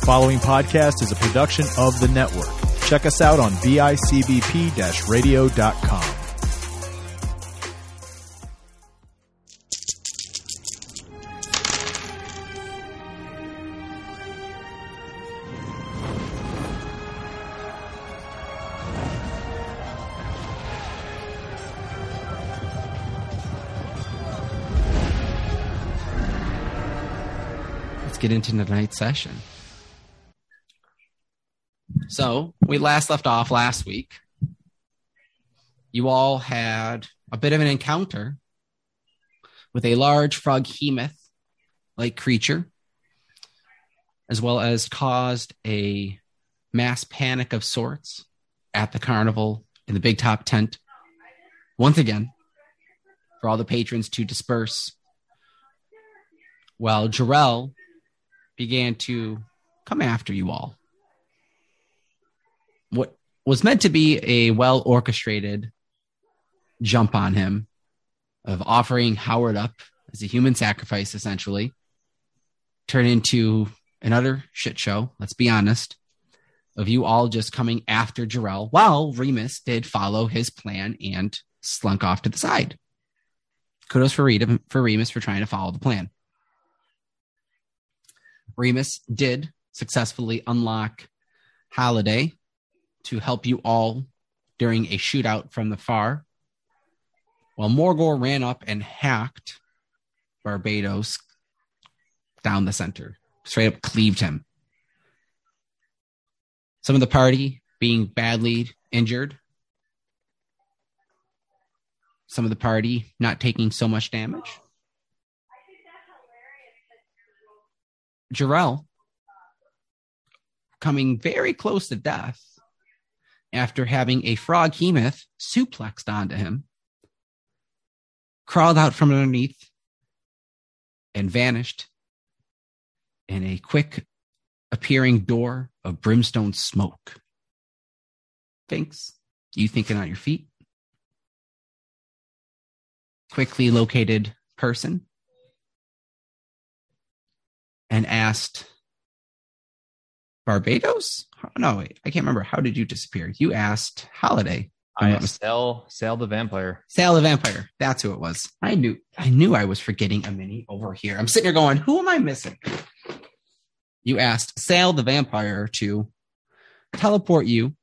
The following podcast is a production of the network. Check us out on bicbp radio.com. Let's get into tonight's session. So we last left off last week. You all had a bit of an encounter with a large froghemoth like creature, as well as caused a mass panic of sorts at the carnival in the big top tent. Once again, for all the patrons to disperse, while Jarrell began to come after you all what was meant to be a well orchestrated jump on him of offering Howard up as a human sacrifice, essentially, turned into another shit show. Let's be honest. Of you all just coming after Jarrell, while Remus did follow his plan and slunk off to the side. Kudos for, for Remus for trying to follow the plan. Remus did successfully unlock Holiday to help you all during a shootout from the far, while Morgor ran up and hacked Barbados down the center, straight up cleaved him. Some of the party being badly injured, some of the party not taking so much damage. Jarrell coming very close to death after having a froghemoth suplexed onto him, crawled out from underneath, and vanished in a quick appearing door of brimstone smoke. Thanks. You thinking on your feet? Quickly located person and asked Barbados? No, wait, I can't remember. How did you disappear? You asked Holiday. I Sal, Sal the vampire. Sal the vampire. That's who it was. I knew. I knew I was forgetting a mini over here. I'm sitting here going, "Who am I missing?" You asked Sal the vampire to teleport you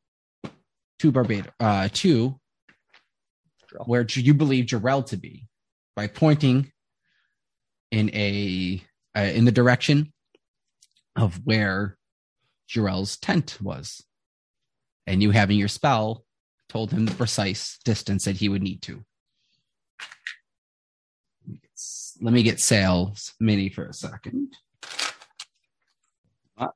to Barbados, uh, to where you believe Jarrell to be by pointing in a uh, in the direction of where Jarrell's tent was. And you having your spell told him the precise distance that he would need to. Let me get Sales mini for a second. Ah.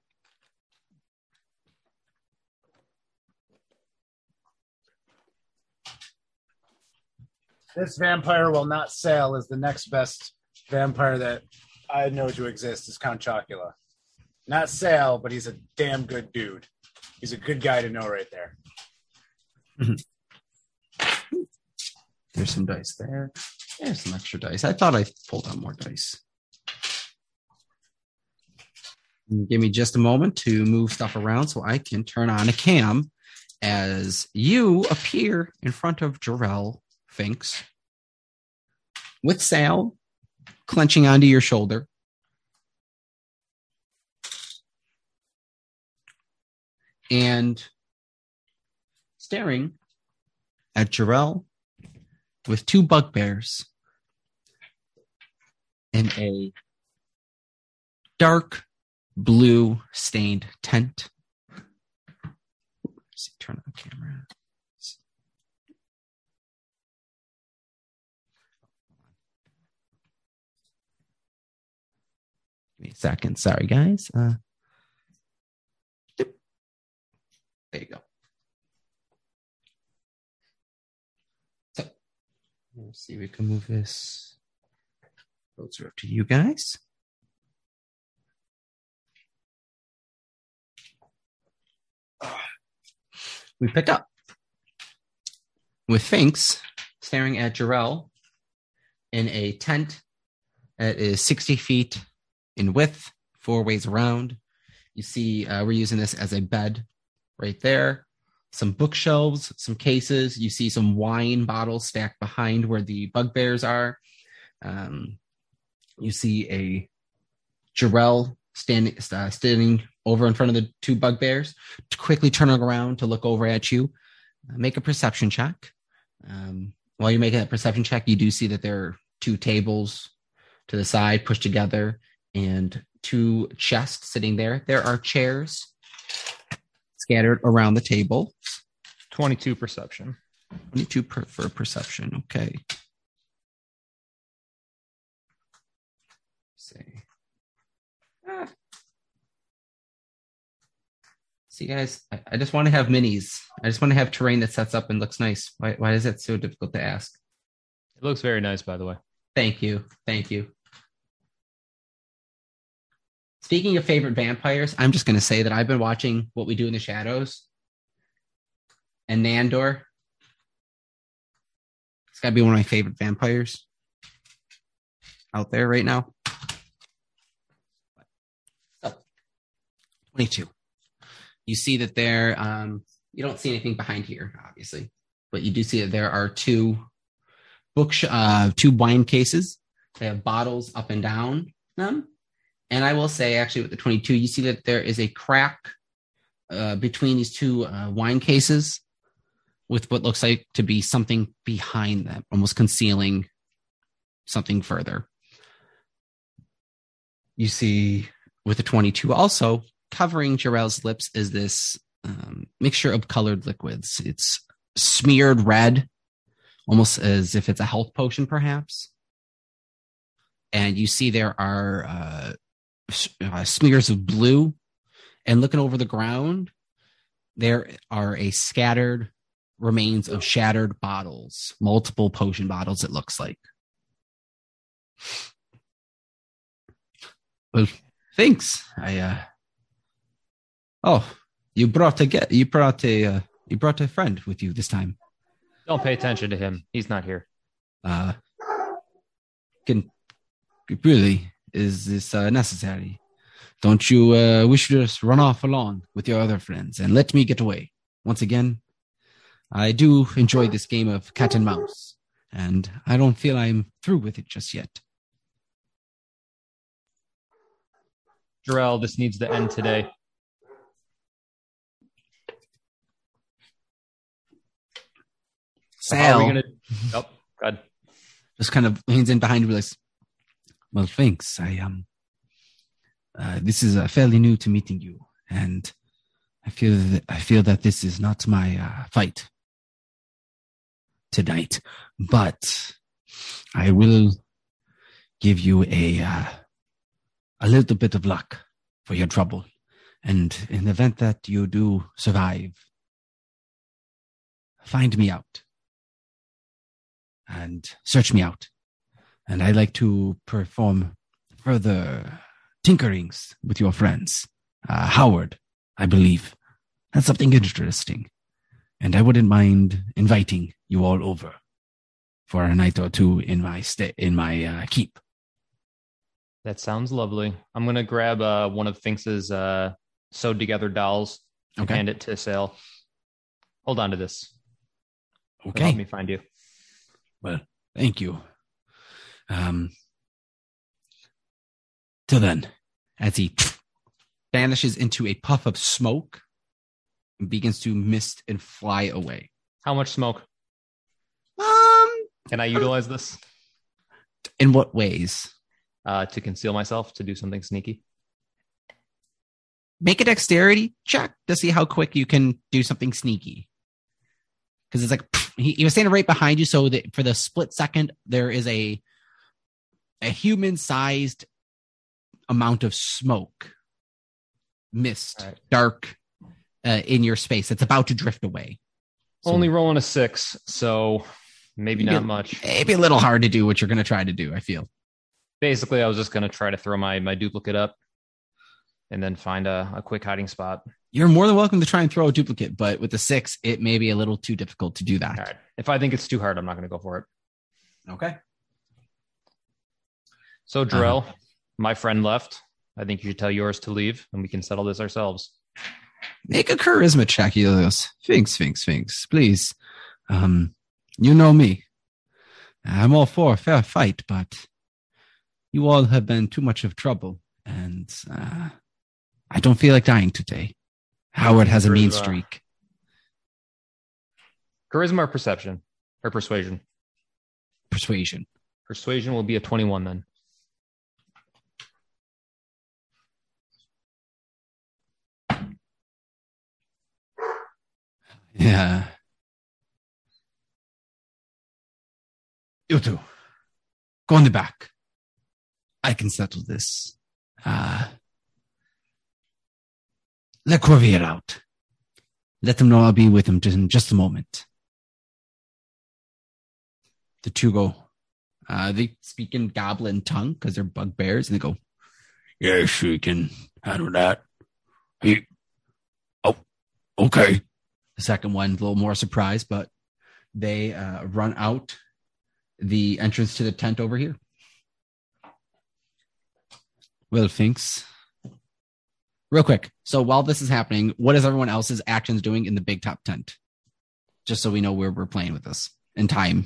This vampire will not sail is the next best vampire that I know to exist is Count Chocula. Not Sal, but he's a damn good dude. He's a good guy to know right there. There's some dice there. There's some extra dice. I thought I pulled out more dice. Give me just a moment to move stuff around so I can turn on a cam as you appear in front of Jarrell Finks with Sal clenching onto your shoulder. And staring at Jarrell with two bugbears in a dark blue stained tent. See, turn on the camera. Give me a second. Sorry, guys. Uh, there you go. So, let's see if we can move this closer up to you guys. We pick up with Finks staring at Jarrell in a tent that is 60 feet in width, four ways around, You see, uh, we're using this as a bed right there. Some bookshelves, some cases. You see some wine bottles stacked behind where the bugbears are. Um, you see a Jarell standing uh, standing over in front of the two bugbears, quickly turning around to look over at you. Uh, make a perception check. Um, while you're making that perception check, you do see that there are two tables to the side pushed together and two chests sitting there. There are chairs scattered around the table. 22 perception. 22 per, for perception. Okay. see. Ah. See, guys, I, I just want to have minis. I just want to have terrain that sets up and looks nice. Why, why is that so difficult to ask? It looks very nice, by the way. Thank you. Thank you. Speaking of favorite vampires, I'm just going to say that I've been watching What We Do in the Shadows and Nandor. It's got to be one of my favorite vampires out there right now. So, 22. You see that there, um, you don't see anything behind here, obviously, but you do see that there are two book, uh, two wine cases. They have bottles up and down them. And I will say, actually, with the 22, you see that there is a crack uh, between these two uh, wine cases with what looks like to be something behind them, almost concealing something further. You see with the 22 also covering Jarell's lips is this um, mixture of colored liquids. It's smeared red, almost as if it's a health potion, perhaps. And you see there are uh, uh, smears of blue. And looking over the ground, there are a scattered remains of shattered bottles, multiple potion bottles, it looks like. Well, thanks. I uh Oh, you brought a get you brought a uh, you brought a friend with you this time. Don't pay attention to him. He's not here. Uh can really is this uh, necessary? Don't you uh, wish to just run off along with your other friends and let me get away? Once again, I do enjoy this game of cat and mouse, and I don't feel I'm through with it just yet. Jarell, this needs to end today. So how are we Sal gonna? Oh, God. just kind of leans in behind you, like, "Well, thanks. I um, uh, this is uh, fairly new to meeting you, and I feel that I feel that this is not my uh, fight tonight, but I will give you a uh, a little bit of luck for your trouble, and in the event that you do survive, find me out and search me out. And I like to perform further tinkerings with your friends. Uh, Howard, I believe. That's something interesting. And I wouldn't mind inviting you all over for a night or two in my stay, in my uh, keep. That sounds lovely. I'm gonna grab uh, one of Finks's uh, sewed together dolls and Okay. hand it to Sale. Hold on to this. It'll Okay. Help me find you. Well, thank you. Um, till then, as he vanishes into a puff of smoke and begins to mist and fly away. How much smoke? Um, Can I utilize this in what ways? uh, to conceal myself to do something sneaky? Make a dexterity check to see how quick you can do something sneaky. Because it's like he, he was standing right behind you, so that for the split second there is a a human sized amount of smoke, mist, right. dark uh, in your space. It's about to drift away. So Only rolling a six, so maybe Maybe- not much. maybe a little hard to do what you're going to try to do. I feel. Basically, I was just gonna try to throw my my duplicate up, and then find a, a quick hiding spot. You're more than welcome to try and throw a duplicate, but with the six, it may be a little too difficult to do that. All right. If I think it's too hard, I'm not gonna go for it. Okay. So Jarell, my friend left. I think you should tell yours to leave, and we can settle this ourselves. Make a charisma check, Helios. Sphinx, Sphinx, Sphinx, please. Um, you know me. I'm all for a fair fight, but you all have been too much of trouble, and uh, I don't feel like dying today. Howard has a mean streak. Charisma or perception or persuasion? Persuasion. Persuasion will be a 21 then. Yeah. You two, go in the back. I can settle this. Uh, let Corvier out. Let him know I'll be with him just in just a moment. The two go. Uh, they speak in goblin tongue because they're bugbears, and they go, "Yes, we can handle that." He, oh, okay. The second one, a little more surprise, but they uh, run out the entrance to the tent over here. Will Finks. Real quick. So while this is happening, what is everyone else's actions doing in the big top tent? Just so we know where we're playing with this in time.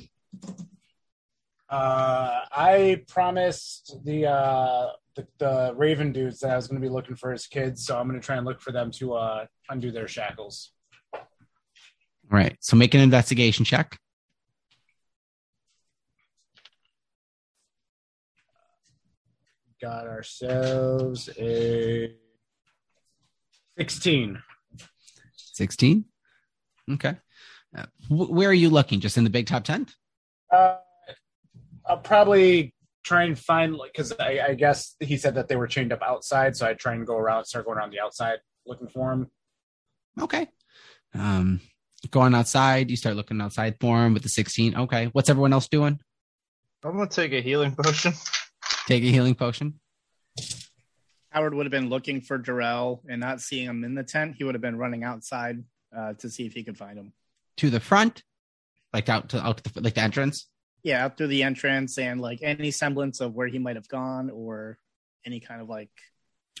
Uh, I promised the, uh, the the Raven dudes that I was going to be looking for his kids, so I'm going to try and look for them to uh, undo their shackles. All right. So make an investigation check. Got ourselves a 16. 16. Okay. Uh, wh- where are you looking? Just in the big top tent? Uh, I'll probably try and find because I, I guess he said that they were chained up outside, so I try and go around, start going around the outside looking for him. Okay. Um, going outside, you start looking outside for him with the 16. Okay. What's everyone else doing? I'm gonna take a healing potion. Take a healing potion. Howard would have been looking for Jarrell and not seeing him in the tent. He would have been running outside uh, to see if he could find him. to the front, like out to out to the like the entrance. Yeah, out through the entrance and like any semblance of where he might have gone or any kind of like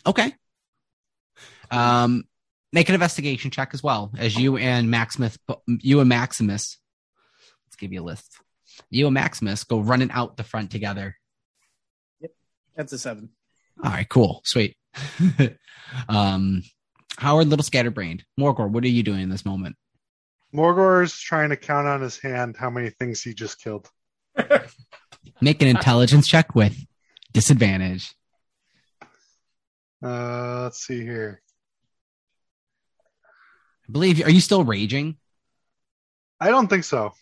Okay. Um, make an investigation check as well as you and Maximus. You and Maximus. Let's give you a list. You and Maximus go running out the front together. Yep, that's a seven. All right, cool, sweet. um, Howard, little scatterbrained. Morgor, what are you doing in this moment? Morgor's trying to count on his hand how many things he just killed. Make an intelligence check with disadvantage. Uh, let's see here. I believe. Are you still raging? I don't think so.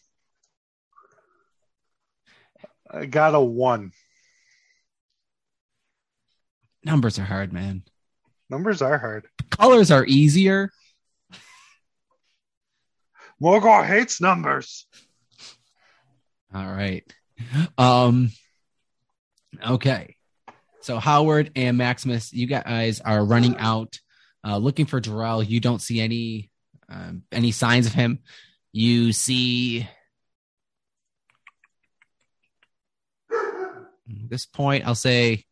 I got a one. Numbers are hard, man. Numbers are hard. Colors are easier. Morgor hates numbers. All right. Um okay. So Howard and Maximus, you guys are running out uh looking for Jarrell. You don't see any um, any signs of him. You see this point, I'll say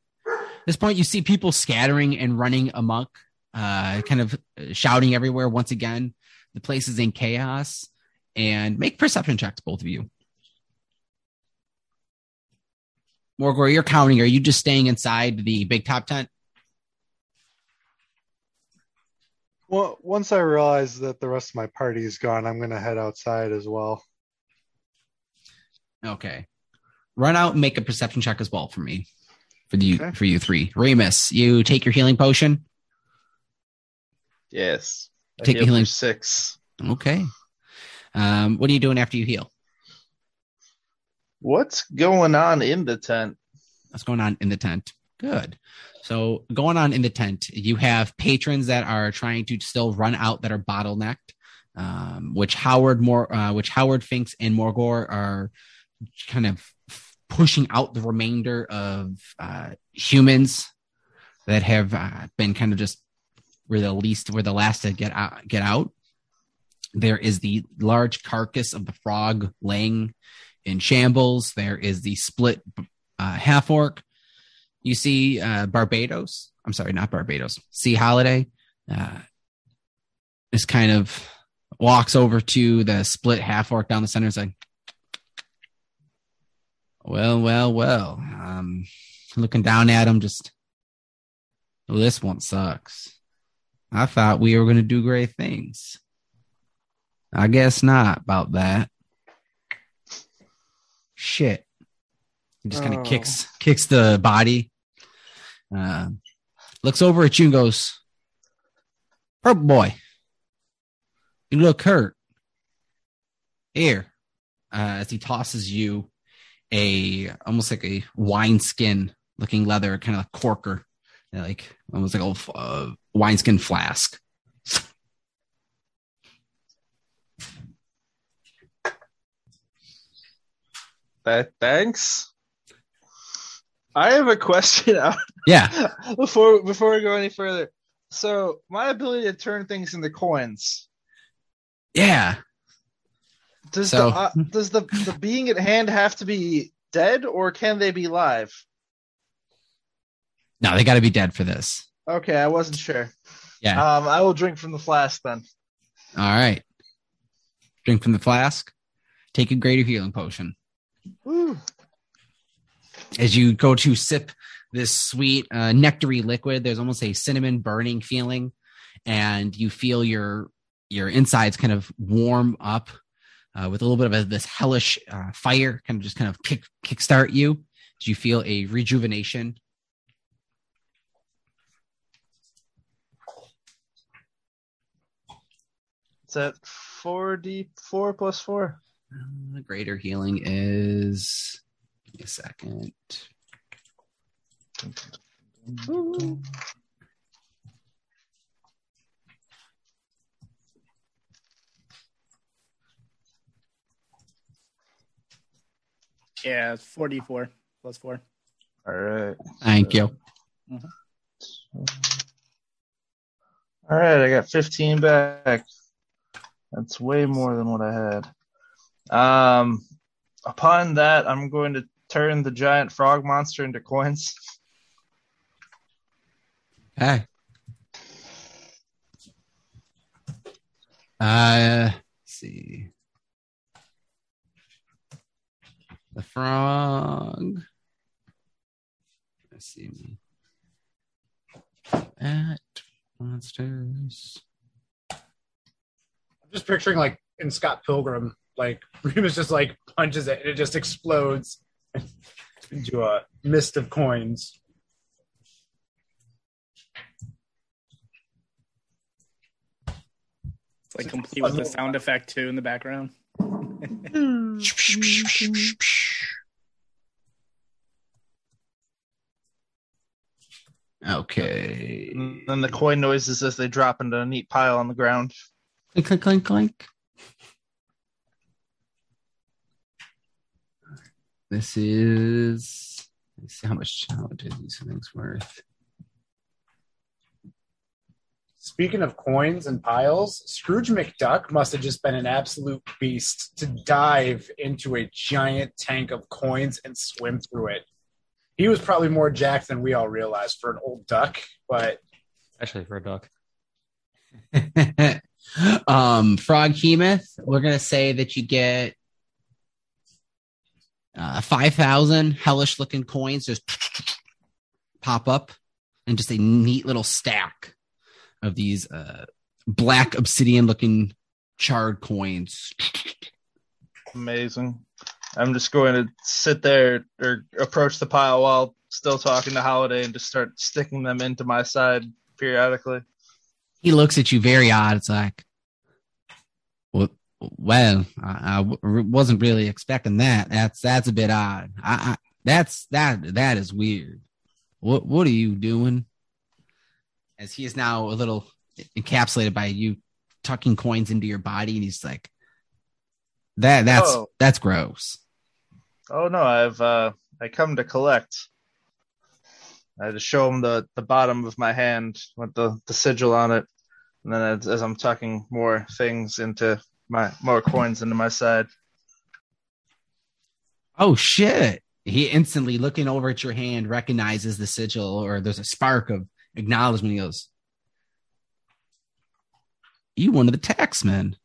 this point you see people scattering and running amok, uh kind of shouting everywhere once again. The place is in chaos and make perception checks both of you. Morgor, you're counting. Are you just staying inside the big top tent? Well, once I realize that the rest of my party is gone, I'm going to head outside as well. Okay. Run out and make a perception check as well for me. For you Okay. for you three. Remus, you take your healing potion. Yes. I Take a healed for healing- six. Okay. Um, what are you doing after you heal? What's going on in the tent? What's going on in the tent? Good. So going on in the tent, you have patrons that are trying to still run out that are bottlenecked, um, which Howard more, uh, which Howard Finks and Morgor are kind of pushing out the remainder of uh, humans that have uh, been kind of just were the least, were the last to get out, get out. There is the large carcass of the frog laying in shambles. There is the split uh, half orc. You see uh, Barbados. I'm sorry, not Barbados. See Holiday. Uh, just kind of walks over to the split half orc down the center. It's like, well, well, well. Um, looking down at him, just well, this one sucks. I thought we were going to do great things. I guess not about that. Shit. He just kind of Oh. kicks kicks the body. Uh, looks over at you and goes, "Purple boy, you look hurt." Here, uh, as he tosses you a almost like a wineskin looking leather kind of corker, like almost like a uh, wineskin flask. That thanks. I have a question Yeah, before before we go any further. So my ability to turn things into coins. yeah. Does So- the uh, does the the being at hand have to be dead or can they be live? No, they got to be dead for this. Okay, I wasn't sure. Yeah. Um, I will drink from the flask then. All right. Drink from the flask. Take a greater healing potion. Woo. As you go to sip this sweet uh, nectary liquid, there's almost a cinnamon burning feeling, and you feel your your insides kind of warm up uh, with a little bit of a, this hellish uh, fire, kind of just kind of kick kickstart you. As you feel a rejuvenation. It's at four D four plus four. Uh, greater healing is. Give me a second. Yeah, it's 44 plus four. All right. Thank you. All right, I got 15 back. That's way more than what I had. Um, upon that, I'm going to turn the giant frog monster into coins. Hey. Uh, see. The frog. Let's see. At monsters. I'm just picturing like in Scott Pilgrim, like Remus just like punches it and it just explodes into a mist of coins. It's like complete with the sound effect too in the background. Okay. And then the coin noises as they drop into a neat pile on the ground. Clink, clink, clink, clink. This is. Let's see how much how much are these things worth. Speaking of coins and piles, Scrooge McDuck must have just been an absolute beast to dive into a giant tank of coins and swim through it. He was probably more jacked than we all realized for an old duck, but Especially for a duck. um, Froghemoth, we're gonna say that you get uh, five thousand hellish looking coins just pop up, and just a neat little stack of these uh, black obsidian looking charred coins. Amazing. I'm just going to sit there or approach the pile while still talking to Holiday and just start sticking them into my side periodically. He looks at you very odd. It's like, well, well, I, I w- wasn't really expecting that. That's that's a bit odd. I, I that's that that is weird. What what are you doing? As he is now a little encapsulated by you tucking coins into your body, and he's like, that that's Oh. that's gross. Oh no, I've uh I come to collect. I just show him the the bottom of my hand with the the sigil on it, and then as, as I'm tucking more things into my more coins into my side. Oh shit! He instantly looking over at your hand recognizes the sigil, or there's a spark of acknowledgement. He goes, "You one of the taxmen."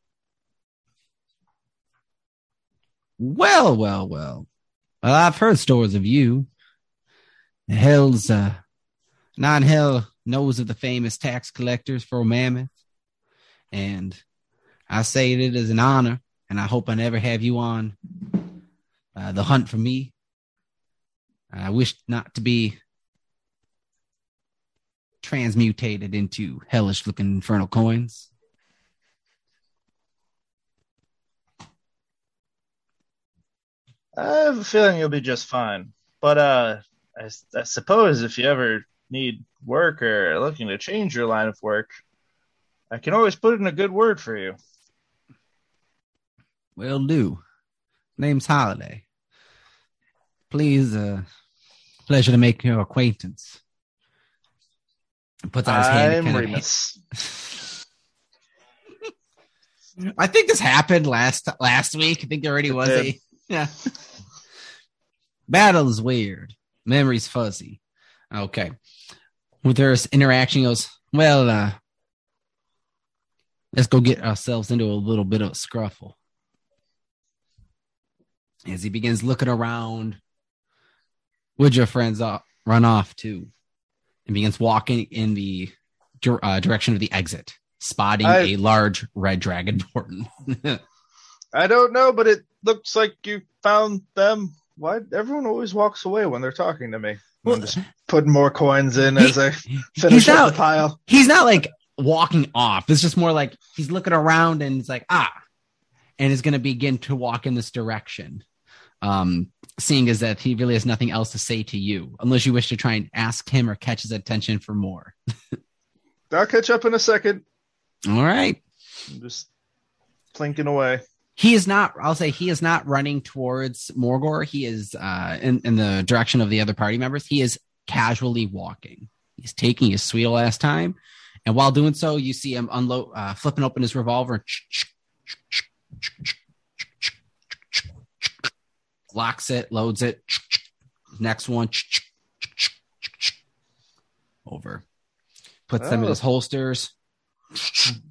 Well, well, well. Well, I've heard stories of you. Hell's uh, non hell knows of the famous tax collectors for Mammon, and I say it is an honor, and I hope I never have you on uh, the hunt for me. I wish not to be transmutated into hellish looking infernal coins. I have a feeling you'll be just fine. But uh, I, I suppose if you ever need work or are looking to change your line of work, I can always put in a good word for you. Will do. Name's Holiday. Please, uh, pleasure to make your acquaintance. Puts out his hand. I'm Remus. I think this happened last last week. I think there already It was did. a yeah. Battle is weird. Memory's fuzzy. Okay. With their interaction, he goes, Well, uh, let's go get ourselves into a little bit of a scruffle. As he begins looking around, would your friends uh, run off too? And begins walking in the uh, direction of the exit, spotting I- a large red dragonborn. I don't know, but it looks like you found them. Why everyone always walks away when they're talking to me? I'm just putting more coins in as I finish up not, the pile. he's not like walking off. It's just more like he's looking around and it's like, ah, and is going to begin to walk in this direction. Um, seeing as that he really has nothing else to say to you, unless you wish to try and ask him or catch his attention for more. I'll catch up in a second. All right. I'm just plinking away. He is not, I'll say he is not running towards Morgor. He is uh, in, in the direction of the other party members. He is casually walking. He's taking his sweet last time. And while doing so, you see him unload, uh, flipping open his revolver. Locks it, loads it. Next one. Over. Puts them in Oh. his holsters.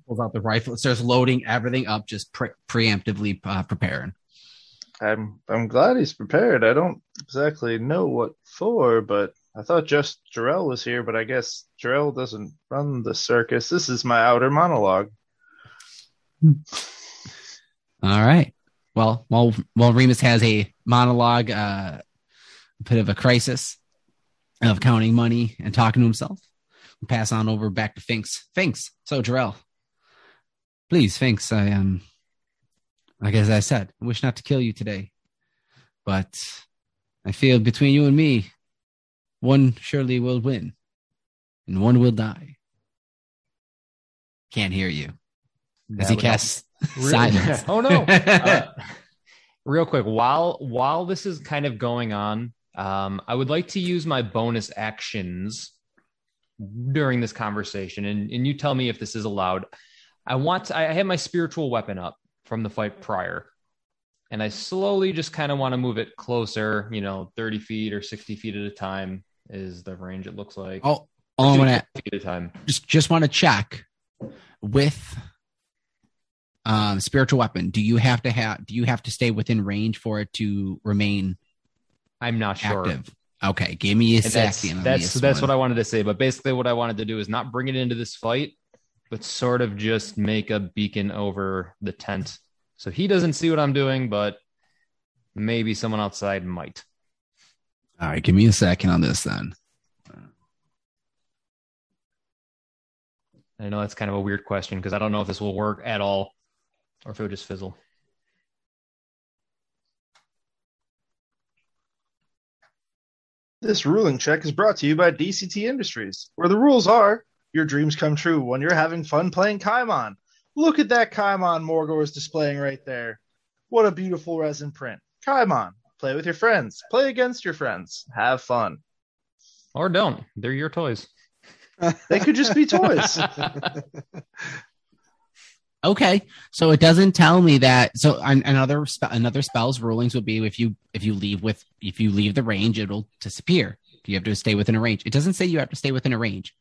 Pulls out the rifle. Starts loading everything up, just pre- preemptively uh, preparing. I'm I'm glad he's prepared. I don't exactly know what for, but I thought just Jarell was here, but I guess Jarell doesn't run the circus. This is my outer monologue. All right. Well, while while Remus has a monologue, uh, a bit of a crisis of counting money and talking to himself, we'll pass on over back to Finks. Finks. So Jarell, please, Finks. I um, like as I said, I wish not to kill you today, but I feel between you and me, one surely will win, and one will die. Can't hear you as he casts Real- silence. oh no. Uh, real quick, while while this is kind of going on, um, I would like to use my bonus actions during this conversation, and and you tell me if this is allowed. I want I have my spiritual weapon up from the fight prior, and I slowly just kind of want to move it closer. You know, thirty feet or sixty feet at a time is the range. It looks like. Oh, all I want to feet at a time. just just want to check with um spiritual weapon. Do you have to have? Do you have to stay within range for it to remain I'm not sure. active? Okay, give me a And that's second. that's that's one. what I wanted to say. But basically, what I wanted to do is not bring it into this fight, but sort of just make a beacon over the tent, so he doesn't see what I'm doing, but maybe someone outside might. All right, give me a second on this then. I know that's kind of a weird question because I don't know if this will work at all, or if it would just fizzle. This ruling check is brought to you by DCT Industries, where the rules are your dreams come true when you're having fun playing Kaimon. Look at that Kaimon Morgor is displaying right there. What a beautiful resin print. Kaimon, play with your friends, play against your friends, have fun. Or don't. They're your toys. They could just be toys. Okay, so it doesn't tell me that. So another spe- another spell's rulings would be if you if you leave with if you leave the range, it'll disappear. You have to stay within a range. It doesn't say you have to stay within a range.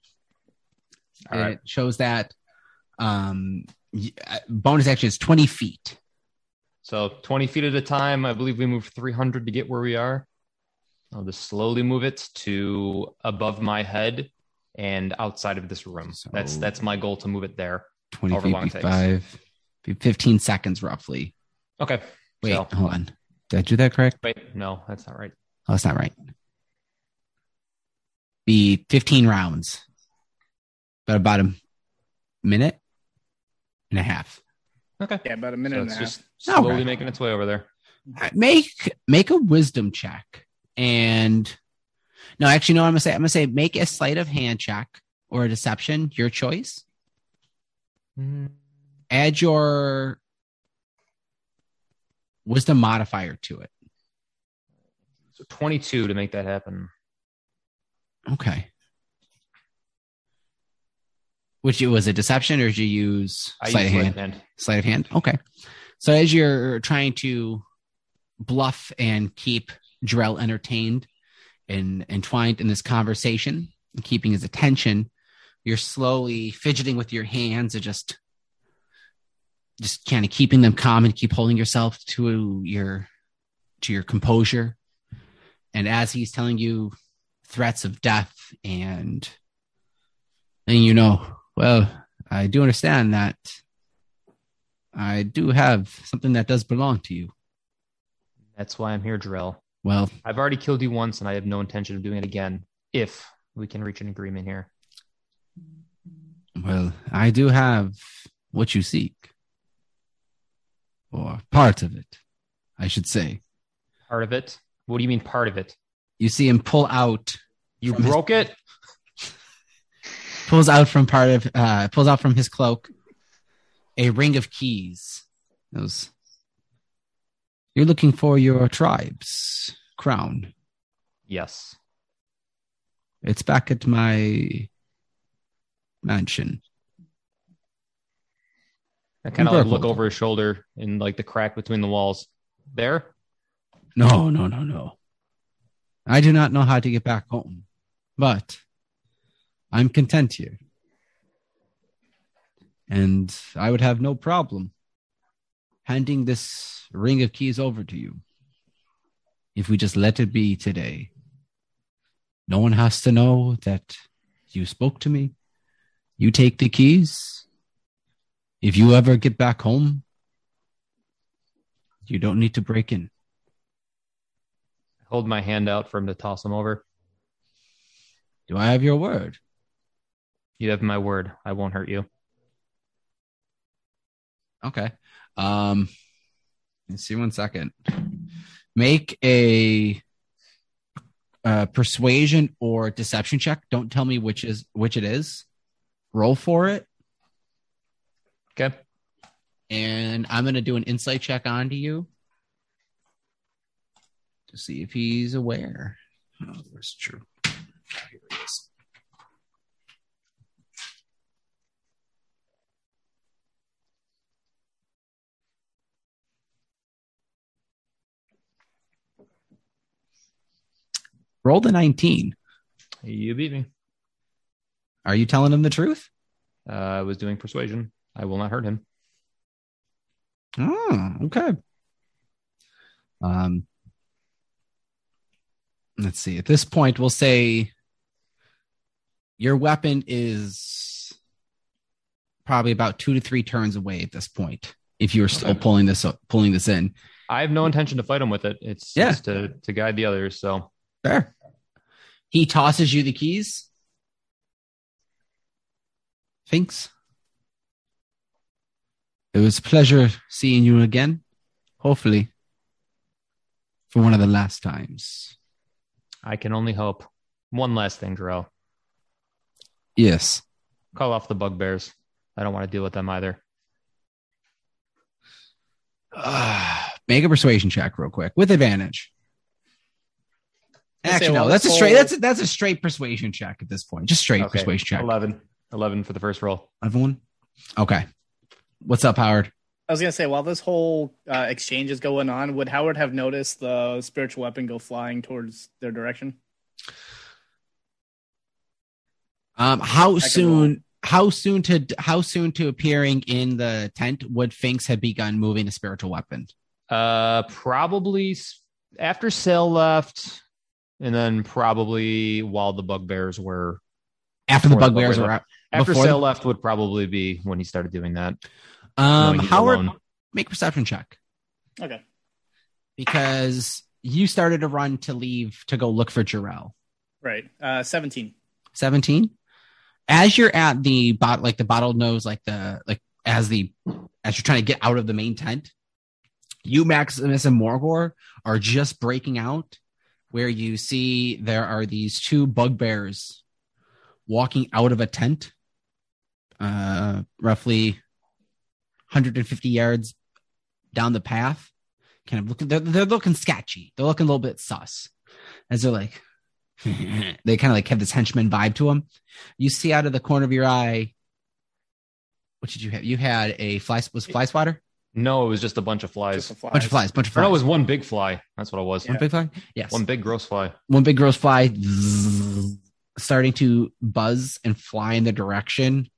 All And right. It shows that um uh, bonus action is twenty feet. So 20 feet at a time. I believe we move 300 to get where we are. I'll just slowly move it to above my head and outside of this room. So- that's that's my goal to move it there. Twenty feet, be five, be fifteen seconds roughly. Okay. Wait, So- hold on. Did I do that correct? Wait, no, that's not right. Oh, that's not right. Be 15 rounds, but about a minute and a half. Okay. Yeah, about a minute So and a it's half. just slowly Alright. making its way over there. Uh, Make make a wisdom check, and no, actually, no. I'm gonna say I'm gonna say make a sleight of hand check or a deception, your choice. Mm-hmm. Add your wisdom modifier to it. So 22 to make that happen. Okay. Which it was a deception, or did you use I sleight of hand? hand. sleight of hand. Okay. So as you're trying to bluff and keep Drell entertained and entwined in this conversation keeping his attention, you're slowly fidgeting with your hands and just just kind of keeping them calm and keep holding yourself to your to your composure. And as he's telling you threats of death and then you know, well, I do understand that I do have something that does belong to you. That's why I'm here, Drell. Well, I've already killed you once, and I have no intention of doing it again if we can reach an agreement here. Well, I do have what you seek. Or part of it, I should say. Part of it? What do you mean part of it? You see him pull out You From his- broke it? pulls out from part of uh pulls out from his cloak a ring of keys. Those You're looking for your tribe's crown. Yes. It's back at my mansion. I kind of like look over his shoulder in like the crack between the walls. There? No, no, no, no. I do not know how to get back home, but I'm content here. And I would have no problem handing this ring of keys over to you if we just let it be today. No one has to know that you spoke to me. You take the keys. If you ever get back home, you don't need to break in. Hold my hand out for him to toss him over. Do I have your word? You have my word. I won't hurt you. Okay. Um, let's see one second. Make a, uh persuasion or deception check. Don't tell me which is which it is. Roll for it, Okay. and I'm gonna do an insight check onto you to see if he's aware. Oh, where's true? Here it is. Roll the 19. You beat me. Are you telling him the truth? Uh, I was doing persuasion. I will not hurt him. Oh, okay. Um, let's see. At this point, we'll say your weapon is probably about two to three turns away at this point. If you're still Okay. pulling this pulling this in, I have no intention to fight him with it. It's Yeah. just to, to guide the others. So there. He tosses you the keys. Thanks. It was a pleasure seeing you again. Hopefully, for one of the last times. I can only hope. One last thing, Jarrell. Yes. Call off the bugbears. I don't want to deal with them either. Make a persuasion check real quick with advantage. Actually, well, no, that's a straight. That's a, that's a straight persuasion check at this point. Just straight Okay. persuasion check. 11. 11 for the first roll. Everyone, okay. What's up, Howard? I was gonna say, while this whole uh, exchange is going on, would Howard have noticed the spiritual weapon go flying towards their direction? Um, how can soon? How soon to how soon to appearing in the tent would Finks have begun moving the spiritual weapon? Uh, probably after Sale left, and then probably while the bugbears were After the bugbears bugbears were out. After Before the- Sale left would probably be when he started doing that. Um, Howard, alone. make perception check Okay. because you started to run to leave to go look for Jarrell. Right. Uh, 17. 17 as you're at the bot like the bottled nose like the like as the as you're trying to get out of the main tent you maximus and morgor are just breaking out where you see there are these two bugbears walking out of a tent uh roughly 150 yards down the path kind of looking they're, they're looking sketchy they're looking a little bit sus as they're like they kind of like have this henchman vibe to them. You see out of the corner of your eye. What did you have? You had a fly. Was fly swatter? No, it was just a bunch of flies. Just the flies. Bunch of flies. Bunch of Or no, it was one big fly. That's what it was. one big fly. Yes. One big gross fly. one big gross fly starting to buzz and fly in the direction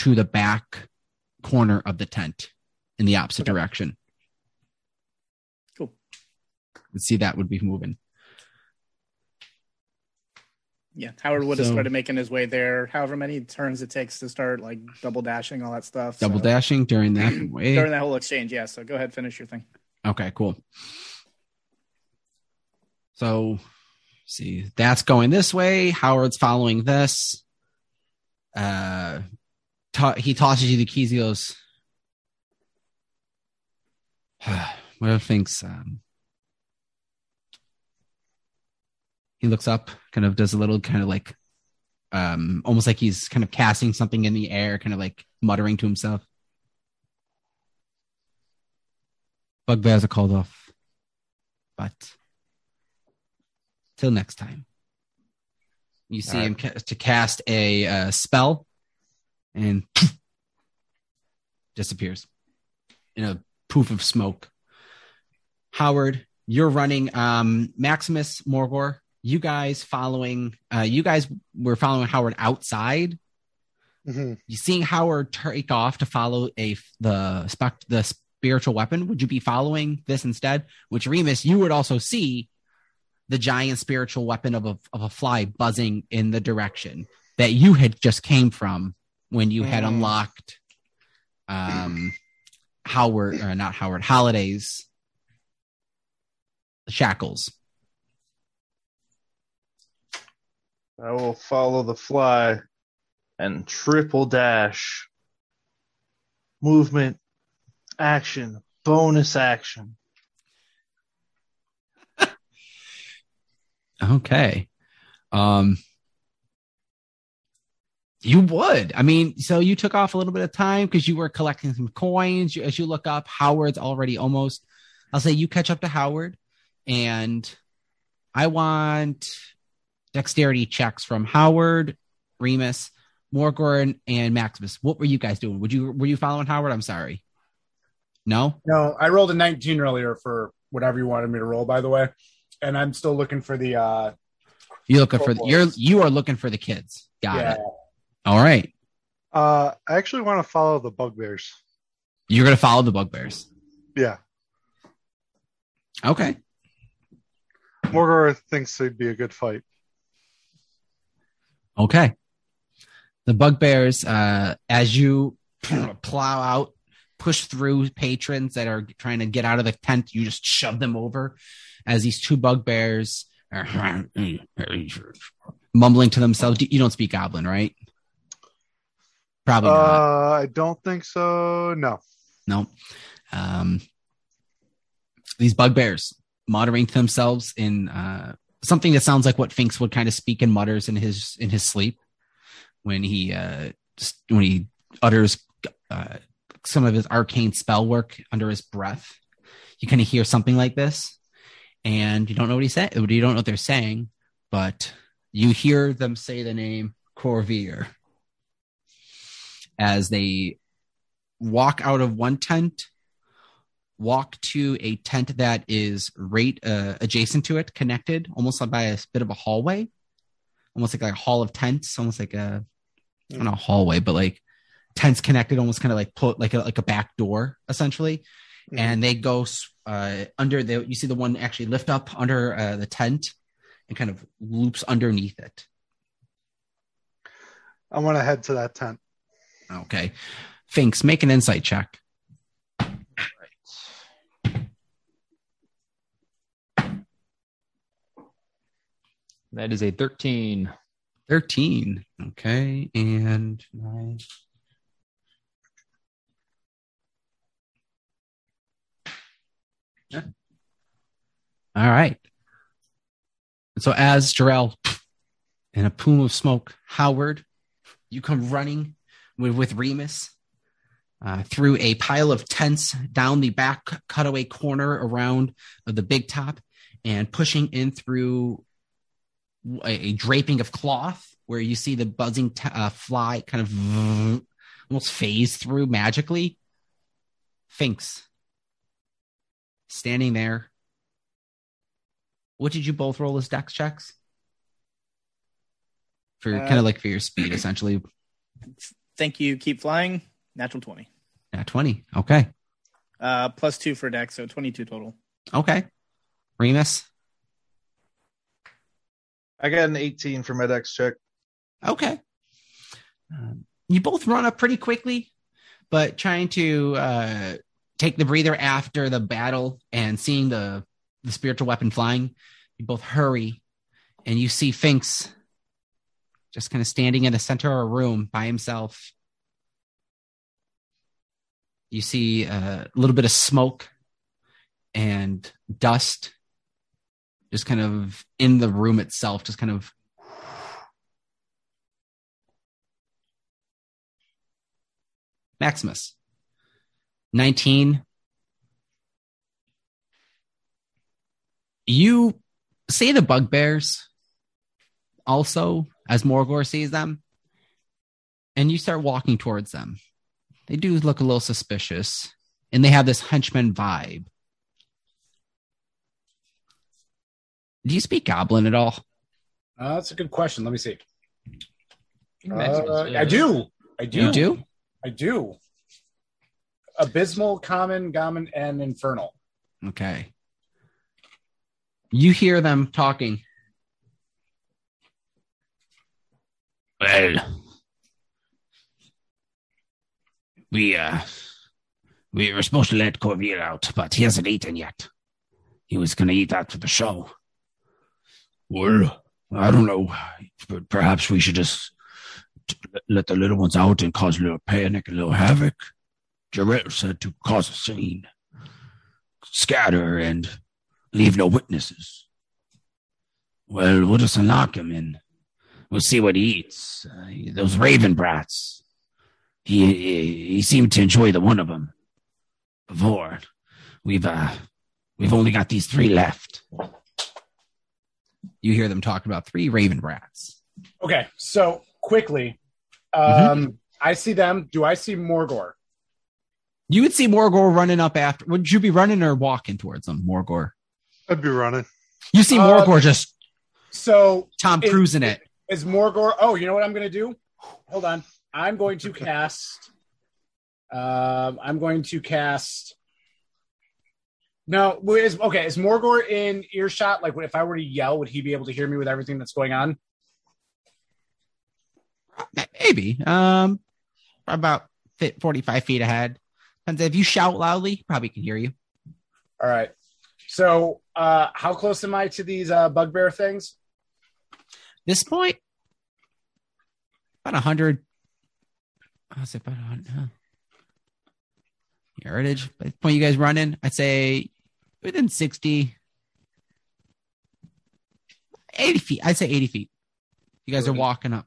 to the back corner of the tent in the opposite Okay. direction. Cool. Let's see that would be moving. Yeah. Howard would have So- started making his way there, however many turns it takes to start like double dashing, all that stuff. Double So- dashing during that way. During that whole exchange, yeah. So go ahead, finish your thing. Okay, cool. So, see, that's going this way. Howard's following this. Uh, to- he tosses you the keys. He goes, "What if thinks?" Um, he looks up, kind of does a little, kind of like, um, almost like he's kind of casting something in the air, kind of like muttering to himself. Bugbears are called off. But till next time. You see right. him ca- to cast a uh, spell and disappears in a poof of smoke. Howard, you're running um, Maximus Morgor. You guys following uh, you guys were following Howard outside Mhm. you seeing Howard take off to follow a the spec the spiritual weapon, would you be following this instead? Which Remus, you would also see the giant spiritual weapon of a of a fly buzzing in the direction that you had just came from when you had Mm. unlocked um Howard or not Howard Holidays shackles. I will follow the fly and triple dash. Movement, action, bonus action. Okay. Um you would. I mean, so you took off a little bit of time because you were collecting some coins. You, as you look up, Howard's already almost. I'll say you catch up to Howard, and I want dexterity checks from Howard, Remus, Morgor, and Maximus. What were you guys doing? Would you were you following Howard? I'm sorry. No. No, I rolled a 19 earlier for whatever you wanted me to roll, by the way. And I'm still looking for the uh You looking for the, you're you are looking for the kids. Got yeah. it. All right. Uh, I actually want to follow the bugbears. You're gonna follow the bugbears. Yeah, Okay. Morgor thinks it'd be a good fight. Okay. The bugbears, uh, as you plow out, push through patrons that are trying to get out of the tent, you just shove them over as these two bugbears are mumbling to themselves. You don't speak goblin, right? Probably not. Uh, I don't think so. No. No. Um, these bugbears muttering to themselves in uh, something that sounds like what Finks would kind of speak and mutters in his in his sleep when he uh, when he utters uh, some of his arcane spell work under his breath. You kind of hear something like this, and you don't know what he said. You don't know what they're saying, but you hear them say the name Corvier as they walk out of one tent, walk to a tent that is right uh, adjacent to it, connected almost like by a bit of a hallway, almost like a hall of tents, almost like a not a hallway, but like tents connected, almost kind of like put like a like a back door essentially. And they go uh, under the you see the one actually lift up under uh, the tent and kind of loops underneath it. I want to head to that tent. Okay. Finks, make an insight check. That is a 13. 13. Okay. And nine. Yeah. All right. So as Jarrell in a plume of smoke, Howard, you come running with, with Remus uh, through a pile of tents down the back cutaway corner around of the big top and pushing in through a, a draping of cloth where you see the buzzing t- uh, fly kind of almost phase through magically. Finks standing there. What did you both roll as dex checks? For Uh, kind of like for your speed, essentially. Thank you. Keep flying. Natural 20. Yeah, 20. Okay. Uh, plus two for dex, so 22 total. Okay. Remus. I got an 18 for my dex check. Okay. Um, you both run up pretty quickly, but trying to uh, take the breather after the battle and seeing the the spiritual weapon flying, you both hurry, and you see Finks just kind of standing in the center of a room by himself. You see a little bit of smoke and dust just kind of in the room itself, just kind of Maximus. 19. You say the bugbears also as Morgor sees them, and you start walking towards them. They do look a little suspicious, and they have this henchman vibe. Do you speak Goblin at all? Uh, that's a good question. Let me see. Uh, I do. I do. You do? I do. Abysmal, common, gammon, and infernal. Okay. You hear them talking. Well, we uh, we were supposed to let Corville out, but he hasn't eaten yet. He was going to eat after the show. Well, I don't know, but perhaps we should just let the little ones out and cause a little panic, a little havoc. Jarrell said to cause a scene, scatter, and leave no witnesses. Well, we'll just unlock him and we'll see what he eats. Uh, those raven brats. He, he he seemed to enjoy the one of them before. We've uh we've only got these three left. You hear them talking about three raven brats. Okay, so quickly, um, Mm-hmm. I see them. Do I see Morgor? You would see Morgor running up after. Would you be running or walking towards them, Morgor? I'd be running. You see Uh, Morgor just So Tom Is- cruising it. Is Morgor? Oh, you know what I'm going to do? Hold on. I'm going to cast. Um, I'm going to cast. No, is okay. Is Morgor in earshot? Like, if I were to yell, would he be able to hear me with everything that's going on? Maybe. Um, about 45 feet ahead. And if you shout loudly, probably can hear you. All right. So, uh, how close am I to these uh, bugbear things? This point, about 100. I'll say about 100. Huh? Heritage. By the point you guys running, I'd say within 60, 80 feet. I'd say 80 feet. You guys are walking up.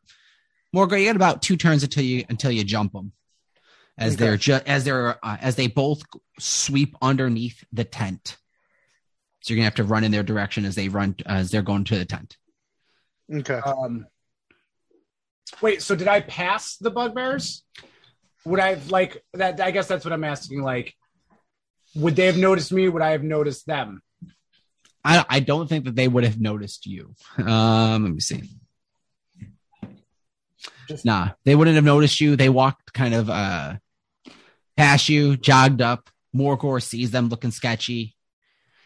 Morgan, you got about two turns until you until you jump them, as Okay. they're just as they're uh, as they both sweep underneath the tent. So you're gonna have to run in their direction as they run as they're going to the tent. Okay. Um, wait. So, did I pass the bugbears? would I have like that? I guess that's what I'm asking. Like, would they have noticed me? Would I have noticed them? I, I don't think that they would have noticed you. Um, let me see. Just- Nah, they wouldn't have noticed you. They walked kind of uh past you, jogged up. Morgor sees them looking sketchy.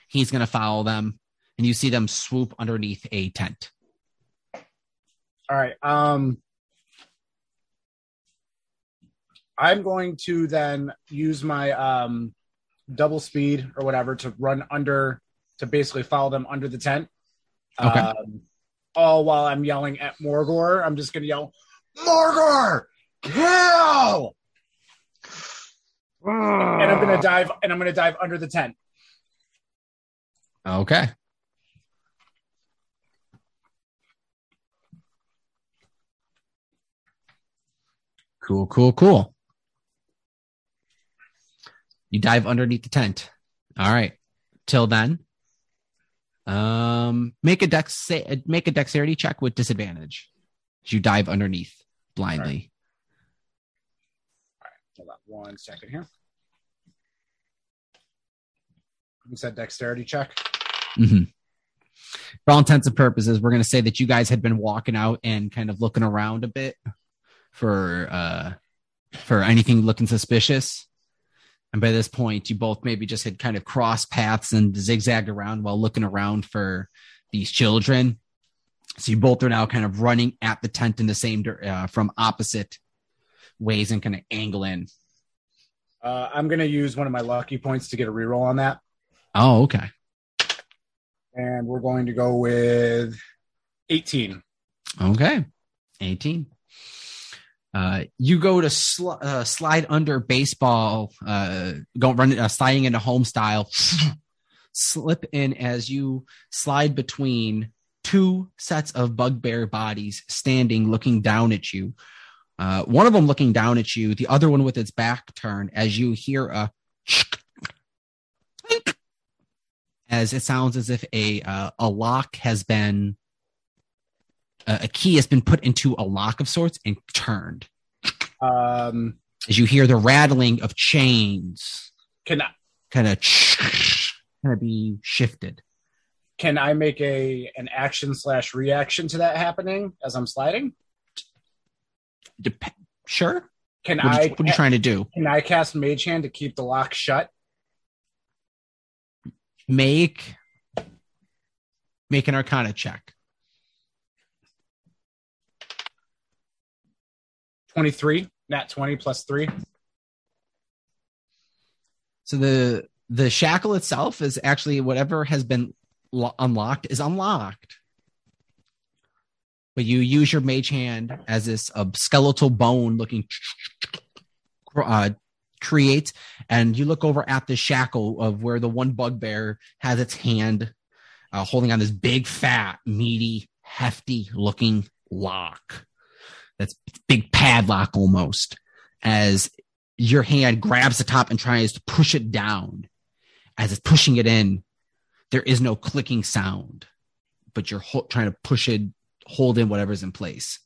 He's gonna follow them, and you see them swoop underneath a tent. All right. Um, I'm going to then use my um, double speed or whatever to run under to basically follow them under the tent. Okay. Um, all while I'm yelling at Morgor, I'm just going to yell, Morgor, kill! And I'm going to dive and I'm going to dive under the tent. Okay. Cool, cool, cool. You dive underneath the tent. All right. Till then, um, make a dex make a dexterity check with disadvantage. As you dive underneath blindly. All right. Hold on one second here. You said dexterity check. Mm-hmm. For all intents and purposes, we're going to say that you guys had been walking out and kind of looking around a bit for uh for anything looking suspicious. And by this point, you both maybe just had kind of crossed paths and zigzagged around while looking around for these children. So you both are now kind of running at the tent in the same uh, from opposite ways and kind of angling. Uh, I'm going to use one of my lucky points to get a reroll on that. Oh, okay. And we're going to go with 18. Okay. 18. Uh, you go to sl- uh, slide under baseball, uh, go run, uh, sliding into home style, slip in as you slide between two sets of bugbear bodies standing, looking down at you. Uh, one of them looking down at you, the other one with its back turned as you hear a as it sounds as if a, uh, a lock has been a a key has been put into a lock of sorts and turned Um, as you hear the rattling of chains can I, kind of kind of be shifted. can I make a an action slash reaction to that happening as I'm sliding? Dep- sure. Can What I you, what are you trying to do? can I cast Mage Hand to keep the lock shut? Make make an Arcana check. 23, nat 20 plus 3. So the the shackle itself is actually whatever has been lo- unlocked is unlocked. But you use your mage hand as this uh, skeletal bone looking uh, creates, and you look over at the shackle of where the one bugbear has its hand uh, holding on this big, fat, meaty, hefty looking lock. That's big padlock almost. As your hand grabs the top and tries to push it down. As it's pushing it in, there is no clicking sound, but you're ho- trying to push it, hold in whatever's in place.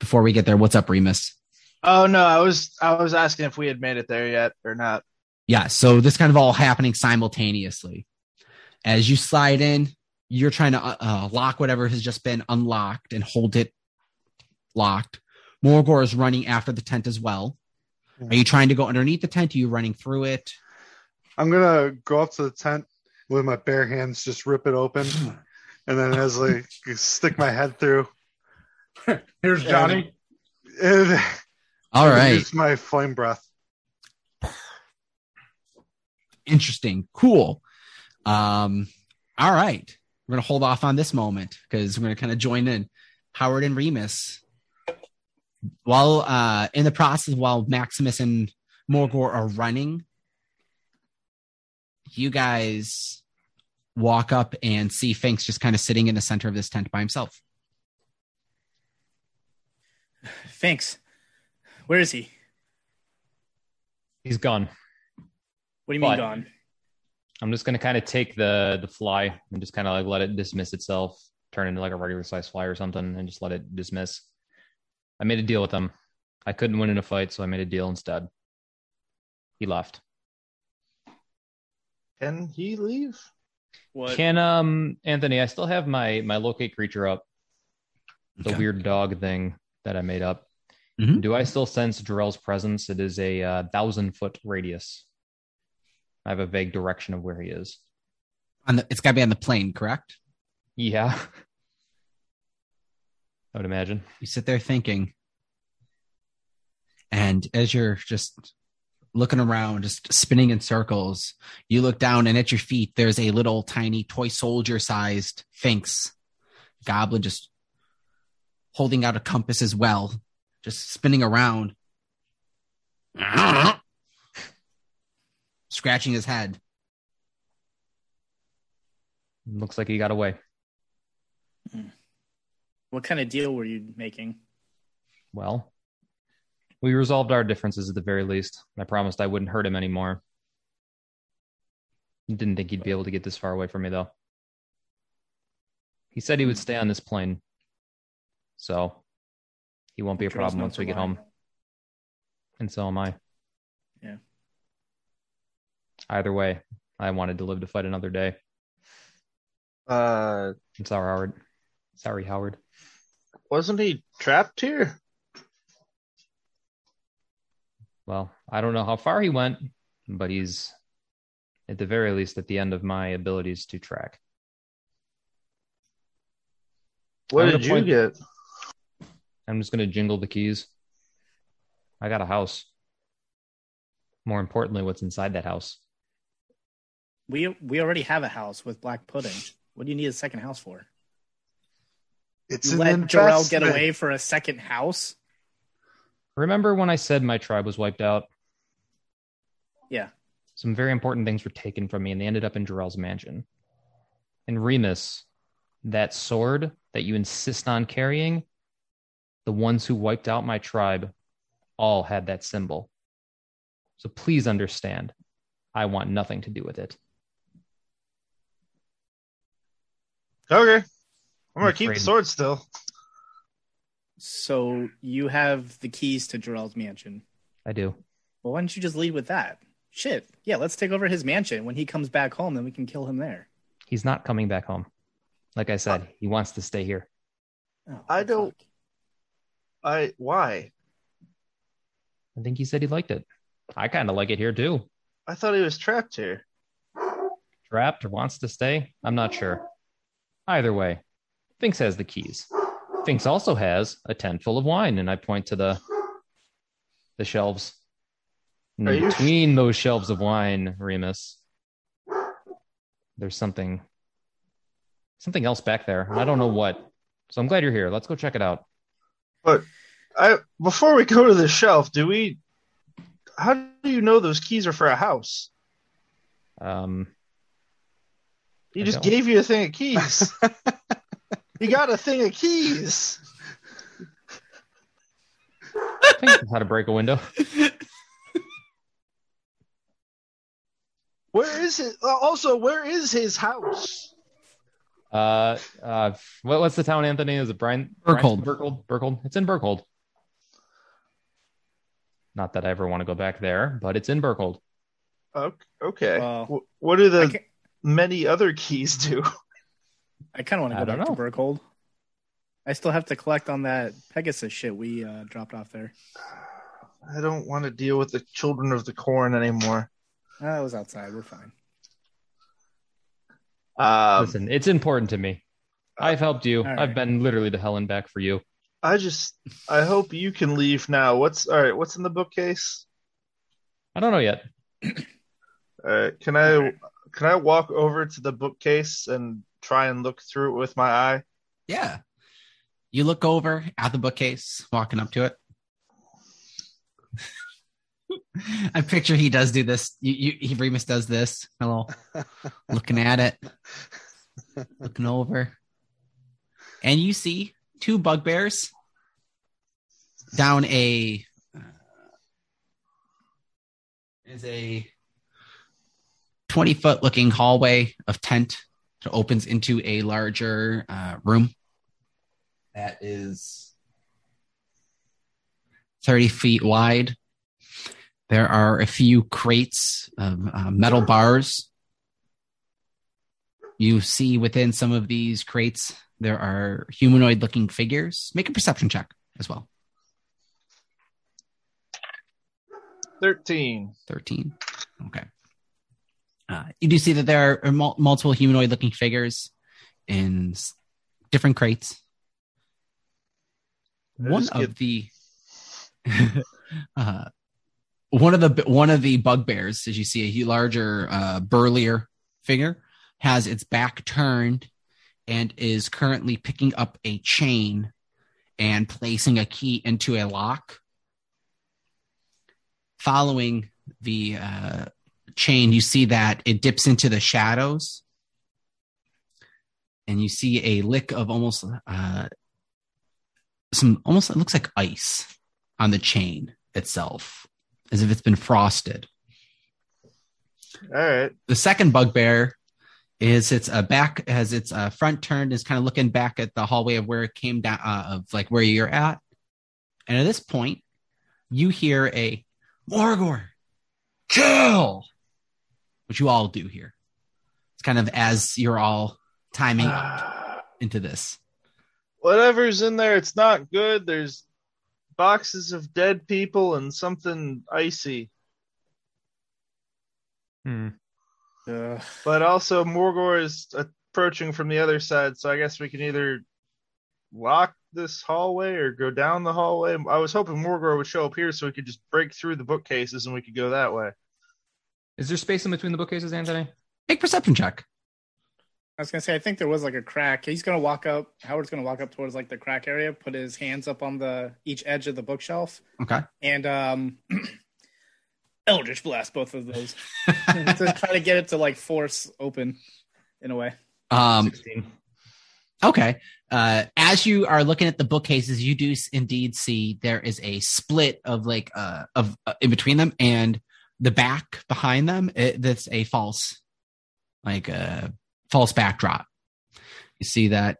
Before we get there, what's up, Remus? Oh no, I was I was asking if we had made it there yet or not. Yeah, so this kind of all happening simultaneously. As you slide in, you're trying to uh, uh, lock whatever has just been unlocked and hold it locked. Morgor is running after the tent as well. Are you trying to go underneath the tent? Are you running through it? I'm gonna go up to the tent with my bare hands, just rip it open, and then as like stick my head through. Here's Johnny. And, All and right. use my flame breath. interesting cool um all right we're gonna hold off on this moment because we're gonna kind of join in howard and remus while uh in the process while maximus and morgor are running you guys walk up and see finks just kind of sitting in the center of this tent by himself Finks, Where is he? He's gone. What do you mean But- gone? I'm just gonna kind of take the the fly and just kind of like let it dismiss itself, turn into like a regular size fly or something, and just let it dismiss. I made a deal with him. I couldn't win in a fight, so I made a deal instead. He left. Can he leave? What? Can um Anthony? I still have my my locate creature up, the Okay. weird dog thing that I made up. Mhm. Do I still sense Jarrell's presence? It is a uh, thousand foot radius. I have a vague direction of where he is. On the, it's got to be on the plane, correct? Yeah, I would imagine. You sit there thinking, and as you're just looking around, just spinning in circles, you look down, and at your feet, there's a little tiny toy soldier sized Finks goblin just holding out a compass as well, just spinning around, scratching his head. Looks like he got away. Hmm. What kind of deal were you making? Well, we resolved our differences at the very least. I promised I wouldn't hurt him anymore. Didn't think he'd be able to get this far away from me, though. He said he would stay on this plane. So he won't be a problem once we get home. And so am I. Yeah. Either way, I wanted to live to fight another day. Uh, I'm sorry, Howard. Sorry, Howard. Wasn't he trapped here? Well, I don't know how far he went, but he's at the very least at the end of my abilities to track. What did you point- get? I'm just going to jingle the keys. I got a house. More importantly, what's inside that house? We we already have a house with black pudding. What do you need a second house for? It's You an let Jarrell get away for a second house? Remember when I said my tribe was wiped out? Yeah. Some very important things were taken from me and they ended up in Jarrell's mansion. And Remus, that sword that you insist on carrying, the ones who wiped out my tribe all had that symbol. So please understand, I want nothing to do with it. Okay. I'm gonna keep the sword still. So you have the keys to Jarrell's mansion. I do. Well, why don't you just lead with that? Shit. Yeah, let's take over his mansion. When he comes back home, then we can kill him there. He's not coming back home. Like I said, oh. he wants to stay here. Oh, I don't- I why? I think he said he liked it. I kind of like it here too. I thought he was trapped here. Trapped or wants to stay? I'm not sure. Either way, Finks has the keys. Finks also has a tent full of wine, and I point to the the shelves. Are in you- between those shelves of wine, Remus, there's something something else back there. I don't know what. So I'm glad you're here. Let's go check it out. But I before we go to the shelf, do we? How do you know those keys are for a house? Um, He I just don't. gave you a thing of keys. he got a thing of keys. I think how to break a window. Where is it? uh, Also, where is his house? Uh, uh, what, what's the town, Anthony? Is it Brian? Burkhold. Burkhold. Burkhold. It's in Burkhold. Not that I ever want to go back there, but it's in Burkhold. Ok- Okay. Well, what do the many other keys do? I kind of want to go don't back to know. Burkhold. I still have to collect on that Pegasus shit we uh, dropped off there. I don't want to deal with the children of the corn anymore. Uh, it was outside. We're fine. Um, Listen, it's important to me. I've helped you. All right. I've been literally to hell and back for you. I just, I hope you can leave now. What's all right? What's in the bookcase? I don't know yet. All right, can I, can I walk over to the bookcase and try and look through it with my eye? Yeah. You look over at the bookcase, walking up to it. I picture he does do this. You, you, he Remus does this. Hello, looking at it, looking over, and you see two bugbears down a uh, is a twenty foot looking hallway of tent that opens into a larger uh, room that is 30 feet wide. There are a few crates of uh, metal bars. You see within some of these crates, there are humanoid looking figures. Make a perception check as well. 13. 13. Okay. Uh, you do see that there are mul- multiple humanoid looking figures in s- different crates. One of the uh, one of the one of the bugbears, as you see a larger, uh, burlier figure, has its back turned and is currently picking up a chain and placing a key into a lock. Following the uh, chain, you see that it dips into the shadows, and you see a lick of almost uh, some almost it looks like ice on the chain itself, as if it's been frosted. All right. The second bugbear is its uh, back has its uh, front turned is kind of looking back at the hallway of where it came down uh, of like where you're at, and at this point, you hear a Morgor, kill, which you all do here. It's kind of as you're all timing into this. Whatever's in there, it's not good. There's boxes of dead people and something icy. Hmm. Ugh. But also, Morgor is approaching from the other side, so I guess we can either lock this hallway or go down the hallway. I was hoping Morgor would show up here so we could just break through the bookcases and we could go that way. Is there space in between the bookcases, Anthony? Make perception check. I was gonna say I think there was like a crack. He's gonna walk up. Howard's gonna walk up towards like the crack area, put his hands up on the each edge of the bookshelf, Okay. and um, Eldritch blast both of those to try to get it to like force open in a way. Um, 16. Okay. Uh, as you are looking at the bookcases, you do indeed see there is a split of like uh of uh, in between them, and the back behind them it, that's a false, like a false backdrop. You see that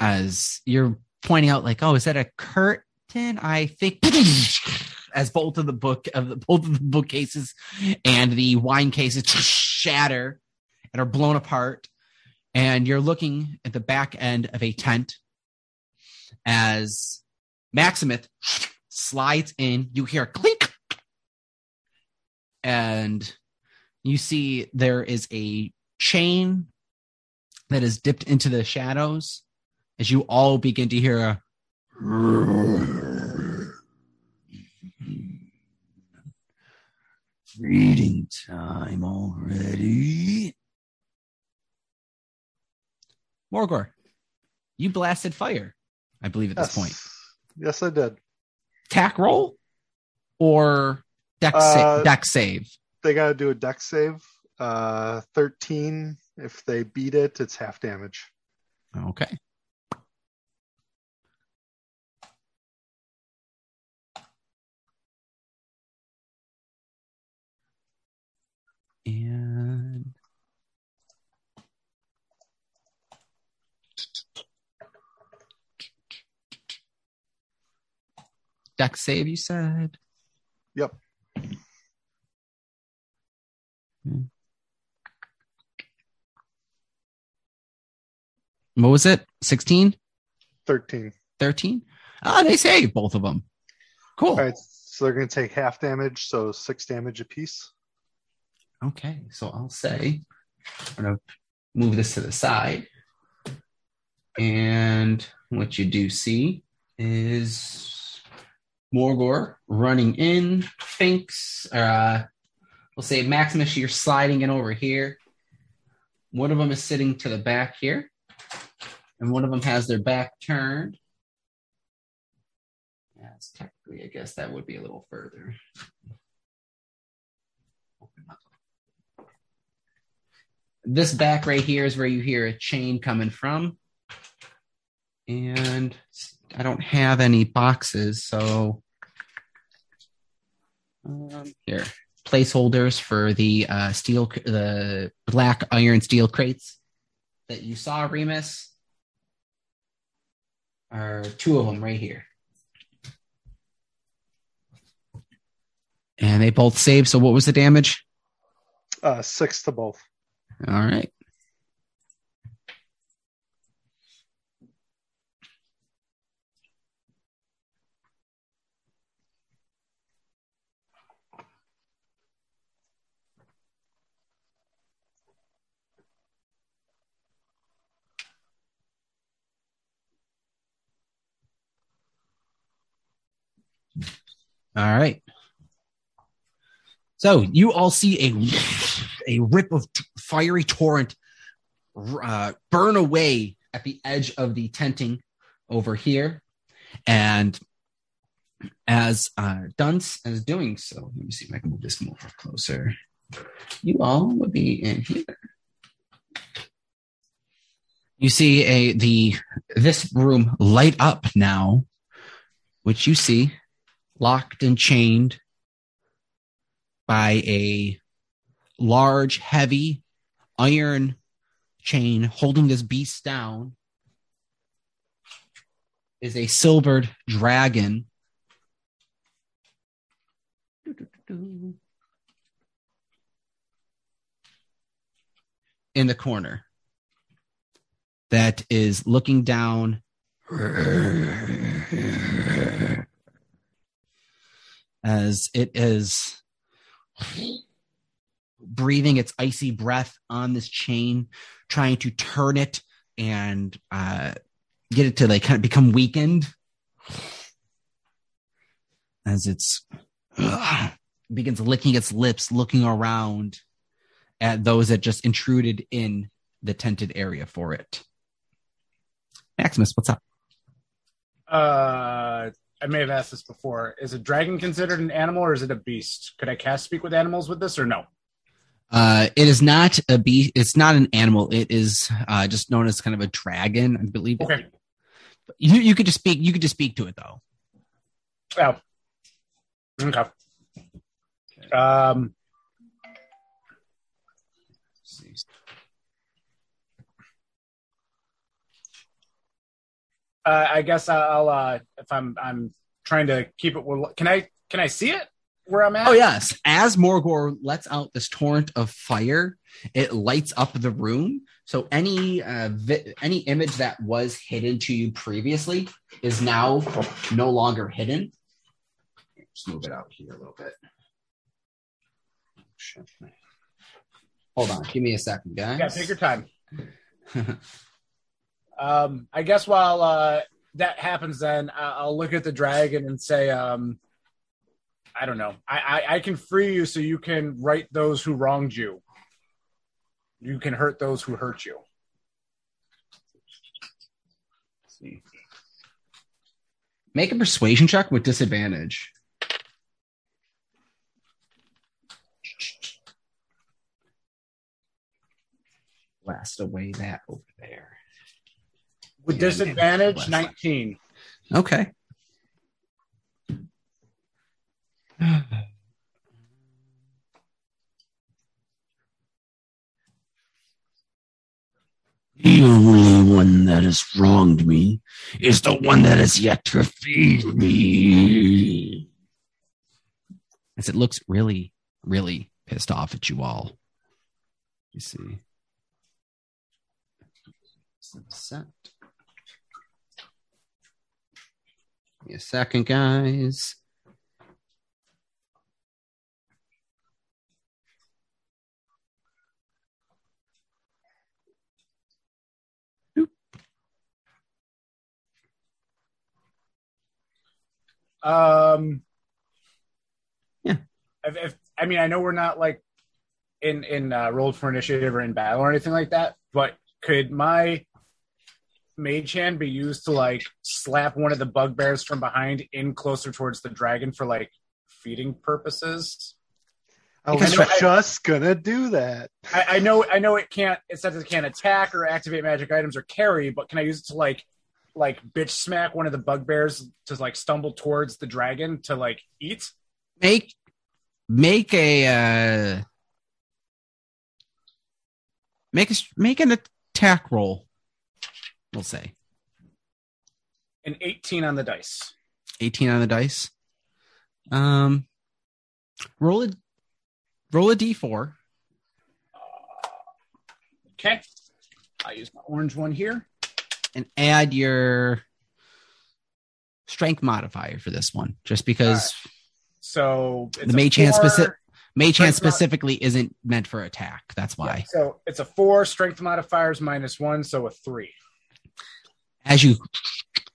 as you're pointing out, like, oh, is that a curtain? I think as both of the book of the, both of the bookcases and the wine cases shatter and are blown apart and you're looking at the back end of a tent as Maximus slides in. You hear a clink, and you see there is a chain that is dipped into the shadows as you all begin to hear a. Reading time already. Morgor, you blasted fire, I believe, at this point. Yes, I did. Tack roll or dex, Uh, sa- dex save? They got to do a dex save. Uh, 13. If they beat it, it's half damage. Okay. And dex save, you said? Yep. What was it? 16? 13. 13? Ah, they save both of them. Cool. All right. So they're going to take half damage, so six damage apiece. Okay, so I'll say I'm gonna move this to the side. And what you do see is Morgor running in, thinks, uh, we'll say Maximus, you're sliding in over here. One of them is sitting to the back here, and one of them has their back turned. Yes, technically, I guess that would be a little further. This back right here is where you hear a chain coming from. And I don't have any boxes, so um, here placeholders for the uh, steel, the black iron steel crates that you saw, Remus, are two of them right here. And they both saved. So what was the damage? Uh, six to both. All right. All right. So you all see a a rip of fiery torrent uh, burn away at the edge of the tenting over here, and as uh, Dunce is doing so, let me see if I can move this more closer. You all would be in here. You see a the this room light up now, which you see locked and chained by a large, heavy iron chain holding this beast down is a silvered dragon. In the corner that is looking down as it is breathing its icy breath on this chain, trying to turn it and uh, get it to like kind of become weakened as it's begins licking its lips, looking around at those that just intruded in the tented area for it. Maximus, what's up? Uh, I may have asked this before. Is a dragon considered an animal or is it a beast? Could I cast speak with animals with this or no? Uh, it is not a beast. It's not an animal. It is uh, just known as kind of a dragon, I believe. Okay. You you could just speak. You could just speak to it though. Oh. Okay. Um. Uh, I guess I'll uh, if I'm I'm trying to keep it. Well, can I can I see it where I'm at? Oh yes. As Morgor lets out this torrent of fire, it lights up the room. So any uh, vi- any image that was hidden to you previously is now no longer hidden. Just move it out here a little bit. Hold on, give me a second, guys. Yeah, take your time. Um, I guess while uh, that happens, then I'll look at the dragon and say, um, I don't know. I, I, I can free you so you can right those who wronged you. You can hurt those who hurt you. See. Make a persuasion check with disadvantage. Blast away that over there. With Yeah, disadvantage, 19. Okay. The only one that has wronged me is the one that has yet to feed me. As it looks really, really pissed off at you all. You see. Set. Give me a second, guys. Um, Yeah. If, if I mean, I know we're not like in in uh, rolled for initiative or in battle or anything like that, but could my mage hand be used to like slap one of the bugbears from behind in closer towards the dragon for like feeding purposes? I was Because I- just gonna do that. I, I know, I know it can't. It says it can't attack or activate magic items or carry, but can I use it to like, like bitch smack one of the bugbears to like stumble towards the dragon to like eat? Make make a uh make a make an attack roll. We'll say. An eighteen on the dice. 18 on the dice. Um, Roll a roll a d4. Okay. I'll use my orange one here. and add your strength modifier for this one, just because So it's the may chance specific mage hand strength mod- specifically isn't meant for attack. That's why. Yeah, so it's a four strength modifiers minus one, so a three. As you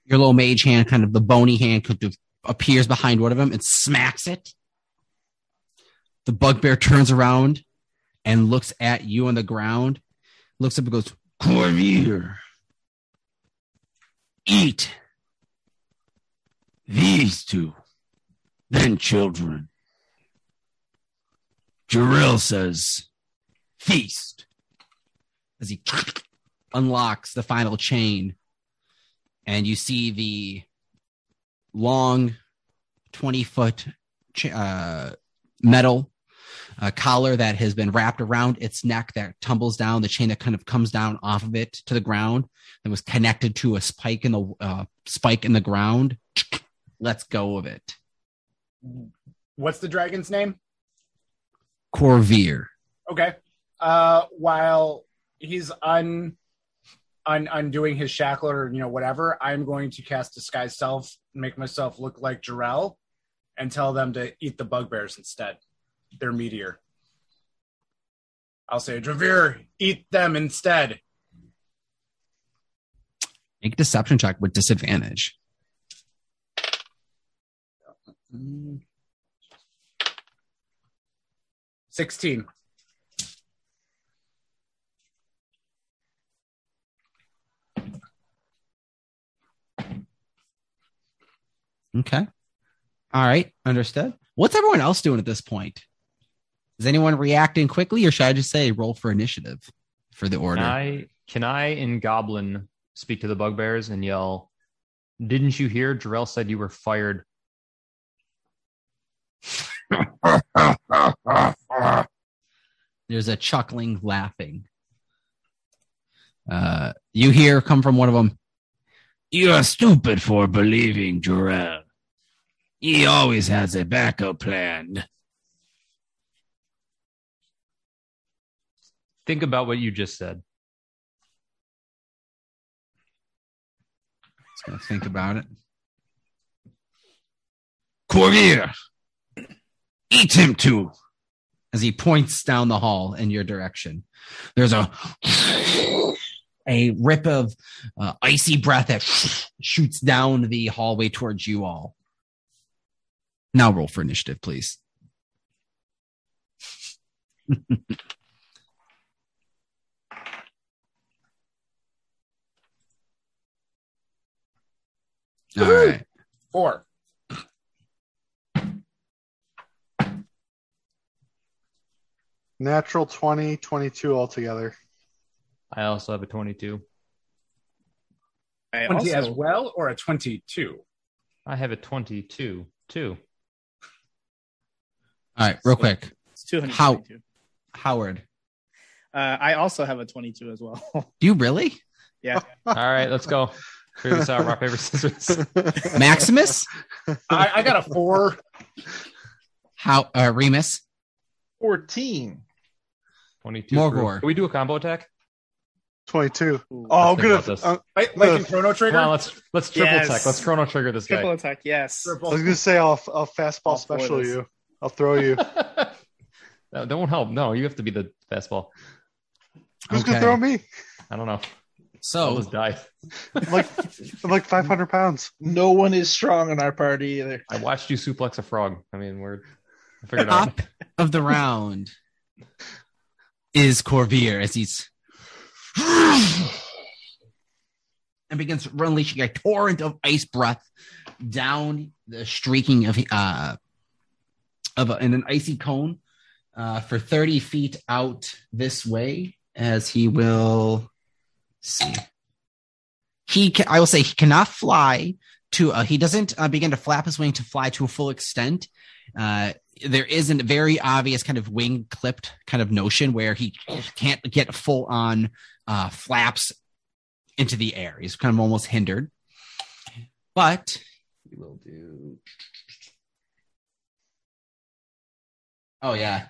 your little mage hand, kind of the bony hand, kind of appears behind one of them and smacks it. The bugbear turns around and looks at you on the ground, looks up and goes, Corvier. Eat. These two. Then children. Jarrell says, feast. as he unlocks the final chain and you see the long 20 foot uh, metal uh, collar that has been wrapped around its neck that tumbles down the chain that kind of comes down off of it to the ground that was connected to a spike in the uh, spike in the ground let's go of it What's the dragon's name? corvier Okay. Uh, while he's un, un undoing his shackle or you know whatever, I'm going to cast disguise self, make myself look like Jarell, and tell them to eat the bugbears instead. They're meteor. I'll say, Dravir, eat them instead. make a deception check with disadvantage Sixteen. Okay. All right. Understood. What's everyone else doing at this point? Is anyone reacting quickly, or should I just say roll for initiative for the order? Can I can I in Goblin speak to the bugbears and yell, Didn't you hear Jarrell said you were fired? There's a chuckling, laughing. Uh, you hear come from one of them. You are stupid for believing Jarrell. He always has a backup plan. Think about what you just said. Just gonna think about it. Corvier. Eat him too. As he points down the hall in your direction, there's a a rip of uh, icy breath that shoots down the hallway towards you all. Now roll for initiative, please. All right. Four. Natural 20, 22 altogether. I also have a 22. I Twenty as well, or a twenty-two. I have a 22 too. All right, real quick. it's 222. How- Howard, Uh, I also have a 22 as well. do you really? yeah. All right, let's go. Figure this out. Rock, paper, scissors. Maximus? I, I got a four. How uh Remus? 14. 22. Morgor. Can we do a combo attack? 22. Ooh. Oh, I'm think gonna. about this. uh, Like, like in Chrono Trigger. Come on, let's let's triple Yes. tech. Let's chrono trigger this Triple guy. Triple attack, yes. I was gonna say I'll, I'll fastball I'll throw special this. you. I'll throw you. no, that won't help. No, you have to be the fastball. Who's Okay. gonna throw me? I don't know. I'll So die. I'm like, I'm like 500 pounds. No one is strong in our party either. I watched you suplex a frog. I mean, we're I figured it out. of the round is Corvier as he's and begins unleashing a torrent of ice breath down the streaking of uh of a, in an icy cone uh, for 30 feet out this way as he will see he ca- i will say he cannot fly to uh, he doesn't uh, begin to flap his wing to fly to a full extent uh, there is a very obvious kind of wing clipped kind of notion where he can't get full on uh, flaps into the air. He's kind of almost hindered. But he will do. Oh yeah.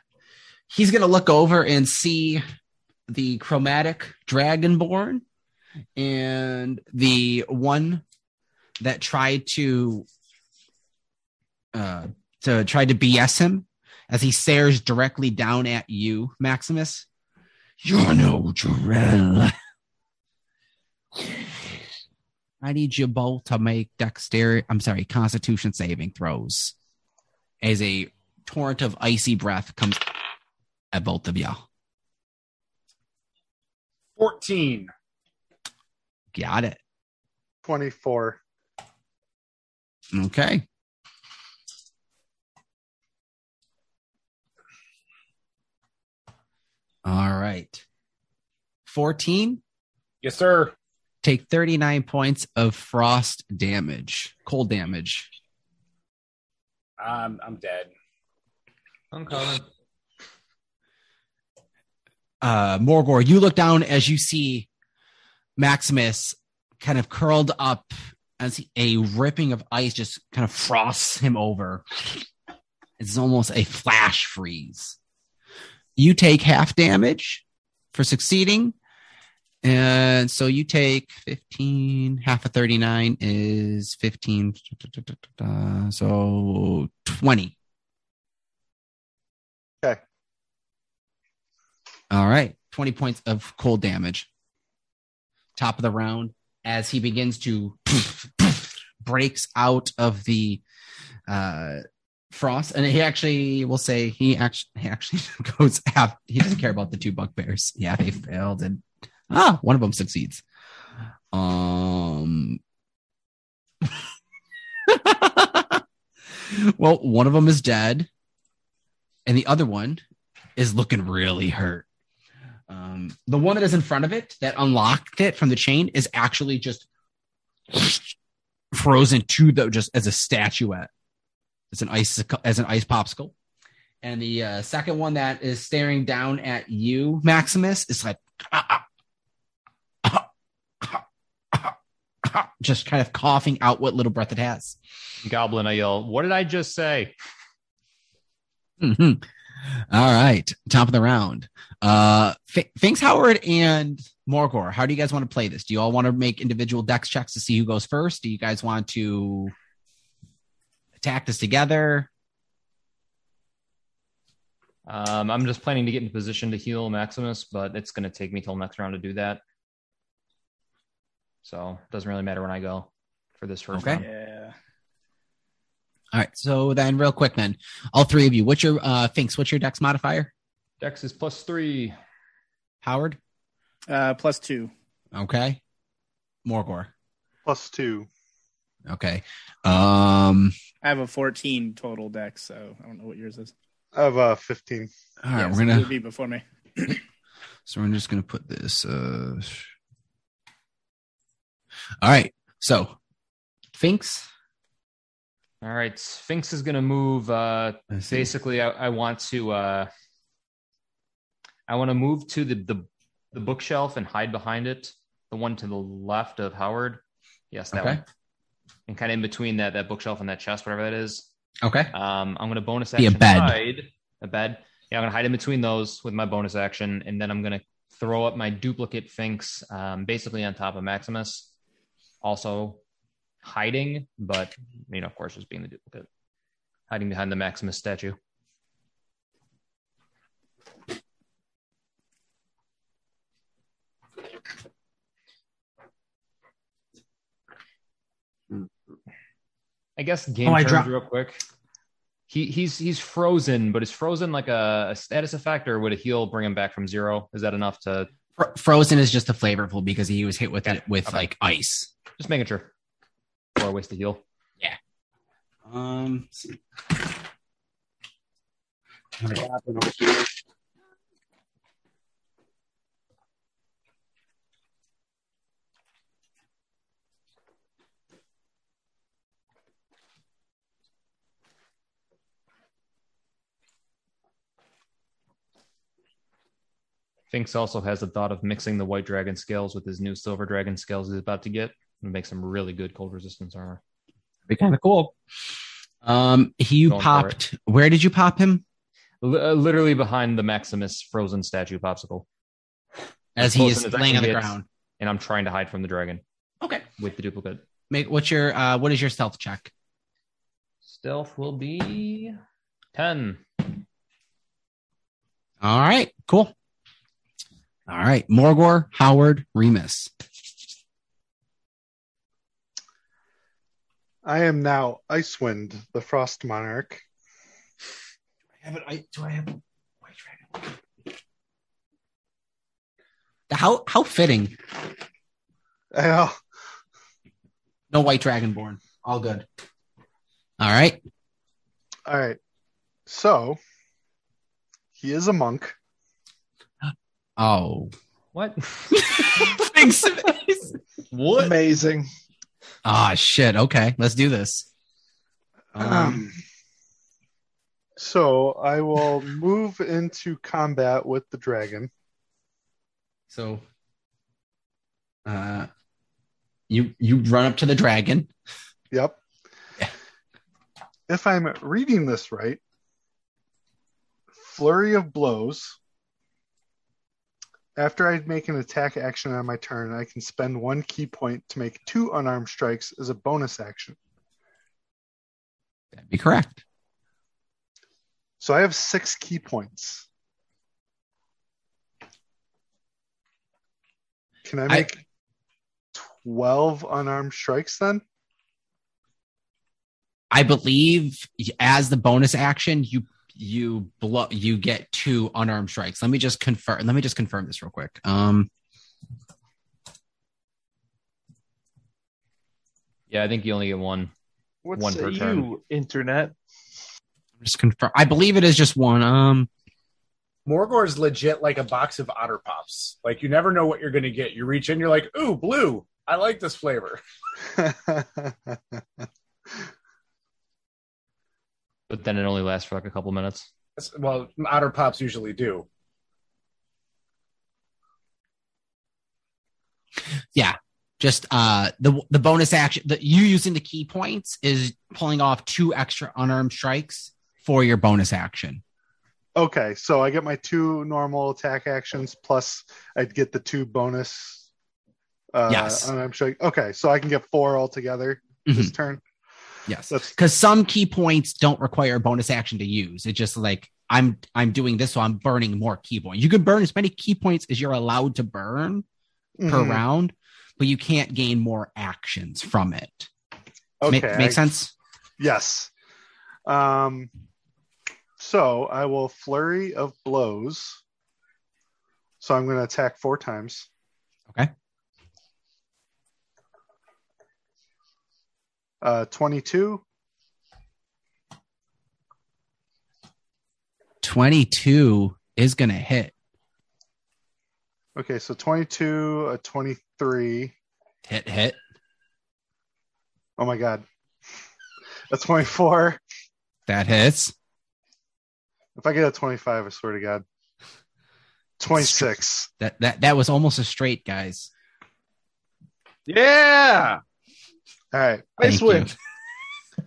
He's gonna look over and see the chromatic dragonborn and the one that tried to uh to try to BS him as he stares directly down at you, Maximus. You're no Jarell. I need you both to make dexterity. I'm sorry, Constitution saving throws. As a torrent of icy breath comes at both of y'all. 14. Got it. 24. Okay. All right. 14, Yes, sir. take 39 points of frost damage, cold damage. I'm I'm dead. I'm coming. uh Morgor, you look down as you see Maximus kind of curled up as a ripping of ice just kind of frosts him over. It's almost a flash freeze. You take half damage for succeeding. And so you take 15, half of 39 is 15. So 20. All right. 20 points of cold damage. Top of the round as he begins to breaks out of the uh frost and he actually will say he actually he actually goes half he doesn't care about the two bugbears yeah they failed and ah one of them succeeds um well one of them is dead and the other one is looking really hurt um, the one that is in front of it that unlocked it from the chain is actually just frozen to the just as a statuette, as an ice as an ice popsicle. And the uh, second one that is staring down at you, Maximus, is like just kind of coughing out what little breath it has. Goblin, I yell, What did I just say? Mhm. All right, top of the round. Uh, F- Finks Howard and Morgor, how do you guys want to play this? Do you all want to make individual dex checks to see who goes first? Do you guys want to attack this together? Um, I'm just planning to get in position to heal Maximus, but it's going to take me till next round to do that. So it doesn't really matter when I go for this first Okay. round. Yeah. All right, so then real quick, then all three of you, what's your uh, Finks? What's your dex modifier? Dex is plus three. Howard, Uh, plus two. okay. Morgor, Plus two. okay. Um, I have a 14 total Dex, so I don't know what yours is. I have uh, 15. all right, Yeah, we're so gonna be before me. So we're just gonna put this. Uh... All right. So, Finks. All right. Finks is going to move. Uh, Let's basically, I, I want to. Uh, I want to move to the, the the bookshelf and hide behind it. The one to the left of Howard. Yes, that Okay. one. And kind of in between that that bookshelf and that chest, whatever that is. Okay. Um, I'm going to bonus action Be a bed. hide a bed. Yeah, I'm going to hide in between those with my bonus action, and then I'm going to throw up my duplicate Finks, um, basically on top of Maximus. Also hiding, but you know, of course, just being the duplicate, hiding behind the Maximus statue. I guess game Oh, I terms dropped- real quick. He he's he's frozen, but is frozen like a, a status effect, or would a heal bring him back from zero? Is that enough to Frozen is just a flavorful because he was hit with Yeah, it with okay. like ice. just making sure? Or a waste to heal. Yeah. Um. let's see. Finks also has the thought of mixing the white dragon scales with his new silver dragon scales he's about to get and make some really good cold resistance armor. Be kind of cool. Um. He Going popped. Where did you pop him? Li- uh, literally behind the Maximus frozen statue popsicle, As he is as laying on the ground. and I'm trying to hide from the dragon Okay. with the duplicate. Make what's your uh what is your stealth check? Stealth will be ten. All right, cool. All right, Morgor, Howard, Remus. I am now Icewind, the Frost Monarch. Do I Have it? I do I have white dragon? How how fitting? No white dragonborn. All good. All right. all right. So he is a monk. Oh, What? big space. what? Amazing. Ah, shit. Okay, let's do this. Um, Um, so I will move into combat with the dragon. so, uh, you you run up to the dragon. Yep. If I'm reading this right, flurry of blows. After I make an attack action on my turn, I can spend one ki point to make two unarmed strikes as a bonus action. That'd be correct. So I have six ki points. Can I I- make 12 unarmed strikes then? I believe as the bonus action, you you blow you get two unarmed strikes. Let me just confirm. Let me just confirm this real quick. Um, Yeah, I think you only get one. What One say per you, turn. internet? just confirm. I believe it is just one. Um, Morgor's legit like a box of Otter Pops. Like you never know what you're gonna get. You reach in, you're like, ooh, blue. I like this flavor. But then it only lasts for like a couple minutes. That's, well, Otter Pops usually do. Yeah, just uh the the bonus action that you using the ki points is pulling off two extra unarmed strikes for your bonus action. okay, so I get my two normal attack actions plus I'd get the two bonus uh Yes. unarmed strike. Okay, so I can get four altogether this turn. Yes. Because some ki points don't require a bonus action to use. It's just like I'm I'm doing this, so I'm burning more ki points. You can burn as many ki points as you're allowed to burn per Mhm. round, but you can't gain more actions from it. Okay, make make I- sense? Yes. Um, so I will flurry of blows. So I'm going to attack four times. Okay. Uh, 22, Twenty two is gonna hit. Okay, so 22, a 23. Hit hit. Oh my god. A 24. That hits. If I get a 25, I swear to God. 26. That that that was almost a straight, guys. Yeah. All right. Nice Thank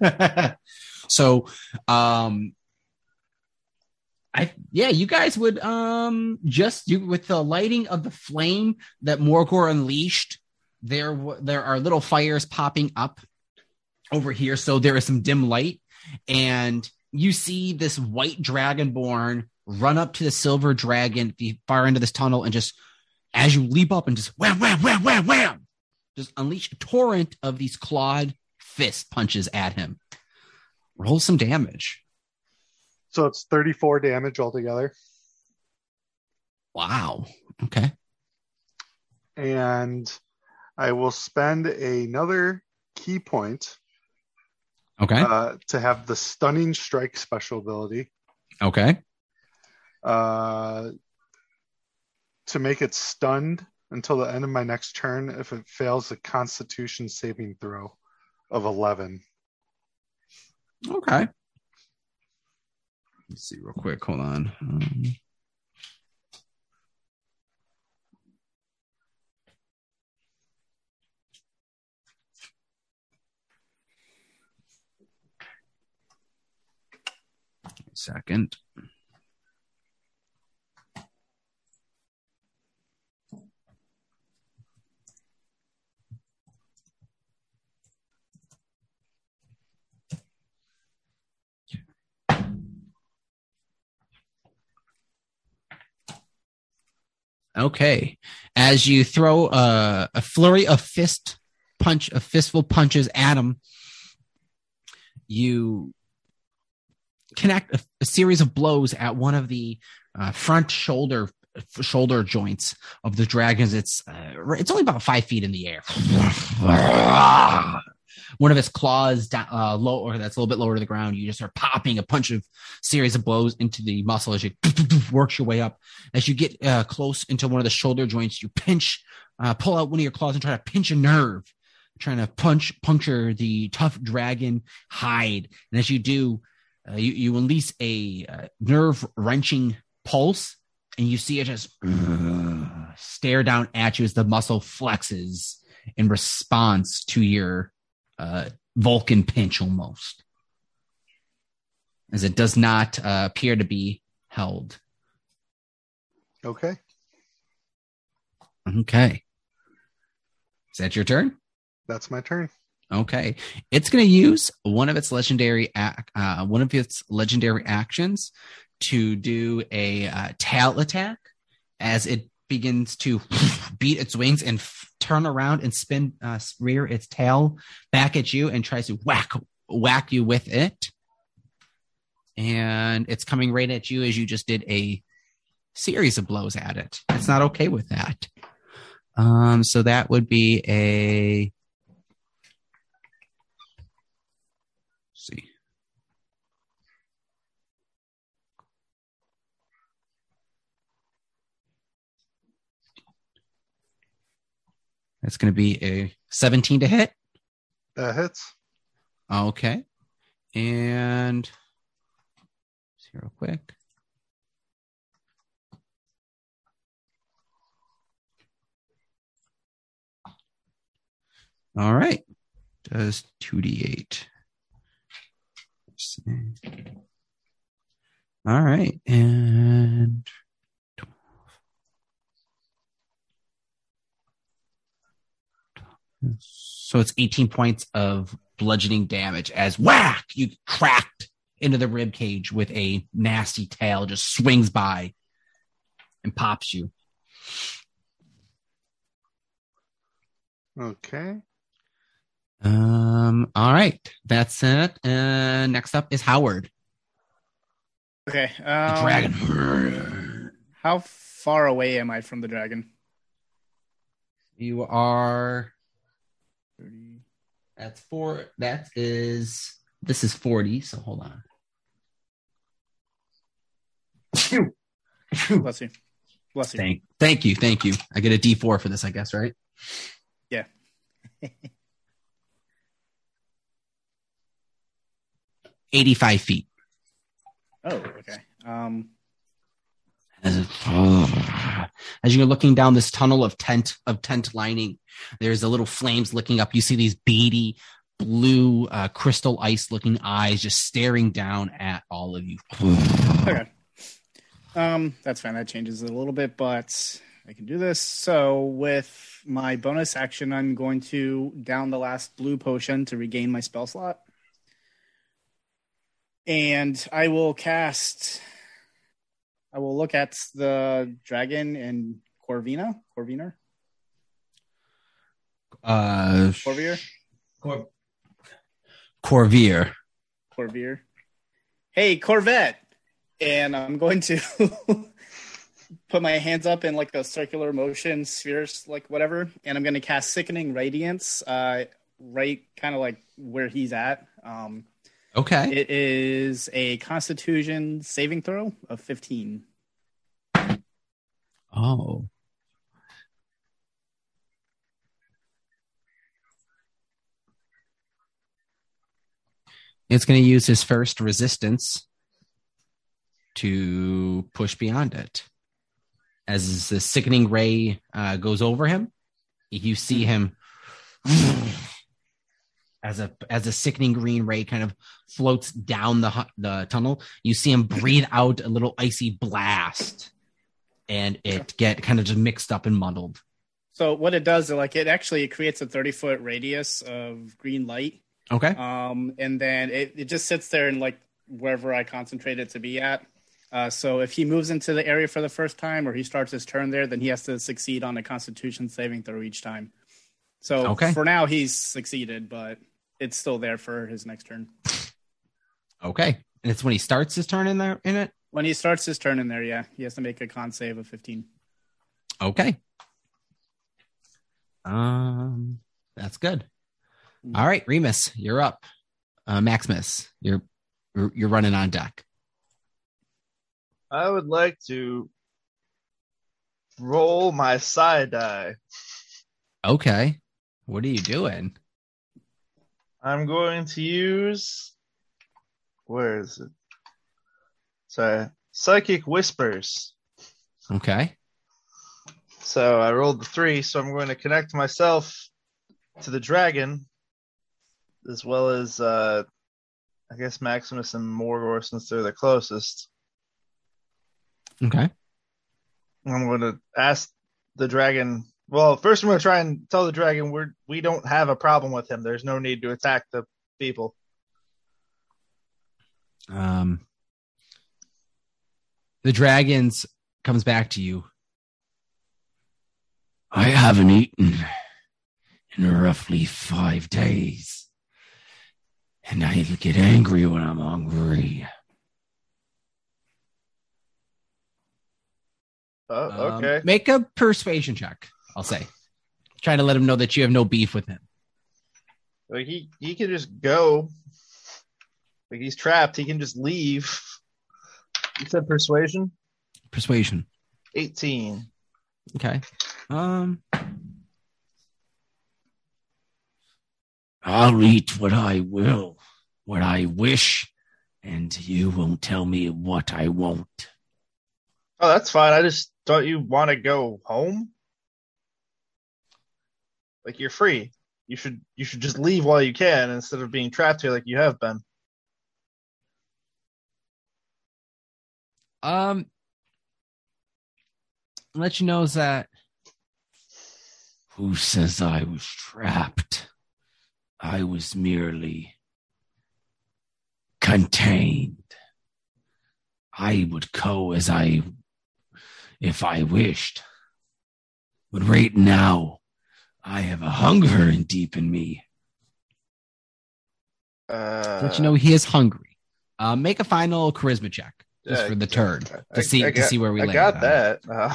win. so um I yeah, you guys would um just you with the lighting of the flame that Morgor unleashed, there there are little fires popping up over here. So there is some dim light, and you see this white dragonborn run up to the silver dragon at the far end of this tunnel, and just as you leap up and just wham wham wham wham wham, just unleash a torrent of these clawed fist punches at him. Roll some damage. So it's 34 damage altogether. Wow. Okay. And I will spend another ki point Okay. uh, to have the stunning strike special ability. okay. uh, to make it stunned until the end of my next turn if it fails a constitution saving throw of 11 Okay. Let's see real quick. Hold on. Um, second. Okay. As you throw a, a flurry of fist punch, a fistful punches at him, you connect a, a series of blows at one of the uh, front shoulder shoulder joints of the dragons. It's uh, it's only about five feet in the air. One of its claws down, uh, low, or that's a little bit lower to the ground. You just start popping a bunch of series of blows into the muscle as you works your way up. As you get uh, close into one of the shoulder joints, you pinch, uh, pull out one of your claws and try to pinch a nerve, trying to punch puncture the tough dragon hide. And as you do, uh, you you release a uh, nerve wrenching pulse, and you see it just stare down at you as the muscle flexes in response to your uh, Vulcan pinch almost, as it does not uh, appear to be held. Okay. Okay. Is that your turn? That's my turn. Okay. It's going to use one of its legendary ac- uh, one of its legendary actions to do a uh, tail attack as it begins to beat its wings and f- turn around and spin uh, rear its tail back at you and tries to whack whack you with it. And it's coming right at you as you just did a series of blows at it. It's not okay with that. Um, so that would be a let's see. That's going to be a 17 to hit. That hits. Okay. And see real quick. All right. Does 2d8. All right. And So it's 18 points of bludgeoning damage as whack, you cracked into the rib cage with a nasty tail, just swings by and pops you. Okay. Um, all right, that's it. Uh, next up is Howard, Okay. the Um, dragon. How far away am I from the dragon? You are. That's four. That is. This is 40, so hold on. Bless you. Bless you. Thank, thank you, thank you. I get a D4 for this, I guess, right? Yeah. Eighty-five feet. Oh, okay. Um, As, you're looking down this tunnel of tent of tent lining, there's a little flames licking up. You see these beady blue uh, crystal ice looking eyes just staring down at all of you. okay. Um, that's fine. That changes it a little bit, but I can do this. So with my bonus action, I'm going to down the last blue potion to regain my spell slot. And I will cast I will look at the dragon and Corvina. Corvina? Uh, Corvier? Cor- Corvier. Corvier. Hey, Corvette. And I'm going to put my hands up in like a circular motion, spheres, like whatever. And I'm going to cast Sickening Radiance, uh, right kind of like where he's at. Um, Okay. it is a Constitution saving throw of 15. oh. It's going to use his first resistance to push beyond it. As the sickening ray uh, goes over him, you see him as a as a sickening green ray kind of floats down the the tunnel. You see him breathe out a little icy blast, and it get kind of just mixed up and muddled. So what it does, is like it actually creates a 30 foot radius of green light. Okay. Um, and then it, it just sits there and like wherever I concentrate it to be at. Uh, so if he moves into the area for the first time or he starts his turn there, then he has to succeed on a Constitution saving throw each time. So Okay. for now, he's succeeded, but it's still there for his next turn. Okay. And it's when he starts his turn in there in it? When he starts his turn in there, yeah, he has to make a con save of 15. Okay. Um that's good. All right, Remus, you're up. Uh Maximus, you're you're you're running on deck. I would like to roll my side die. Okay. What are you doing? I'm going to use. Where is it? Sorry. Psychic Whispers. Okay. So I rolled the three, so I'm going to connect myself to the dragon, as well as, uh, I guess, Maximus and Morgor, since they're the closest. Okay. I'm going to ask the dragon. Well, first I'm going to try and tell the dragon we're we don't have a problem with him. There's no need to attack the people. Um the dragons comes back to you. I haven't eaten in roughly five days. And I get angry when I'm hungry. Oh, Um, okay. make a persuasion check, I'll say. Trying to let him know that you have no beef with him. Like he he can just go. Like he's trapped. He can just leave. You said persuasion. Persuasion. Eighteen. Okay. Um I'll eat what I will, what I wish, and you won't tell me what I won't. Oh, that's fine. I just thought you want to go home. Like you're free. You should you should just leave while you can instead of being trapped here like you have been. um let you know is that Who says I was trapped? I was merely contained. I would go as I, if I wished. But right now, I have a hunger in deep in me. Uh, let you know he is hungry. Um make a final charisma check just yeah, for the turn I- to see I to got- see where we I land. got that. Uh,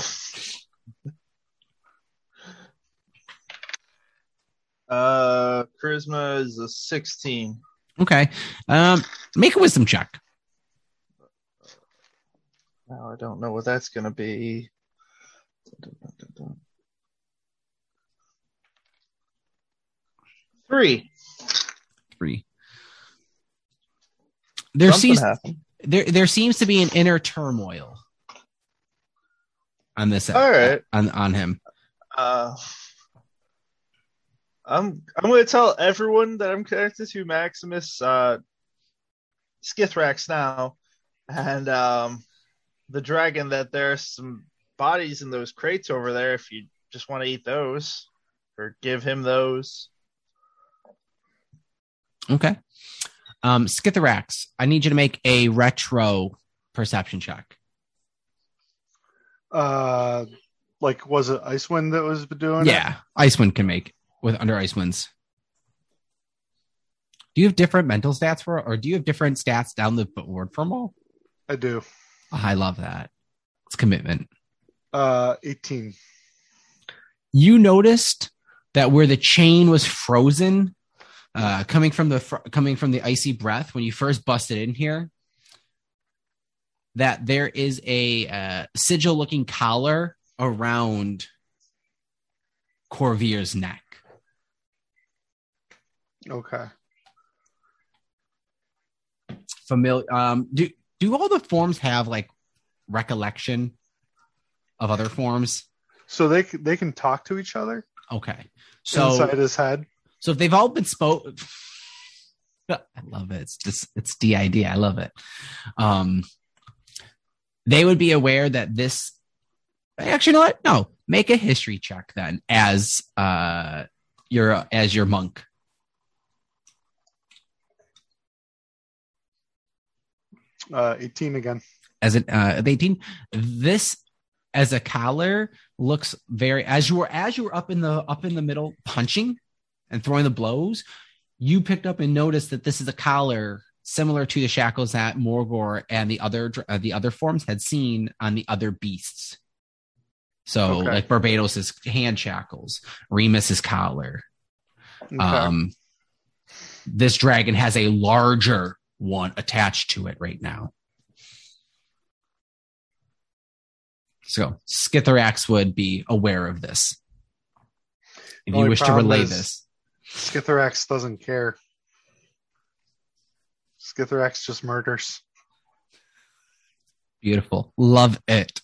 uh, charisma is a sixteen. Okay. Um make a wisdom check. Now I don't know what that's gonna be. Three. Three. There Something seems happened. there there seems to be an inner turmoil on this All right. on on him. Uh, I'm I'm going to tell everyone that I'm connected to Maximus uh, Skitherax now, and um, the dragon that there's some bodies in those crates over there. If you just want to eat those, or give him those. Okay. Um Skitherax, I need you to make a retro perception check. Uh, like was it Icewind that was doing it? Yeah, Icewind can make with under Icewind's. Do you have different mental stats for or do you have different stats down the board for all? I do. Oh, I love that. It's commitment. Uh, 18. you noticed that where the chain was frozen, uh, coming from the fr- coming from the icy breath when you first busted in here, that there is a uh, sigil-looking collar around Corvier's neck. Okay. Familiar? Um, do do all the forms have like recollection of other forms? So they they can talk to each other Okay, so inside his head. So if they've all been spoke, I love it. It's just it's DID. I love it. Um, they would be aware that this. Actually, you know what? No, make a history check then, as uh, your as your monk. Uh, 18 again. as an uh, 18. This as a collar looks very as you were as you were up in the up in the middle punching and throwing the blows, you picked up and noticed that this is a collar similar to the shackles that Morgor and the other uh, the other forms had seen on the other beasts. So Okay. like Barbados's hand shackles, Remus's collar. Okay. Um, this dragon has a larger one attached to it right now. So Skitherax would be aware of this. If you wish to relay is- this, Skitherax doesn't care. Skitherax just murders. beautiful, love it.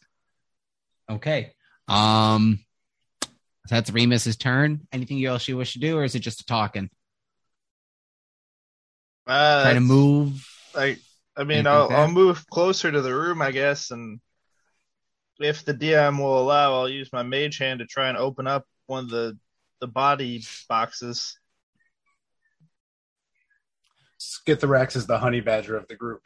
Okay, um, that's Remus's turn. Anything else you wish to do, or is it just a talking? Uh, Trying to move. I I mean, I'll, like? I'll move closer to the room, I guess, and if the DM will allow, I'll use my mage hand to try and open up one of the the body boxes. Skitherax is the honey badger of the group.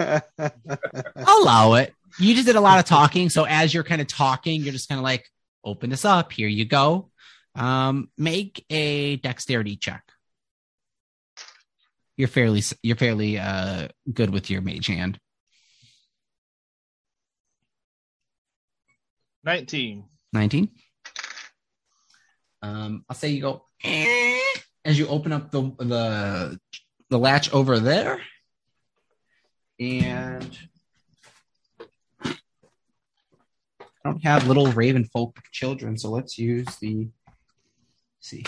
Allow it. You just did a lot of talking, so as you're kind of talking, you're just kind of like, open this up. Here you go. Um, make a dexterity check. You're fairly you're fairly uh good with your mage hand. Nineteen. 19. Um, I'll say you go as you open up the the the latch over there, and I don't have little raven folk children, so let's use the let's see.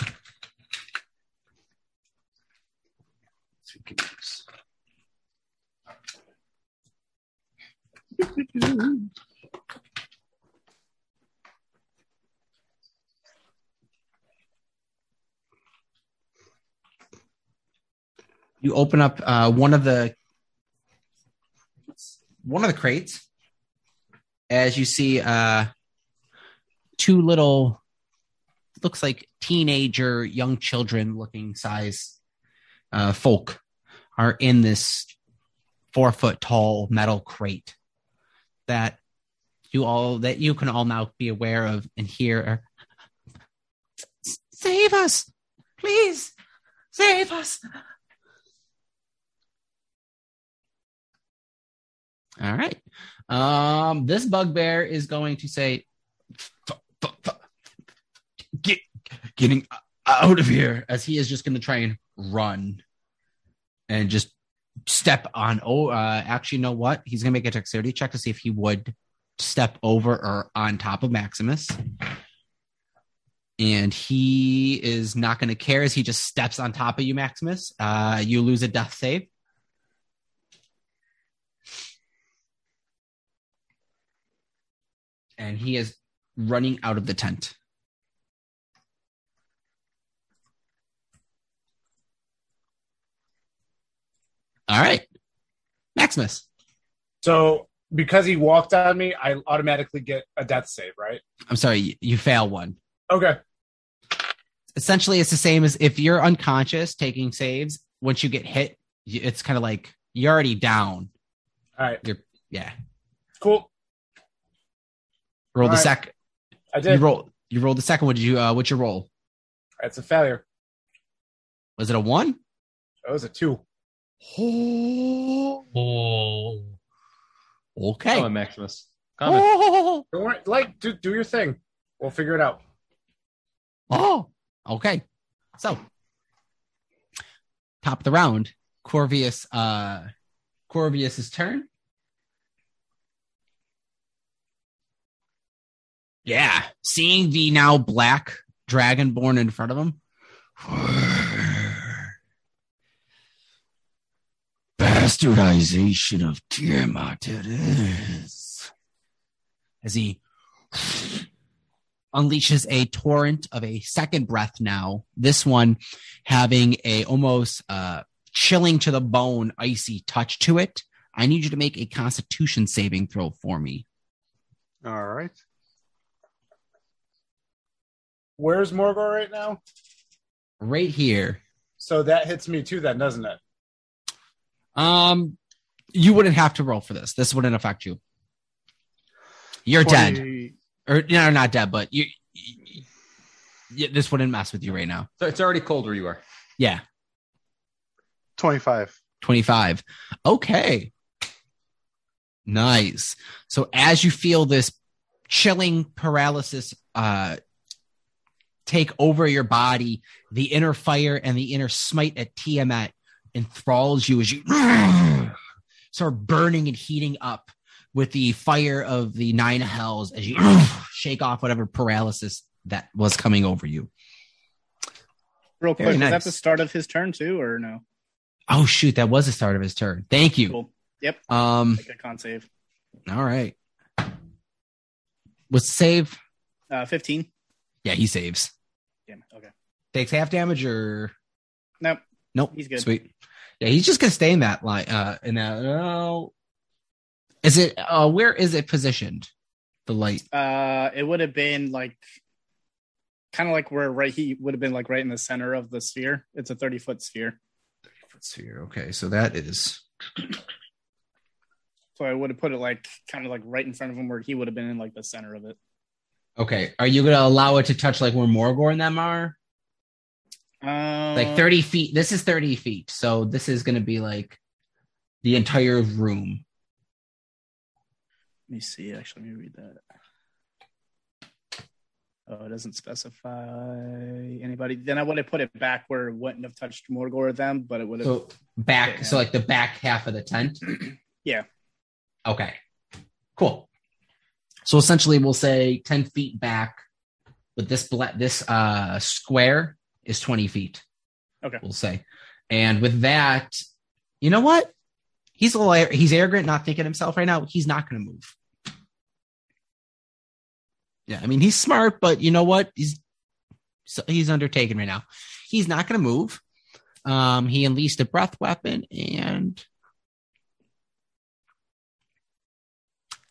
You open up uh, one of the one of the crates as you see uh, two little looks like teenager young children looking size uh, folk are in this four foot tall metal crate that you all that you can all now be aware of and hear. Save us please save us All right. Um, this bugbear is going to say, "F- f- f- "Get getting out of here!" As he is just going to try and run, and just step on. Oh, uh, actually, you know what? He's going to make a dexterity check to see if he would step over or on top of Maximus. And he is not going to care as he just steps on top of you, Maximus. Uh, you lose a death save. And he is running out of the tent. All right, Maximus. So because he walked on me, I automatically get a death save, right? I'm sorry, you, fail one. Okay. Essentially, it's the same as if you're unconscious taking saves. Once you get hit, it's kind of like you're already down. All right. You're yeah. Cool. Roll the All right. sec. I You did. roll. You rolled the second. What did you? Uh, what's your roll? It's a failure. Was it a one? That was a two. Oh. Okay. Come on, Maximus. Coming. Oh. Don't worry. Like, do, do your thing. We'll figure it out. Oh, okay. So, top of the round, Corvius. Uh, Corvius's turn. Yeah, seeing the now black dragonborn in front of him. Bastardization of Tiamat it is. as he unleashes a torrent of a second breath now this one having a almost uh chilling to the bone icy touch to it i need you to make a constitution saving throw for me All right. Where's Morgor right now? right here So that hits me too, then, doesn't it? um You wouldn't have to roll for this. This wouldn't affect you. You're dead, 20 or no, not dead, but you. you- you- this wouldn't mess with you right now. So it's already cold where you are. Yeah, 25. 25. Okay. Nice. So as you feel this chilling paralysis uh take over your body, the inner fire and the inner smite at Tiamat enthralls you as you start burning and heating up with the fire of the nine hells as you shake off whatever paralysis that was coming over you. Real Very quick, was nice. that the start of his turn too, or no? Oh shoot, that was the start of his turn. Thank you. Cool. Yep. Um a con save. All right. What's save? Uh, Fifteen. Yeah, he saves. Damn it. Okay. Takes half damage or Nope. nope. He's good. Sweet. Yeah, he's just gonna stay in that line. Uh, in that. Oh, is it? Uh, where is it positioned? The light. Uh, it would have been like, kind of like where right he would have been like right in the center of the sphere. It's a thirty foot sphere, Thirty foot Sphere. Okay, so that is. so I would have put it like kind of like right in front of him where he would have been in like the center of it. Okay, are you gonna allow it to touch like where Morgor and them are? Um, Like thirty feet. This is thirty feet, so this is gonna be like the entire room. Let me see. Actually, let me read that. Oh, it doesn't specify anybody. Then I would have put it back where it wouldn't have touched Morgor or them, but it would have. So back, so like the back half of the tent. Yeah. Okay. Cool. So essentially, we'll say ten feet back, but this bla- this uh square is twenty feet. Okay. We'll say, and with that, you know what? He's a little he's arrogant, not thinking himself right now. He's not going to move. Yeah, I mean he's smart, but you know what? He's so he's undertaken right now. He's not going to move. Um, he unleashed a breath weapon, and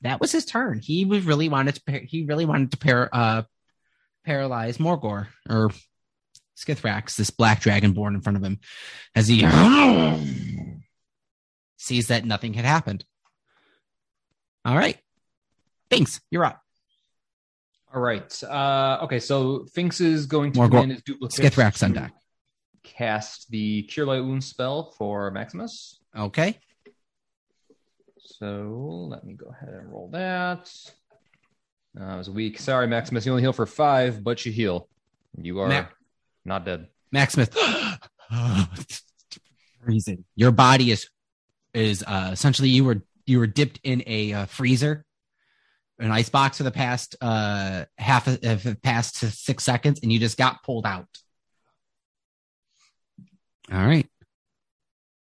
that was his turn. He was really wanted to. par- He really wanted to par, uh, paralyze Morgor or Skitherax, this black dragon born in front of him, as he sees that nothing had happened. All right, thanks. You're up. All right. Uh, okay, so Finks is going to go- in as duplicate. Skitherax on deck. Cast the Cure Light Wound spell for Maximus. Okay. So let me go ahead and roll that. Uh, I was weak. Sorry, Maximus. You only heal for five, but you heal. You are Mac- not dead. Max Smith. Freezing. Your body is is uh, essentially you were you were dipped in a uh, freezer, an ice box for the past uh, half of of the past six seconds, and you just got pulled out. All right.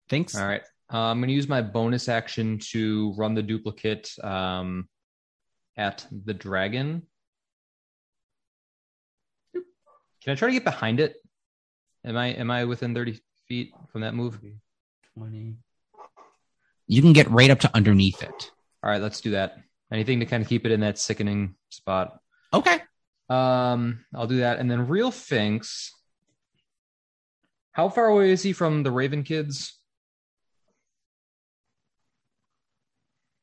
Thanks. All right. Uh, I'm going to use my bonus action to run the duplicate um, at the dragon. Can I try to get behind it? Am I am I within 30 feet from that move? Twenty. You can get right up to underneath it. All right, let's do that. Anything to kind of keep it in that sickening spot. Okay. Um, I'll do that. And then real Finks. How far away is he from the Raven kids?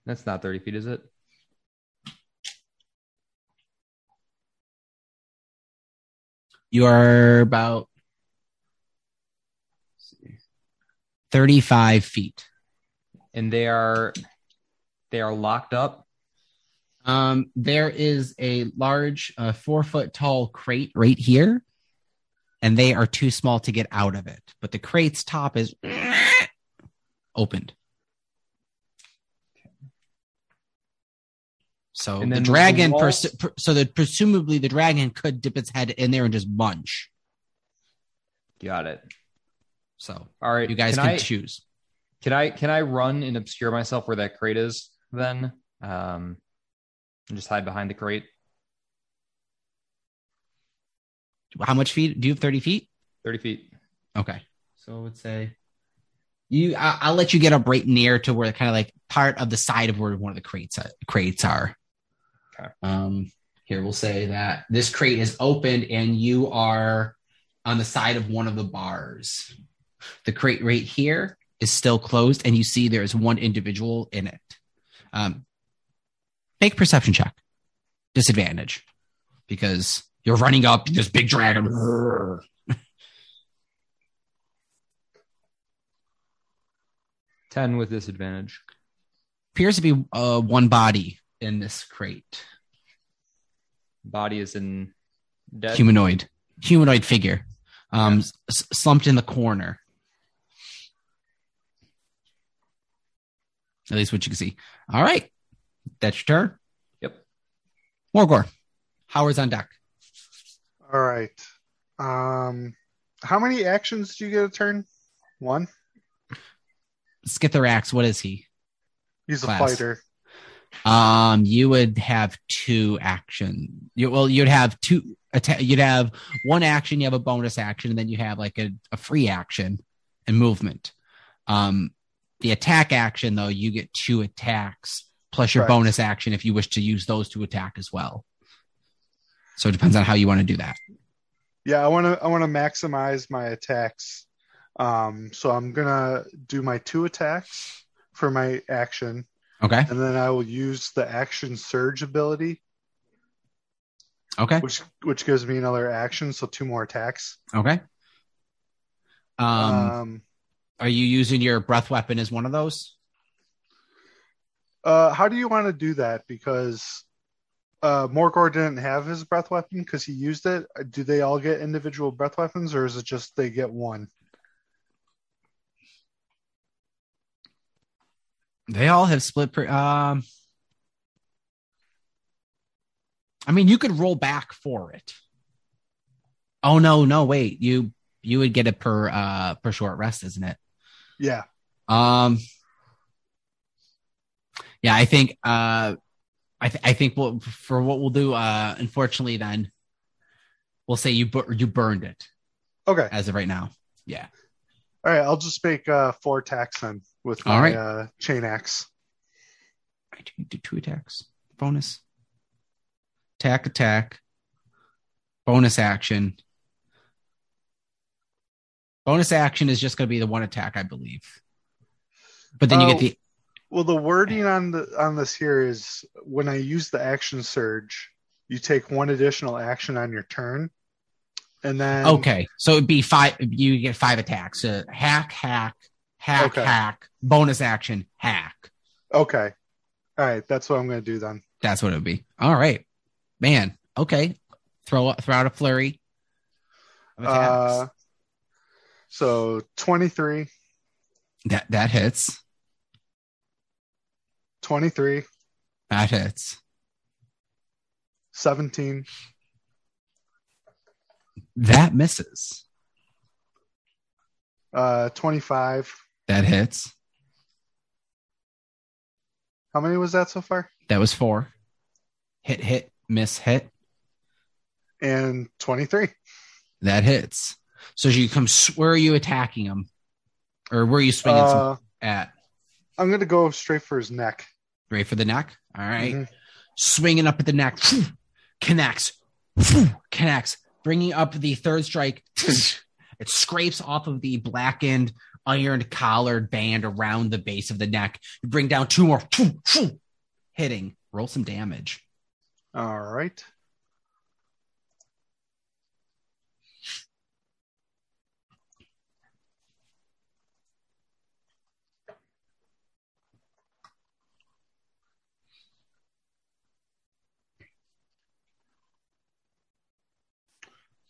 That's not 30 feet, is it? You are about 35 feet. And they are they are locked up. Um, there is a large, uh, four foot tall crate right here, and they are too small to get out of it. But the crate's top is opened. So And the then the dragon, pers- per- so that presumably the dragon could dip its head in there and just munch. Got it. So All right. you guys can can I, choose. Can I can I run and obscure myself where that crate is then? Um and just hide behind the crate. How much feet? Do you have 30 feet? 30 feet. Okay. So I would say you. I, I'll let you get up right near to where kind of like part of the side of where one of the crates uh, crates are. Okay. Um. Here we'll say that this crate is opened and you are on the side of one of the bars. The crate right here is still closed, and you see there is one individual in it. Um, make perception check. Disadvantage because you're running up this big dragon. Ten with disadvantage. Appears to be uh, one body in this crate. Body is in dead. Humanoid, humanoid figure, um, s- slumped in the corner. At least what you can see. All right, that's your turn. Yep. Morgor, Howard's on deck. All right. Um, how many actions do you get a turn? One. Skitherax, what is he? He's a fighter. Um, you would have two action. You well, you'd have two. You'd have one action. You have a bonus action, and then you have like a, a free action and movement. Um, the attack action though, you get two attacks plus your Correct. bonus action if you wish to use those to attack as well. So it depends on how you want to do that. Yeah, I want to. I want to maximize my attacks. Um, so I'm gonna do my two attacks for my action, Okay. and then I will use the action surge ability, Okay. which which gives me another action, so two more attacks. Okay. Um, Um, are you using your breath weapon as one of those? uh, how do you want to do that? Because uh, Morgor didn't have his breath weapon because he used it. Do they all get individual breath weapons, or is it just they get one? They all have split. Per, um, I mean, you could roll back for it. Oh no, no, wait. You you would get it per uh per short rest, isn't it? Yeah. Um. Yeah, I think. Uh, I th- I think we'll, for what we'll do. Uh, unfortunately, then we'll say you bur- you burned it Okay. as of right now. Yeah. All right. I'll just make uh, four attacks then with my right. uh, chain axe. I do, do two attacks. Bonus. Attack, attack. Bonus action. Bonus action is just going to be the one attack, I believe. But then you Oh. get the. Well, the wording on the on this here is when I use the action surge, you take one additional action on your turn, and then Okay. So it'd be five. You get five attacks. Uh, hack, hack, hack, Okay. hack. Bonus action, hack. okay, all right, that's what I'm going to do then. That's what it would be. All right. Man. Okay. Throw, throw out a flurry. Uh, so 23, that, that hits. 23, That hits. 17, That misses. uh, 25. That hits. How many was that so far? That was four. Hit, hit, miss, hit. And 23. That hits. So you come. Where are you attacking him, or where are you swinging Uh, at? I'm going to go straight for his neck. Right for the neck. All right. Mhm. Swinging up at the neck. Connects. Connects. Bringing up the third strike. It scrapes off of the blackened iron collared band around the base of the neck. You bring down two more. Hitting. Roll some damage. All right.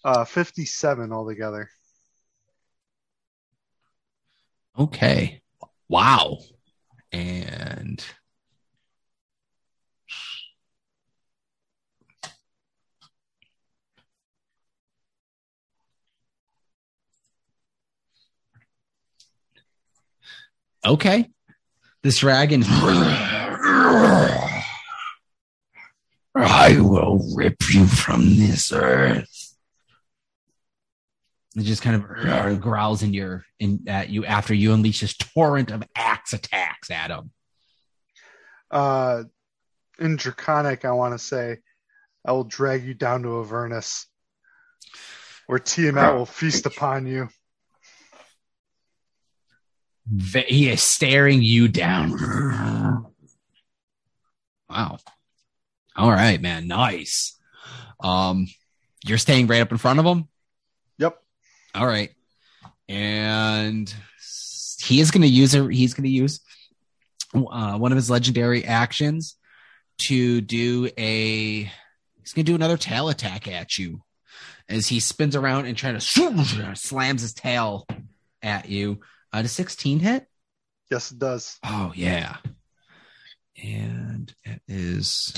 Uh, 57 altogether. Okay. Wow. And okay. This dragon I will rip you from this earth. It just kind of growls in your in at you after you unleash this torrent of axe attacks at him. Uh, in Draconic, I want to say, I will drag you down to Avernus, where Tiamat will feast upon you. he is staring you down. Wow. All right, man. Nice. Um, you're staying right up in front of him. All right, and he is going to use a, He's going to use uh, one of his legendary actions to do a. He's going to do another tail attack at you as he spins around and trying to slams his tail at you. Uh, does 16 hit? Yes, it does. Oh yeah. And it is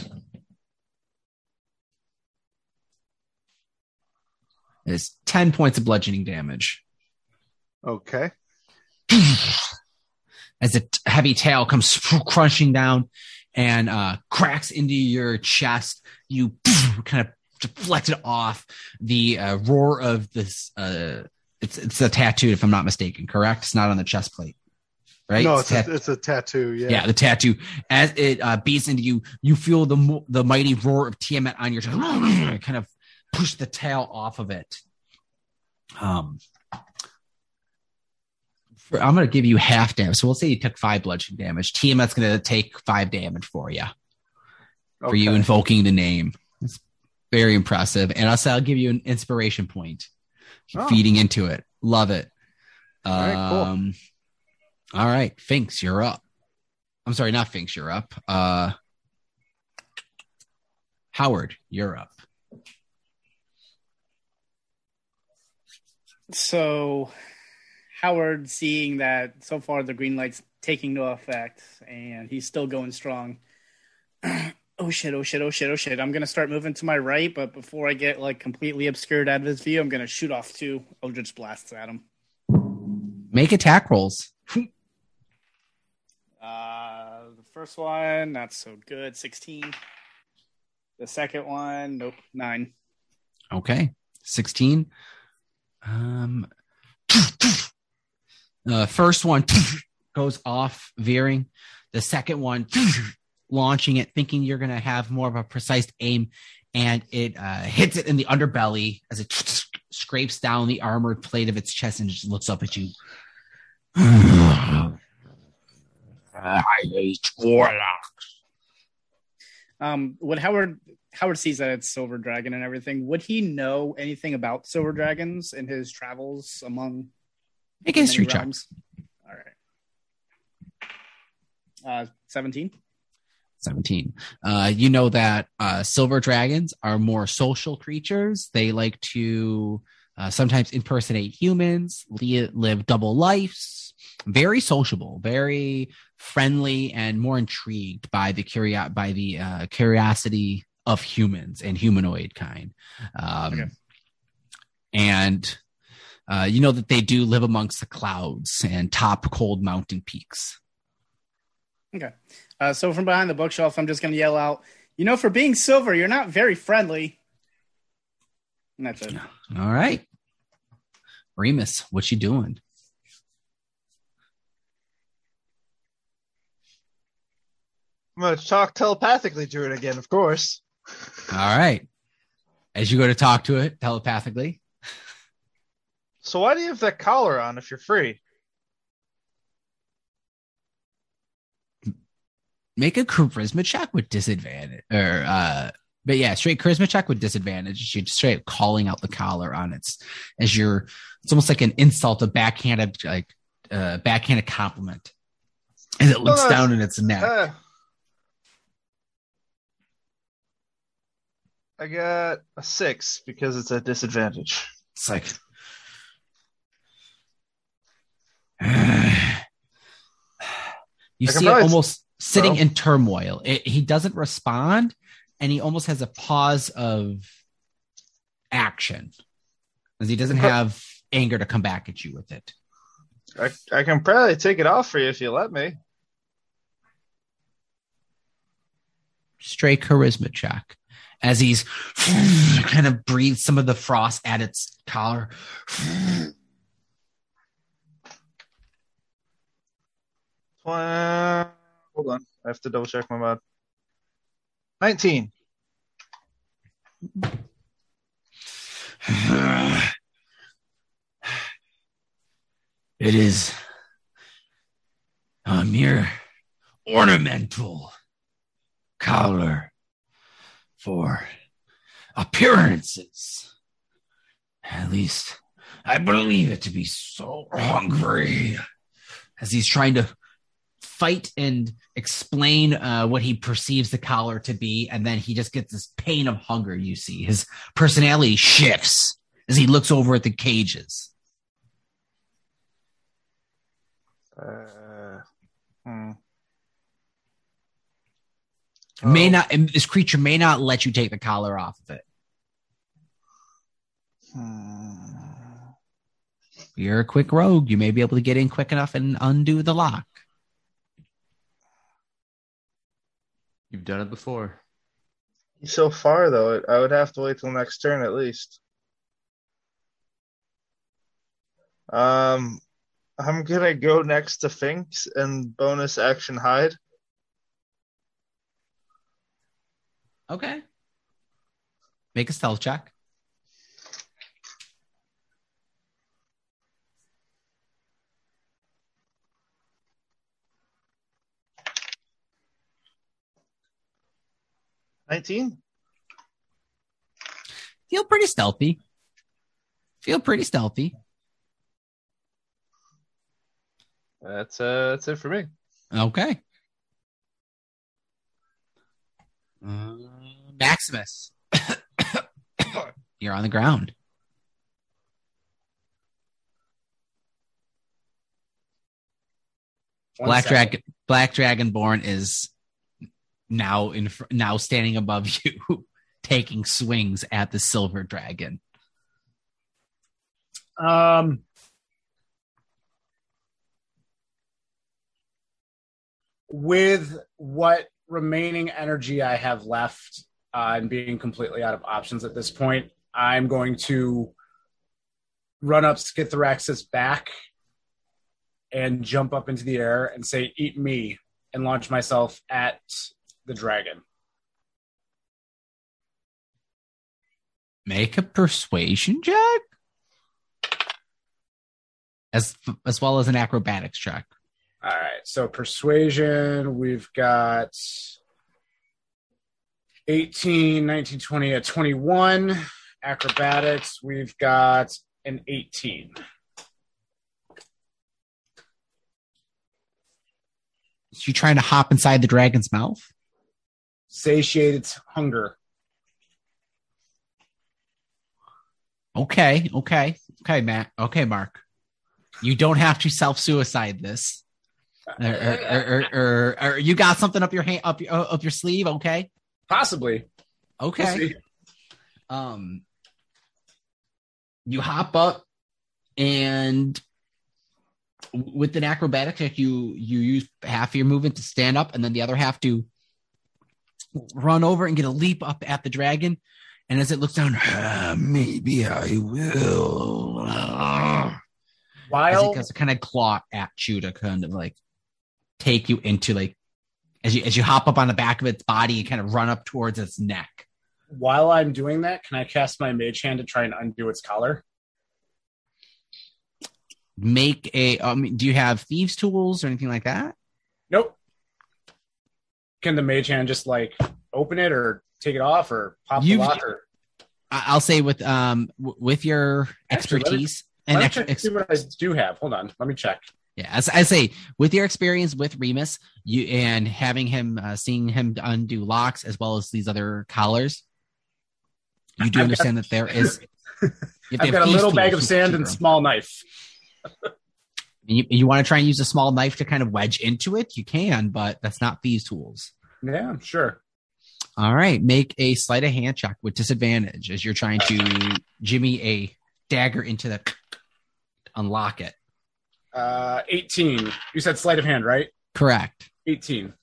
it's 10 points of bludgeoning damage. Okay. As a heavy tail comes crunching down and uh, cracks into your chest, you kind of deflect it off. The uh, roar of this, uh, it's it's a tattoo, if I'm not mistaken, correct? It's not on the chest plate, right? No, it's tat- a, it's a tattoo. Yeah. yeah. the tattoo. As it uh, beats into you, you feel the mo- the mighty roar of Tiamat on your chest. kind of push the tail off of it. Um, for, I'm going to give you half damage. So we'll say you took five bludgeoning damage. Tiamat's going to take five damage for you for you invoking the name. It's very impressive. And also, I'll give you an inspiration point, Oh. feeding into it. Love it. All right, cool. Um, all right, Finks, you're up. I'm sorry, not Finks, you're up. Uh, Howard, you're up. So, Howard, seeing that so far the green light's taking no effect and he's still going strong. oh shit, oh shit, oh shit, oh shit. I'm going to start moving to my right, but before I get like completely obscured out of his view, I'm going to shoot off two Eldritch Blasts at him. Make attack rolls. Uh, the first one, not so good, 16. The second one, nope, nine. Okay, 16. Um, the first one goes off veering. The second one launching it, thinking you're going to have more of a precise aim, and it uh, hits it in the underbelly as it scrapes down the armored plate of its chest and just looks up at you. I hate warlocks. Um, would Howard Howard sees that it's Silver Dragon and everything? Would he know anything about Silver Dragons in his travels among Make history many check. realms? All right. Uh, seventeen. 17. Uh, you know that uh, silver dragons are more social creatures. They like to uh, sometimes impersonate humans, li- live double lives, very sociable, very friendly, and more intrigued by the curio- by the uh, curiosity of humans and humanoid kind. Um, Okay. And uh, you know that they do live amongst the clouds and top cold mountain peaks. Okay. Uh, so from behind the bookshelf, I'm just going to yell out, "You know, for being silver, you're not very friendly." And that's it. All right. Remus, what you doing? I'm going to talk telepathically to it again, of course. All right. As you go to talk to it telepathically, So why do you have that collar on if you're free? make a charisma check with disadvantage. Or uh but yeah, straight charisma check with disadvantage. You're just straight calling out the collar on its as you're it's almost like an insult, a backhanded like uh backhanded compliment. As it looks Well, down in its neck. Uh, I got a six because it's a disadvantage. It's like you see it almost sitting Well- in turmoil. It, he doesn't respond, and he almost has a pause of action, as he doesn't have anger to come back at you with it. I, I can probably take it off for you if you let me. Straight charisma check, as he's kind of breathes some of the frost at its collar. Hold on. I have to double check my mod. 19. It is a mere ornamental collar for appearances. At least I believe it to be so hungry. as he's trying to fight and explain uh, what he perceives the collar to be, and then he just gets this pain of hunger. You see, his personality shifts as he looks over at the cages. Uh, hmm. May Oh. not, and this creature may not let you take the collar off of it. Hmm. You're a quick rogue. You may be able to get in quick enough and undo the lock. You've done it before. So far, though, I would have to wait till next turn at least. Um, I'm gonna go next to Finks and bonus action hide. Okay. Make a stealth check. Nineteen. Feel pretty stealthy. Feel pretty stealthy. That's uh, that's it for me. Okay. Uh, Maximus. You're on the ground. One Black second. Dragon Black Dragonborn is now in fr- now standing above you, taking swings at the silver dragon. Um, with what remaining energy I have left, uh, and being completely out of options at this point, I'm going to run up Skitherax's back and jump up into the air and say, "Eat me," and launch myself at the dragon. Make a persuasion check, as as well as an acrobatics check. All right. So persuasion, we've got 18, 19, 20, a 21. Acrobatics, we've got an 18. You trying to hop inside the dragon's mouth? Satiate its hunger. Okay, okay, okay, Matt. Okay, Mark. You don't have to self suicide this. Or, or, or, or, or you got something up your hand, up your up your sleeve. Okay, Possibly. We'll okay. Um, you hop up, and with an acrobatic check, you you use half of your movement to stand up, and then the other half to run over and get a leap up at the dragon. And as it looks down, Ah, maybe I will. Ah. as While it to kind of claw at you to kind of like take you into like as you as you hop up on the back of its body and kind of run up towards its neck. while I'm doing that, can I cast my mage hand to try and undo its collar? Make a um do you have thieves tools or anything like that? Nope. Can the mage hand just like open it or take it off or pop You've- the lock or I'll say with um with your Actually, expertise and Let me ex- check to ex- see what I do have. Hold on. Let me check. Yeah, as I say, with your experience with Remus, you and having him uh, seeing him undo locks as well as these other collars, you do I've understand that there is. I've got a little bag of sand and small knife. you, you want to try and use a small knife to kind of wedge into it, you can, but that's not thieves tools. Yeah, sure. All right, make a sleight of hand check with disadvantage as you're trying to jimmy a dagger into the unlock it. Uh, 18. You said sleight of hand, right? Correct. 18.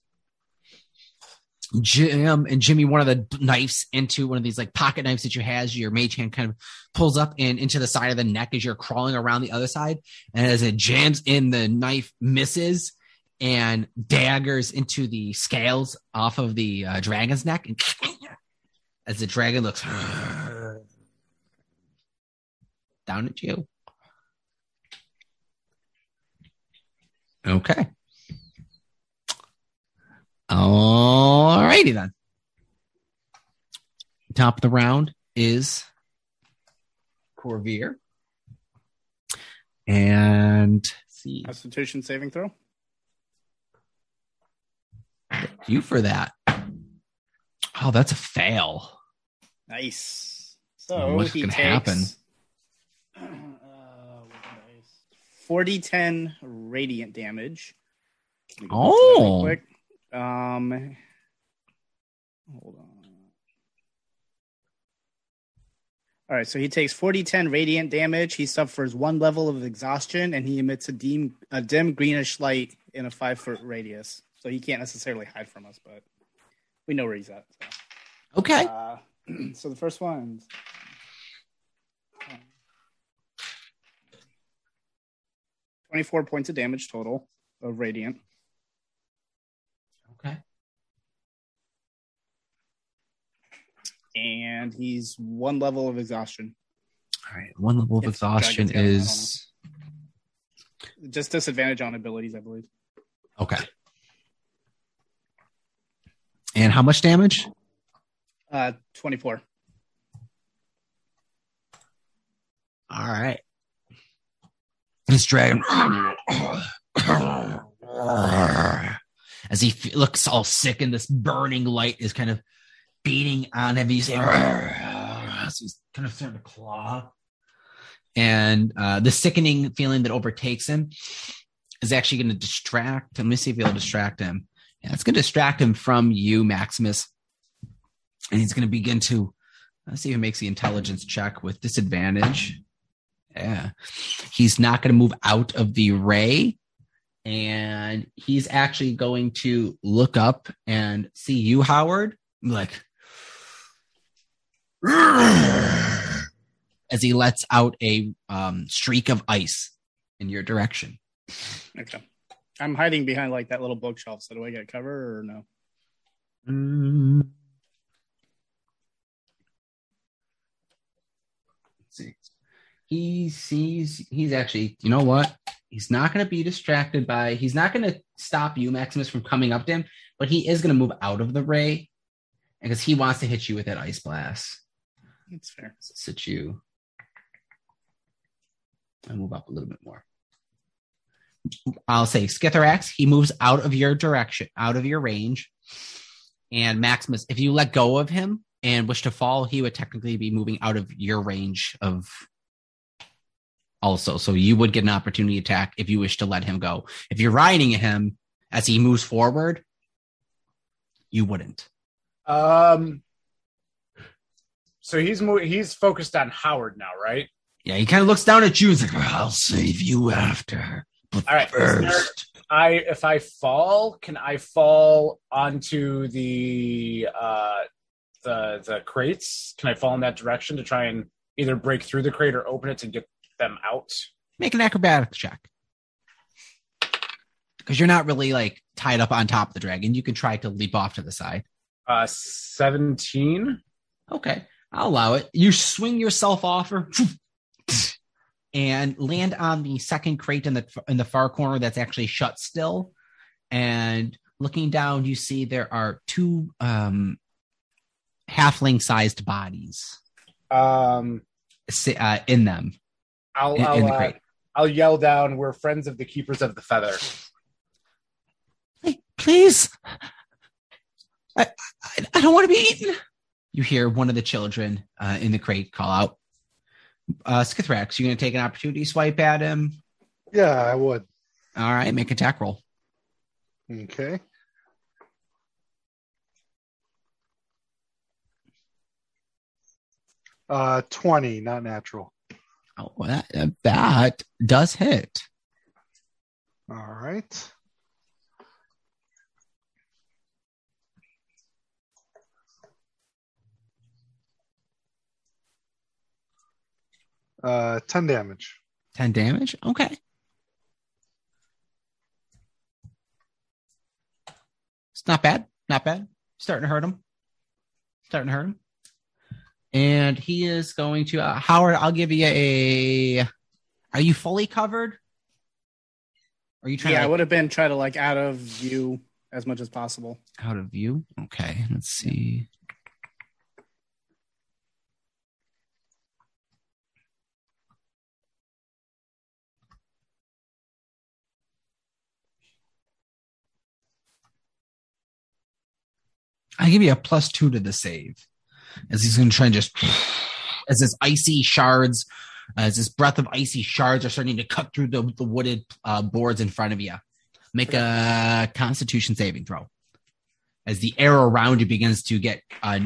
Jim and Jimmy, one of the knives into one of these like pocket knives that you has, your mage hand kind of pulls up and into the side of the neck as you're crawling around the other side. And as it jams in, the knife misses and daggers into the scales off of the uh, dragon's neck. And as the dragon looks down at you. Okay. All righty then. Top of the round is Corvier. And see Constitution saving throw. you for that. Oh, that's a fail. Nice. So what's he gonna takes happen? 4010 radiant damage. Oh. Quick. Um, hold on. All right, so he takes 4010 radiant damage. He suffers one level of exhaustion, and he emits a dim, a dim greenish light in a five foot radius. So he can't necessarily hide from us, but we know where he's at. So. Okay. Uh, so the first one's 24 points of damage total of radiant. Okay. And he's one level of exhaustion. All right. One level of exhaustion is just disadvantage on abilities, I believe. Okay. And how much damage? Uh, 24. All right. This dragon, as he looks all sick, and this burning light is kind of beating on him. He's, so he's kind of starting to claw, and uh, the sickening feeling that overtakes him is actually going to distract. Let me see if it'll distract him. Yeah, it's going to distract him from you, Maximus, and he's going to begin to. Let's see if he makes the intelligence check with disadvantage. Yeah. He's not going to move out of the ray. And he's actually going to look up and see you, Howard. Like, as he lets out a um, streak of ice in your direction. Okay. I'm hiding behind like that little bookshelf. So do I get cover or no? Mm. Let's see. He sees, he's actually, you know what? He's not going to be distracted by, he's not going to stop you, Maximus, from coming up to him, but he is going to move out of the ray because he wants to hit you with that ice blast. That's fair. Sit you. I move up a little bit more. I'll say Skitherax, he moves out of your direction, out of your range. And Maximus, if you let go of him and wish to fall, he would technically be moving out of your range of also. So you would get an opportunity attack if you wish to let him go. If you're riding him as he moves forward, you wouldn't. Um. So he's mo- he's focused on Howard now, right? Yeah, he kind of looks down at you. He's like, I'll save you after. But All right. is there- first. I if I fall, can I fall onto the uh the the crates? Can I fall in that direction to try and either break through the crate or open it to get them out? make an acrobatics check. Because you're not really like tied up on top of the dragon. You can try to leap off to the side. Uh, seventeen. Okay, I'll allow it. You swing yourself off her and land on the second crate in the in the far corner that's actually shut still. And looking down, you see there are two um, halfling-sized bodies Um, uh, in them I'll in, I'll, in uh. I'll yell down. We're friends of the keepers of the feather. Please. I, I, I don't want to be eaten. You hear one of the children uh, in the crate call out. Uh, Skitherax, you going to take an opportunity swipe at him? Yeah, I would. All right, make attack roll. Okay. Uh, twenty, not natural. Well, that, that does hit. All right. Uh, ten damage. 10 damage. Okay. It's not bad. Not bad. Starting to hurt him. Starting to hurt him. And he is going to, uh, Howard, I'll give you a. Are you fully covered? Are you trying Yeah, to I would have been try to like out of view as much as possible. Out of view. Okay, let's see. I give you a plus two to the save, as he's going to try and just as his icy shards, as this breath of icy shards are starting to cut through the, the wooded uh, boards in front of you. Make a Constitution saving throw as the air around you begins to get uh,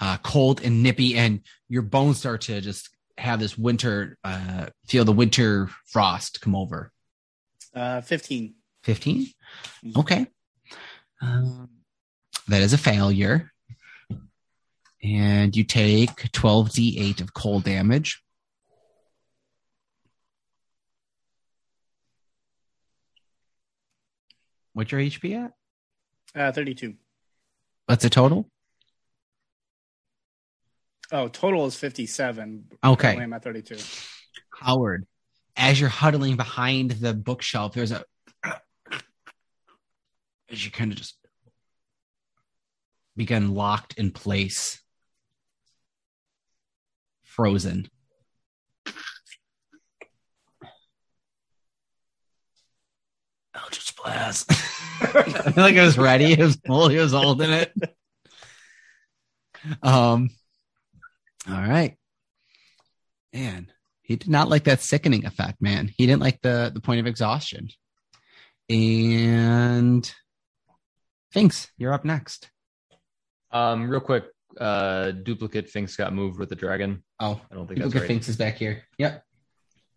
uh, cold and nippy, and your bones start to just have this winter uh, feel the winter frost come over. Uh, 15. 15 okay um, that is a failure and you take 12d8 of cold damage what's your hp at Uh, 32. what's the total Oh, total is 57. Okay. I'm at 32. howard as you're huddling behind the bookshelf there's a as you kind of just begin locked in place frozen Eldritch Blast. I feel like I was ready. It was full. He was holding it. Um. All right. Man, he did not like that sickening effect. Man, he didn't like the the point of exhaustion. And thanks. You're up next. Um, real quick, uh, duplicate Finks got moved with the dragon. Oh, I don't think that's right. Finks is back here. Yep.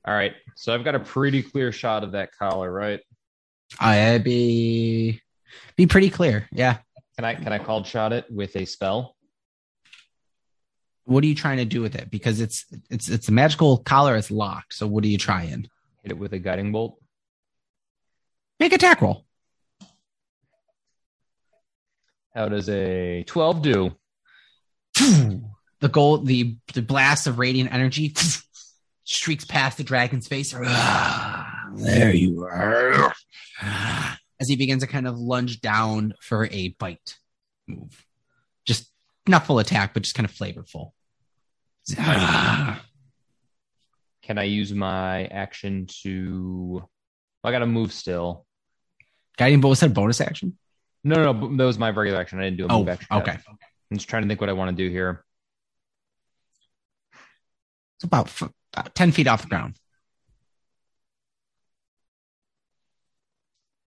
All right, so I've got a pretty clear shot of that collar, right? I'd be be pretty clear. Yeah. Can I can I called shot it with a spell? What are you trying to do with it? Because it's it's it's a magical collar. It's locked. So what are you trying? Hit it with a guiding bolt. Make attack roll. How does a twelve do? The gold, the the blast of radiant energy streaks past the dragon's face. There you are. as he begins to kind of lunge down for a bite move. Just not full attack, but just kind of flavorful. Can I use my action to? I got to move still. Guiding bolt was that bonus action? No, no, no. That was my regular action. I didn't do a Oh, move action. yet. okay. I'm just trying to think what I want to do here. It's about, f- about 10 feet off the ground.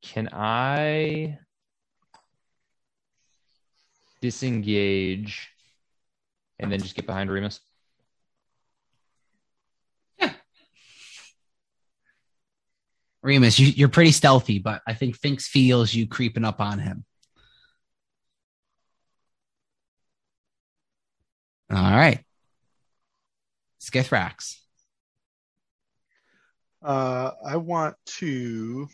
Can I disengage and then just get behind Remus? Remus, you, you're pretty stealthy, but I think Finks feels you creeping up on him. All right. Skitherax. Uh, I want to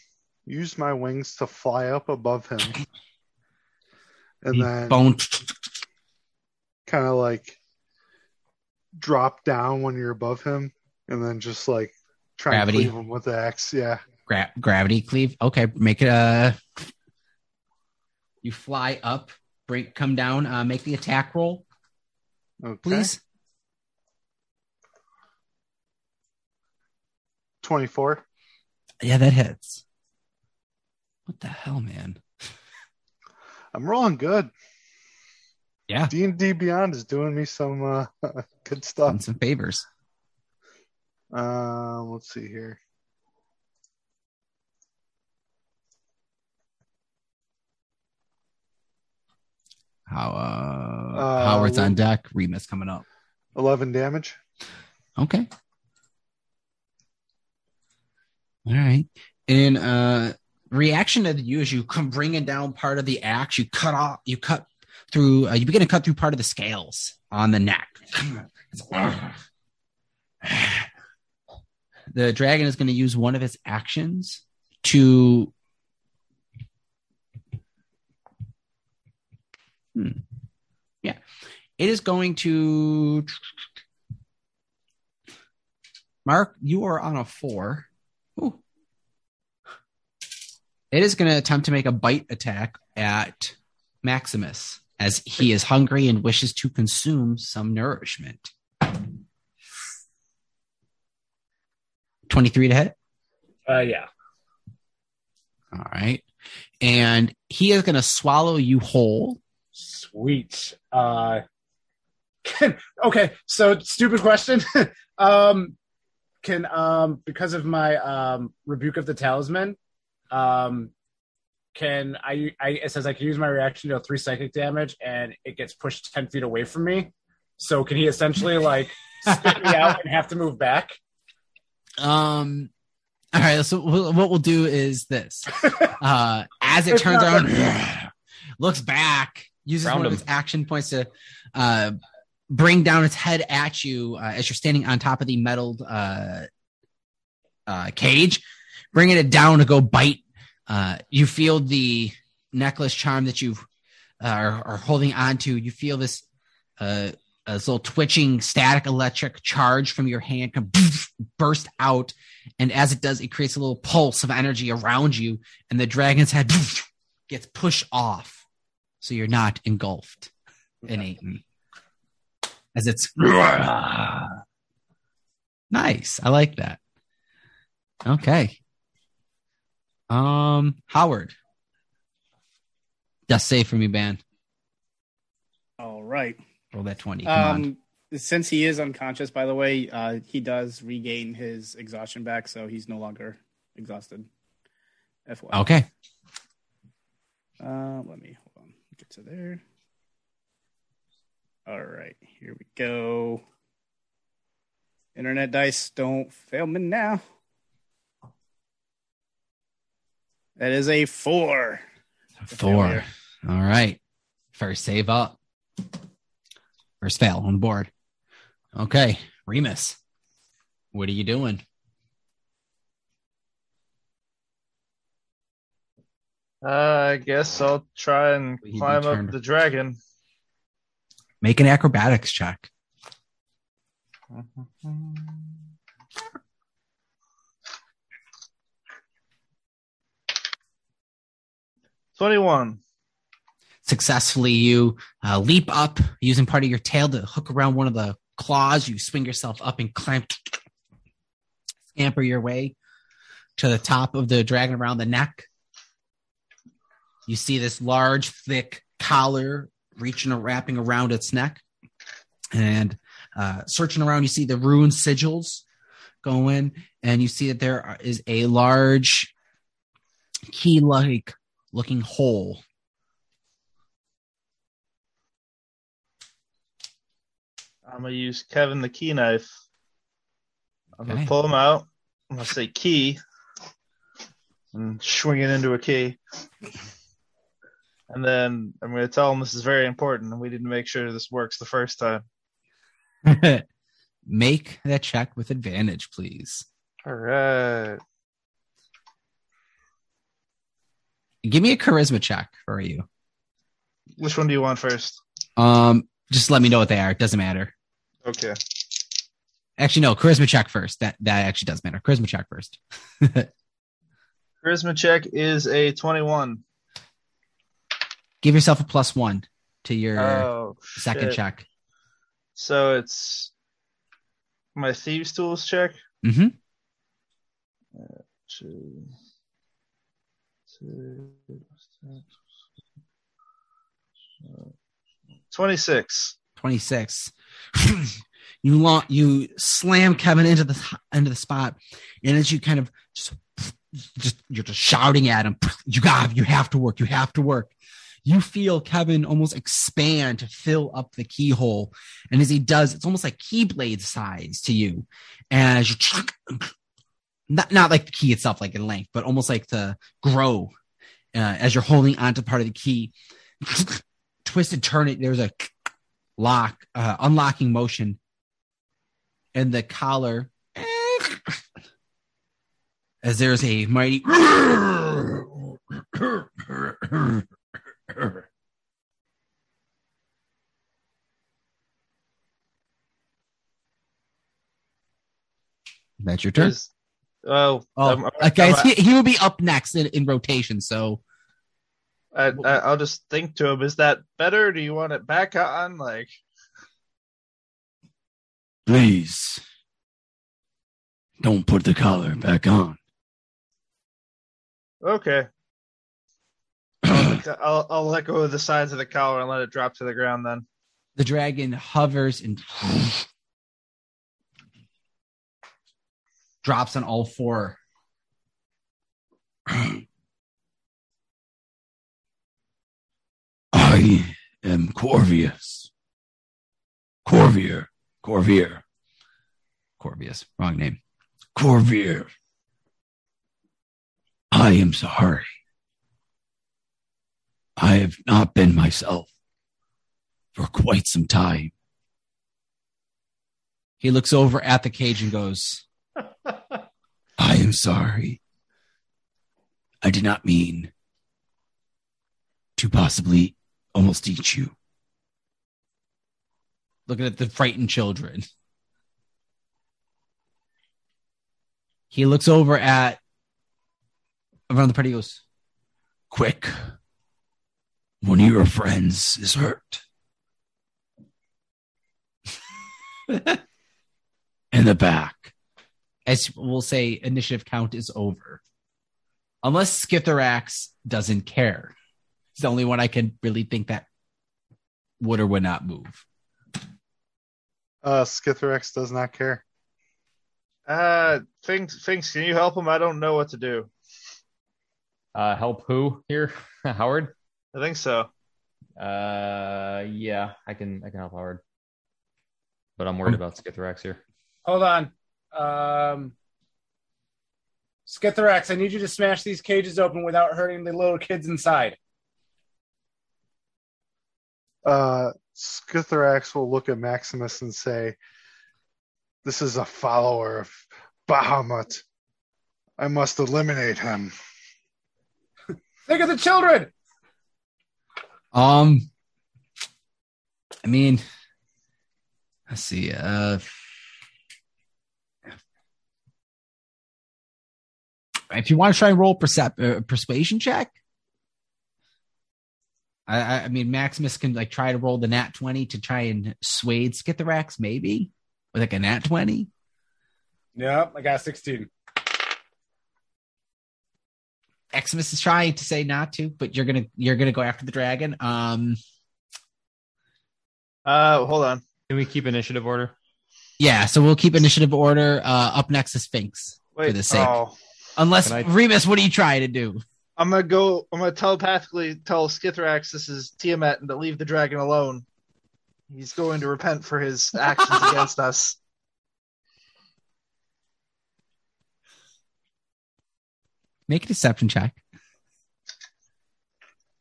use my wings to fly up above him, and The then bone. kind of like drop down when you're above him, and then just like try Gravity. and cleave him with the axe. Yeah. Gra- gravity cleave. Okay, make it a. You fly up, break, come down. Uh, make the attack roll, Okay. please. Twenty-four. Yeah, that hits. What the hell, man? I'm rolling good. Yeah. D and D Beyond is doing me some uh, good stuff. Done some favors. Um, let's see here. How uh, Uh, Howard's on deck. Remus coming up. Eleven damage. Okay. All right. In uh reaction to you as you come bringing down part of the axe, you cut off, you cut through, uh, you begin to cut through part of the scales on the neck. The dragon is going to use one of its actions to. Hmm. Yeah. It is going to. Mark, you are on a four. Ooh. It is going to attempt to make a bite attack at Maximus as he is hungry and wishes to consume some nourishment. 23 to hit. Uh, yeah. All right. And he is going to swallow you whole. Sweet. Uh, can, okay, so stupid question. um, can um because of my um rebuke of the talisman, um, can I? I it says I can use my reaction to deal three psychic damage, and it gets pushed ten feet away from me. So can he essentially like spit me out and have to move back? Um, all right. So wh- what we'll do is this: uh, as it It's turns around, looks back, uses Round one of its action points to uh, bring down its head at you uh, as you're standing on top of the metaled uh, uh, cage, bringing it down to go bite. Uh, you feel the necklace charm that you uh, are, are holding onto. You feel this. Uh, this little twitching static electric charge from your hand come burst out and as it does, it creates a little pulse of energy around you, and the dragon's head gets pushed off. So you're not engulfed in Aiden. As it's nice. I like that. Okay. Um, Howard. Just save for me, ban. All right. Roll that 20. Come on. Um, since he is unconscious, by the way, uh, he does regain his exhaustion back, so he's no longer exhausted. FY. Okay. Uh, let me Get to there. All right, here we go. Internet dice, don't fail me now. That is a four. Four. All right. First save up. First fail on the board. Okay. Remus. What are you doing? Uh, I guess I'll try and You climb up the dragon. Make an acrobatics check. Twenty-one. Successfully, you uh, leap up using part of your tail to hook around one of the claws. You swing yourself up and climb, scamper your way to the top of the dragon around the neck. You see this large, thick collar reaching or wrapping around its neck. And uh, searching around, you see the rune sigils going, and you see that there is a large key like looking hole. I'm gonna use Kevin the key knife. I'm Okay. gonna pull him out. I'm gonna say key and swing it into a key. And then I'm gonna tell him this is very important and we need to make sure this works the first time. Make that check with advantage, please. All right. Give me a charisma check for you. Which one do you want first? Um, just let me know what they are. It doesn't matter. Okay. Actually, no, charisma check first. That that actually does matter. Charisma check first. Charisma check is a 21. Give yourself a plus one to your Oh, second shit. check. So it's my thieves tools check. Mm-hmm. Two, two, Twenty-six. 26 you long, you slam kevin into the into the spot and as you kind of just just you're just shouting at him you got you have to work you have to work you feel kevin almost expand to fill up the keyhole. And as he does it's almost like keyblade size to you. And as you not not like the key itself like in length but almost like to grow uh, as you're holding onto part of the key. Twist and turn it. There's a lock uh, unlocking motion. And the collar as there's a mighty that's your turn Is, Oh, Oh, I'm- uh, guys, he, he will be up next in, in rotation. So I, I, I'll just think to him. Is that better? Do you want it back on? Like, Please. Don't put the collar back on. okay. I'll, I'll, I'll let go of the sides of the collar and let it drop to the ground. Then. the dragon hovers and drops on all four. I am Corvius. Corvier. Corvier. Corvius, wrong name. Corvier. I am sorry. I have not been myself for quite some time. He looks over at the cage and goes, I am sorry. I did not mean to possibly almost eat you. looking at the frightened children. He looks over at around the party. Goes, Quick. One of your friends is hurt. In the back. as we'll say, initiative count is over. Unless Skitherax doesn't care. It's the only one I can really think that would or would not move. Uh, Skitherax does not care. Uh, Finks, Finks, can you help him? I don't know what to do. Uh, help who here? Howard? I think so. Uh, yeah, I can I can help Howard, but I'm worried about Skitherax here. Hold on. Um, Skitherax, I need you to smash these cages open without hurting the little kids inside. Uh, Skitherax will look at Maximus and say, This is a follower of Bahamut. I must eliminate him. Think of the children. Um, I mean, let's see. Uh, if you want to try and roll percep- uh, persuasion check, I, I, mean, Maximus can like try to roll the nat twenty to try and sway Skitherax, maybe with like a nat twenty. Yep, I got 16. Maximus is trying to say not to, but you're gonna you're gonna go after the dragon. Um, Uh, hold on. Can we keep initiative order? yeah. So we'll keep initiative order. Uh, up next is Finks. Wait. the sake. Oh, Unless I- Remus, what are you trying to do? I'm gonna go. I'm gonna telepathically tell Skitherax this is Tiamat and to leave the dragon alone. He's going to repent for his actions against us. Make a deception check.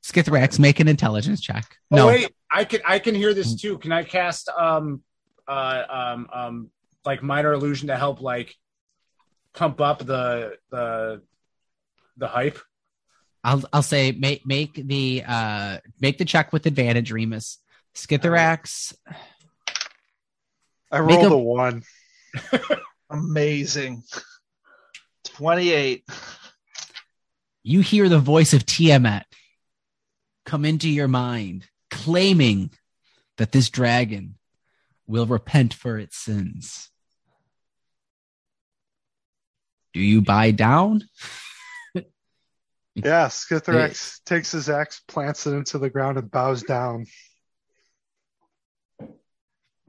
Skitherax, make an intelligence check. Oh no, wait, I can I can hear this too. Can I cast um uh um um like minor illusion to help like pump up the the the hype? I'll I'll say make make the uh make the check with advantage, Remus. Skitherax, I rolled a- a one. Amazing. Twenty-eight. You hear the voice of Tiamat come into your mind, claiming that this dragon will repent for its sins. Do you buy down? Yeah, Skitherax takes his axe, plants it into the ground, and bows down.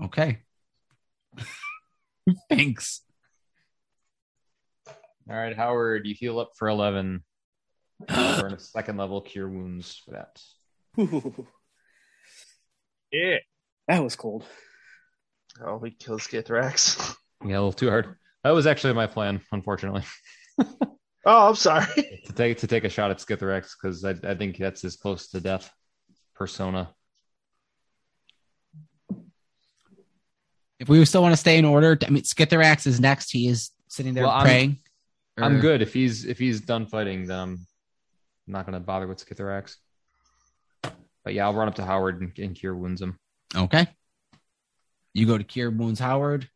Okay. Thanks. All right, Howard, you heal up for eleven. Burn a second level cure wounds for that. Ooh, Yeah. that was cold. Oh, we killed Skitherax. Yeah, a little too hard. That was actually my plan, unfortunately, Oh, I'm sorry. to take to take a shot at Skitherax because I, I think that's as close to death persona. If we still want to stay in order, I mean, Skitherax is next. He is sitting there Well, I'm- praying. I'm good if he's if he's done fighting. Then I'm not going to bother with Skitherax. But yeah, I'll run up to Howard and, and cure wounds him. Okay. You go to Cure Wounds Howard,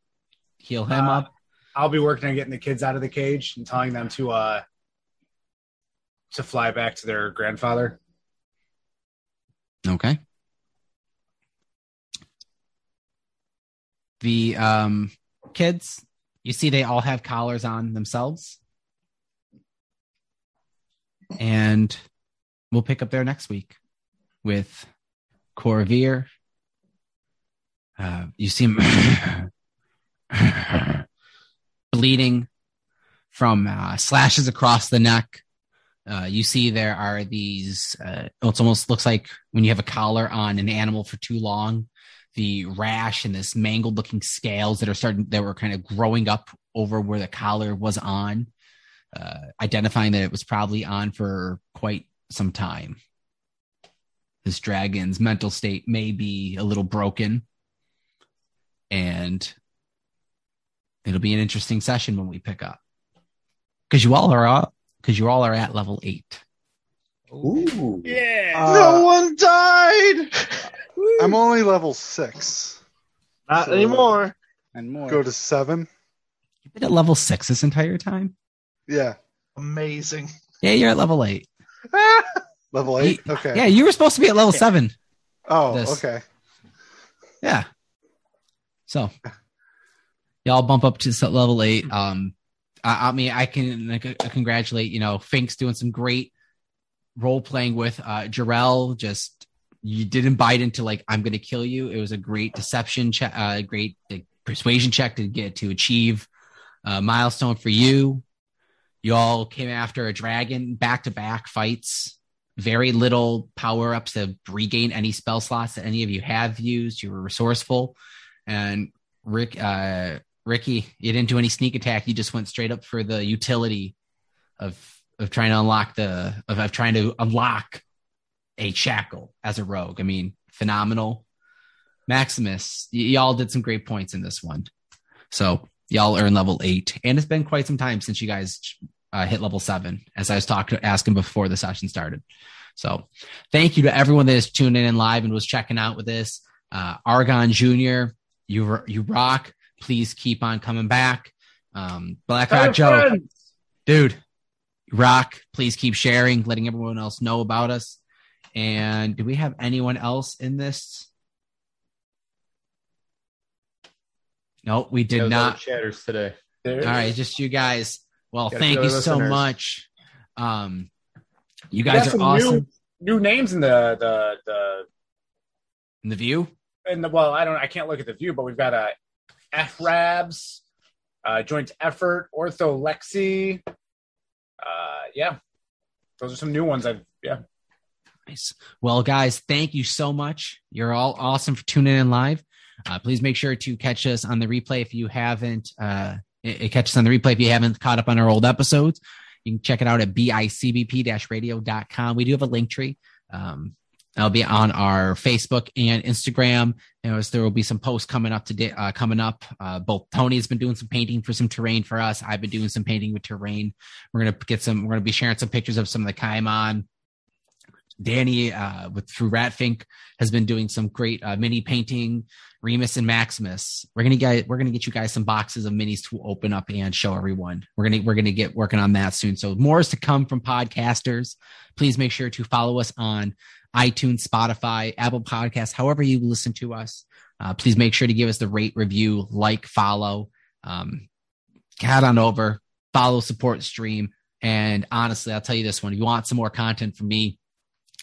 heal him Uh, up. I'll be working on getting the kids out of the cage and telling them to uh to fly back to their grandfather. Okay. The um, kids, you see, they all have collars on themselves. And we'll pick up there next week with Corvir. Uh, you see him bleeding from uh, slashes across the neck. Uh, you see there are these. Uh, it almost looks like when you have a collar on an animal for too long, the rash and this mangled looking scales that are starting that were kind of growing up over where the collar was on, uh, identifying that it was probably on for quite some time. This dragon's mental state may be a little broken, and it'll be an interesting session when we pick up because you all are up because you all are at level eight. Ooh. Yeah. Uh, no one died. I'm only level six. Not So- anymore. and more. Go to seven. You've been at level six this entire time. Yeah. Amazing. Yeah, you're at level eight. Level eight? Okay. Yeah, you were supposed to be at level Yeah. seven. Oh, This. okay. Yeah. So y'all bump up to level eight. Um, I, I mean, I can like, uh, congratulate, you know, Fink's doing some great role playing with uh Jarrell. Just you didn't bite into like, I'm going to kill you. It was a great deception check, uh, great like, persuasion check to get to achieve a milestone for you. You all came after a dragon back to back fights. Very little power ups to regain any spell slots that any of you have used. You were resourceful. And Rick, uh, Ricky, you didn't do any sneak attack. You just went straight up for the utility of of trying to unlock the of, of trying to unlock a shackle as a rogue. I mean, phenomenal. Maximus, y- y'all did some great points in this one. So y'all are in level eight, and it's been quite some time since you guys uh, hit level seven, as I was talking asking before the session started. So thank you to everyone that is tuning in live and was checking out with this. Uh, Argon Junior, you you rock. Please keep on coming back. Um, Black Rock Joe, dude, rock. Please keep sharing, letting everyone else know about us. And do we have anyone else in this? No, we did Those not. other chatters today. There All right, just you guys. Well, Gotta thank you so listeners. much. Um, you guys are awesome. New, new names in the the the In the view, And the well, I don't I can't look at the view, but we've got a F Rabs, uh, joint effort, ortholexy. Uh, yeah, those are some new ones. I've yeah. Nice. Well, guys, thank you so much. You're all awesome for tuning in live. Uh, please make sure to catch us on the replay if you haven't. Uh, it, it catch us on the replay if you haven't caught up on our old episodes. You can check it out at bicbp-radio.com. We do have a link tree. Um, that'll be on our Facebook and Instagram. Know, there will be some posts coming up today. Uh, coming up, uh, both Tony has been doing some painting for some terrain for us. I've been doing some painting with terrain. We're gonna get some. We're gonna be sharing some pictures of some of the Kaimon. Danny uh, with through Ratfink has been doing some great uh, mini painting. Remus and Maximus. We're gonna get we're gonna get you guys some boxes of minis to open up and show everyone. We're gonna we're gonna get working on that soon. So more is to come from podcasters. Please make sure to follow us on iTunes, Spotify, Apple Podcasts, however you listen to us. Uh, please make sure to give us the rate, review, like, follow. Um, head on over, follow, support, stream. And honestly, I'll tell you this one: if you want some more content from me,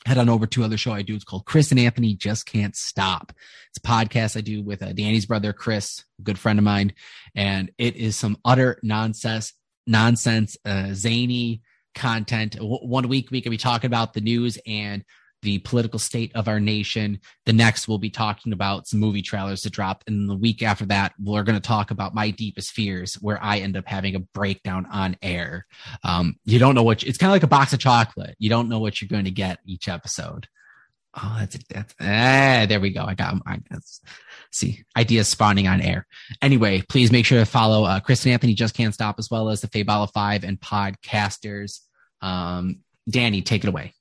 head on over to other show I do. It's called Chris and Anthony Just Can't Stop. It's a podcast I do with uh, Danny's brother Chris, a good friend of mine, and it is some utter nonsense, nonsense, uh, zany content. W- one week we could be talking about the news and the political state of our nation. The next we'll be talking about some movie trailers to drop, and the week after that we're going to talk about my deepest fears, where I end up having a breakdown on air. Um, you don't know what it's kind of like a box of chocolate. You don't know what you're going to get each episode. Oh, that's that's ah, there we go. I got see ideas spawning on air. Anyway, please make sure to follow uh, Chris and Anthony Just Can't Stop as well as the Fabala Five and podcasters. Um, Danny, take it away.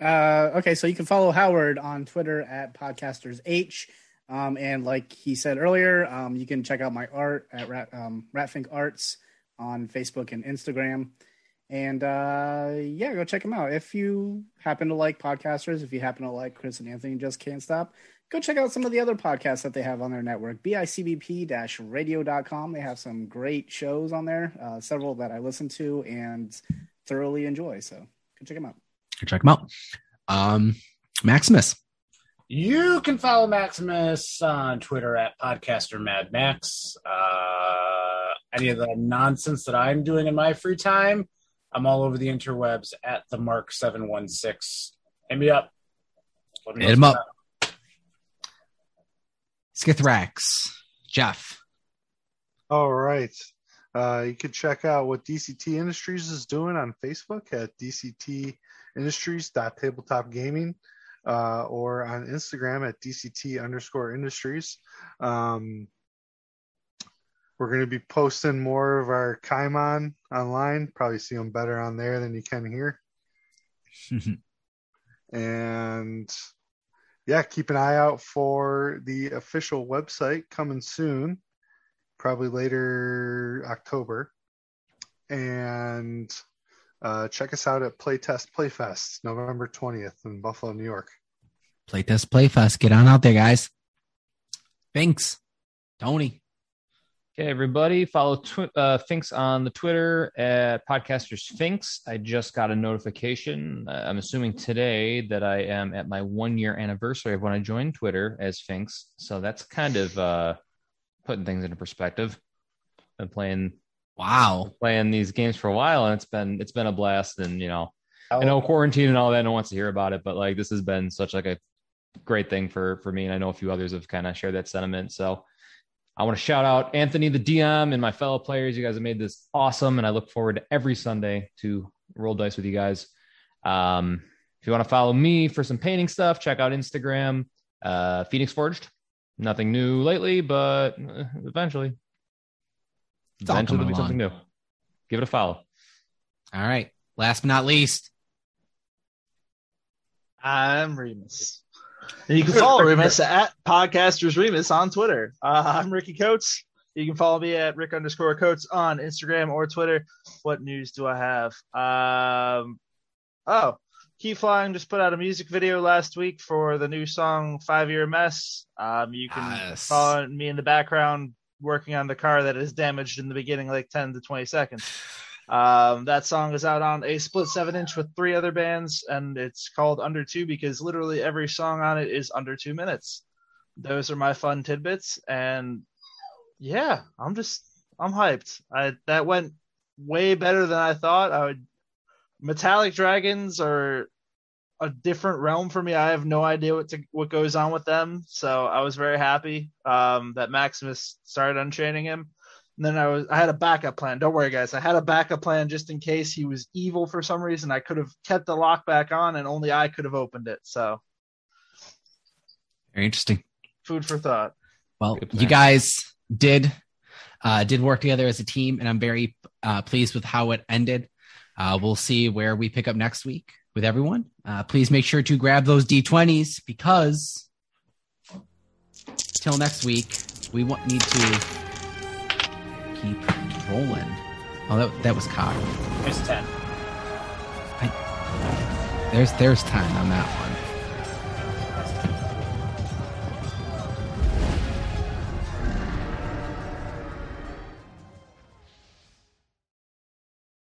Uh, okay, so you can follow Howard on Twitter at podcastersh. Um, and like he said earlier, um, you can check out my art at Rat, um, Ratfink Arts on Facebook and Instagram. And uh, yeah, go check them out. If you happen to like podcasters, if you happen to like Chris and Anthony Just Can't Stop, go check out some of the other podcasts that they have on their network, bicbp radio.com. They have some great shows on there, uh, several that I listen to and thoroughly enjoy. So go check them out. Go check them out. Um, Maximus. You can follow Maximus on Twitter at Podcaster Mad Max. Uh, any of the nonsense that I'm doing in my free time, I'm all over the interwebs at the Mark Seven One Six. Hit me up. Let me know Hit him what's up. Skitherax. Jeff. All right. Uh, you can check out what DCT Industries is doing on Facebook at DCT Industries.tabletop gaming uh, or on Instagram at DCT underscore industries. Um, we're going to be posting more of our Kaimon online. Probably see them better on there than you can here. And yeah, keep an eye out for the official website coming soon, probably later October. And uh, check us out at Playtest Playfest, November 20th in Buffalo, New York. Playtest Playfest. Get on out there, guys. Thanks. Tony. Okay, everybody, follow tw- uh, Finks on the Twitter at Podcasters Finks. I just got a notification. Uh, I'm assuming today that I am at my one year anniversary of when I joined Twitter as Finks. So that's kind of uh, putting things into perspective. Been playing Wow. playing these games for a while, and it's been it's been a blast. And you know, I know quarantine and all that. No one wants to hear about it, but like this has been such like a great thing for for me, and I know a few others have kind of shared that sentiment. So I want to shout out Anthony, the DM, and my fellow players. You guys have made this awesome, and I look forward to every Sunday to roll dice with you guys. Um, if you want to follow me for some painting stuff, check out Instagram, uh, Phoenix Forged. Nothing new lately, but uh, eventually, It's all eventually there'll be coming something new. Give it a follow. All right. Last but not least, I'm Remus. And you can follow Remus at Podcasters Remus on Twitter. Uh, I'm Ricky Coates. You can follow me at Rick underscore Coates on Instagram or Twitter. What news do I have? Um, oh, Keep Flying just put out a music video last week for the new song Five Year Mess. Um, you can Yes. follow me in the background working on the car that is damaged in the beginning, like 10 to 20 seconds. Um, that song is out on a split seven inch with three other bands, and it's called Under Two because literally every song on it is under two minutes. Those are my fun tidbits, and yeah, I'm just I'm hyped. I that went way better than I thought. I would Metallic Dragons are a different realm for me. I have no idea what to, what goes on with them, so I was very happy um, that Maximus started unchaining him. And then I was I had a backup plan. Don't worry, guys. I had a backup plan just in case he was evil for some reason. I could have kept the lock back on, and only I could have opened it. So very interesting. food for thought. Well, you guys did uh, did work together as a team, and I'm very uh, pleased with how it ended. Uh, we'll see where we pick up next week with everyone. Uh, please make sure to grab those D20s because till next week we want need to keep rolling. Oh, that, that was cocked. There's 10. There's there's time on that one.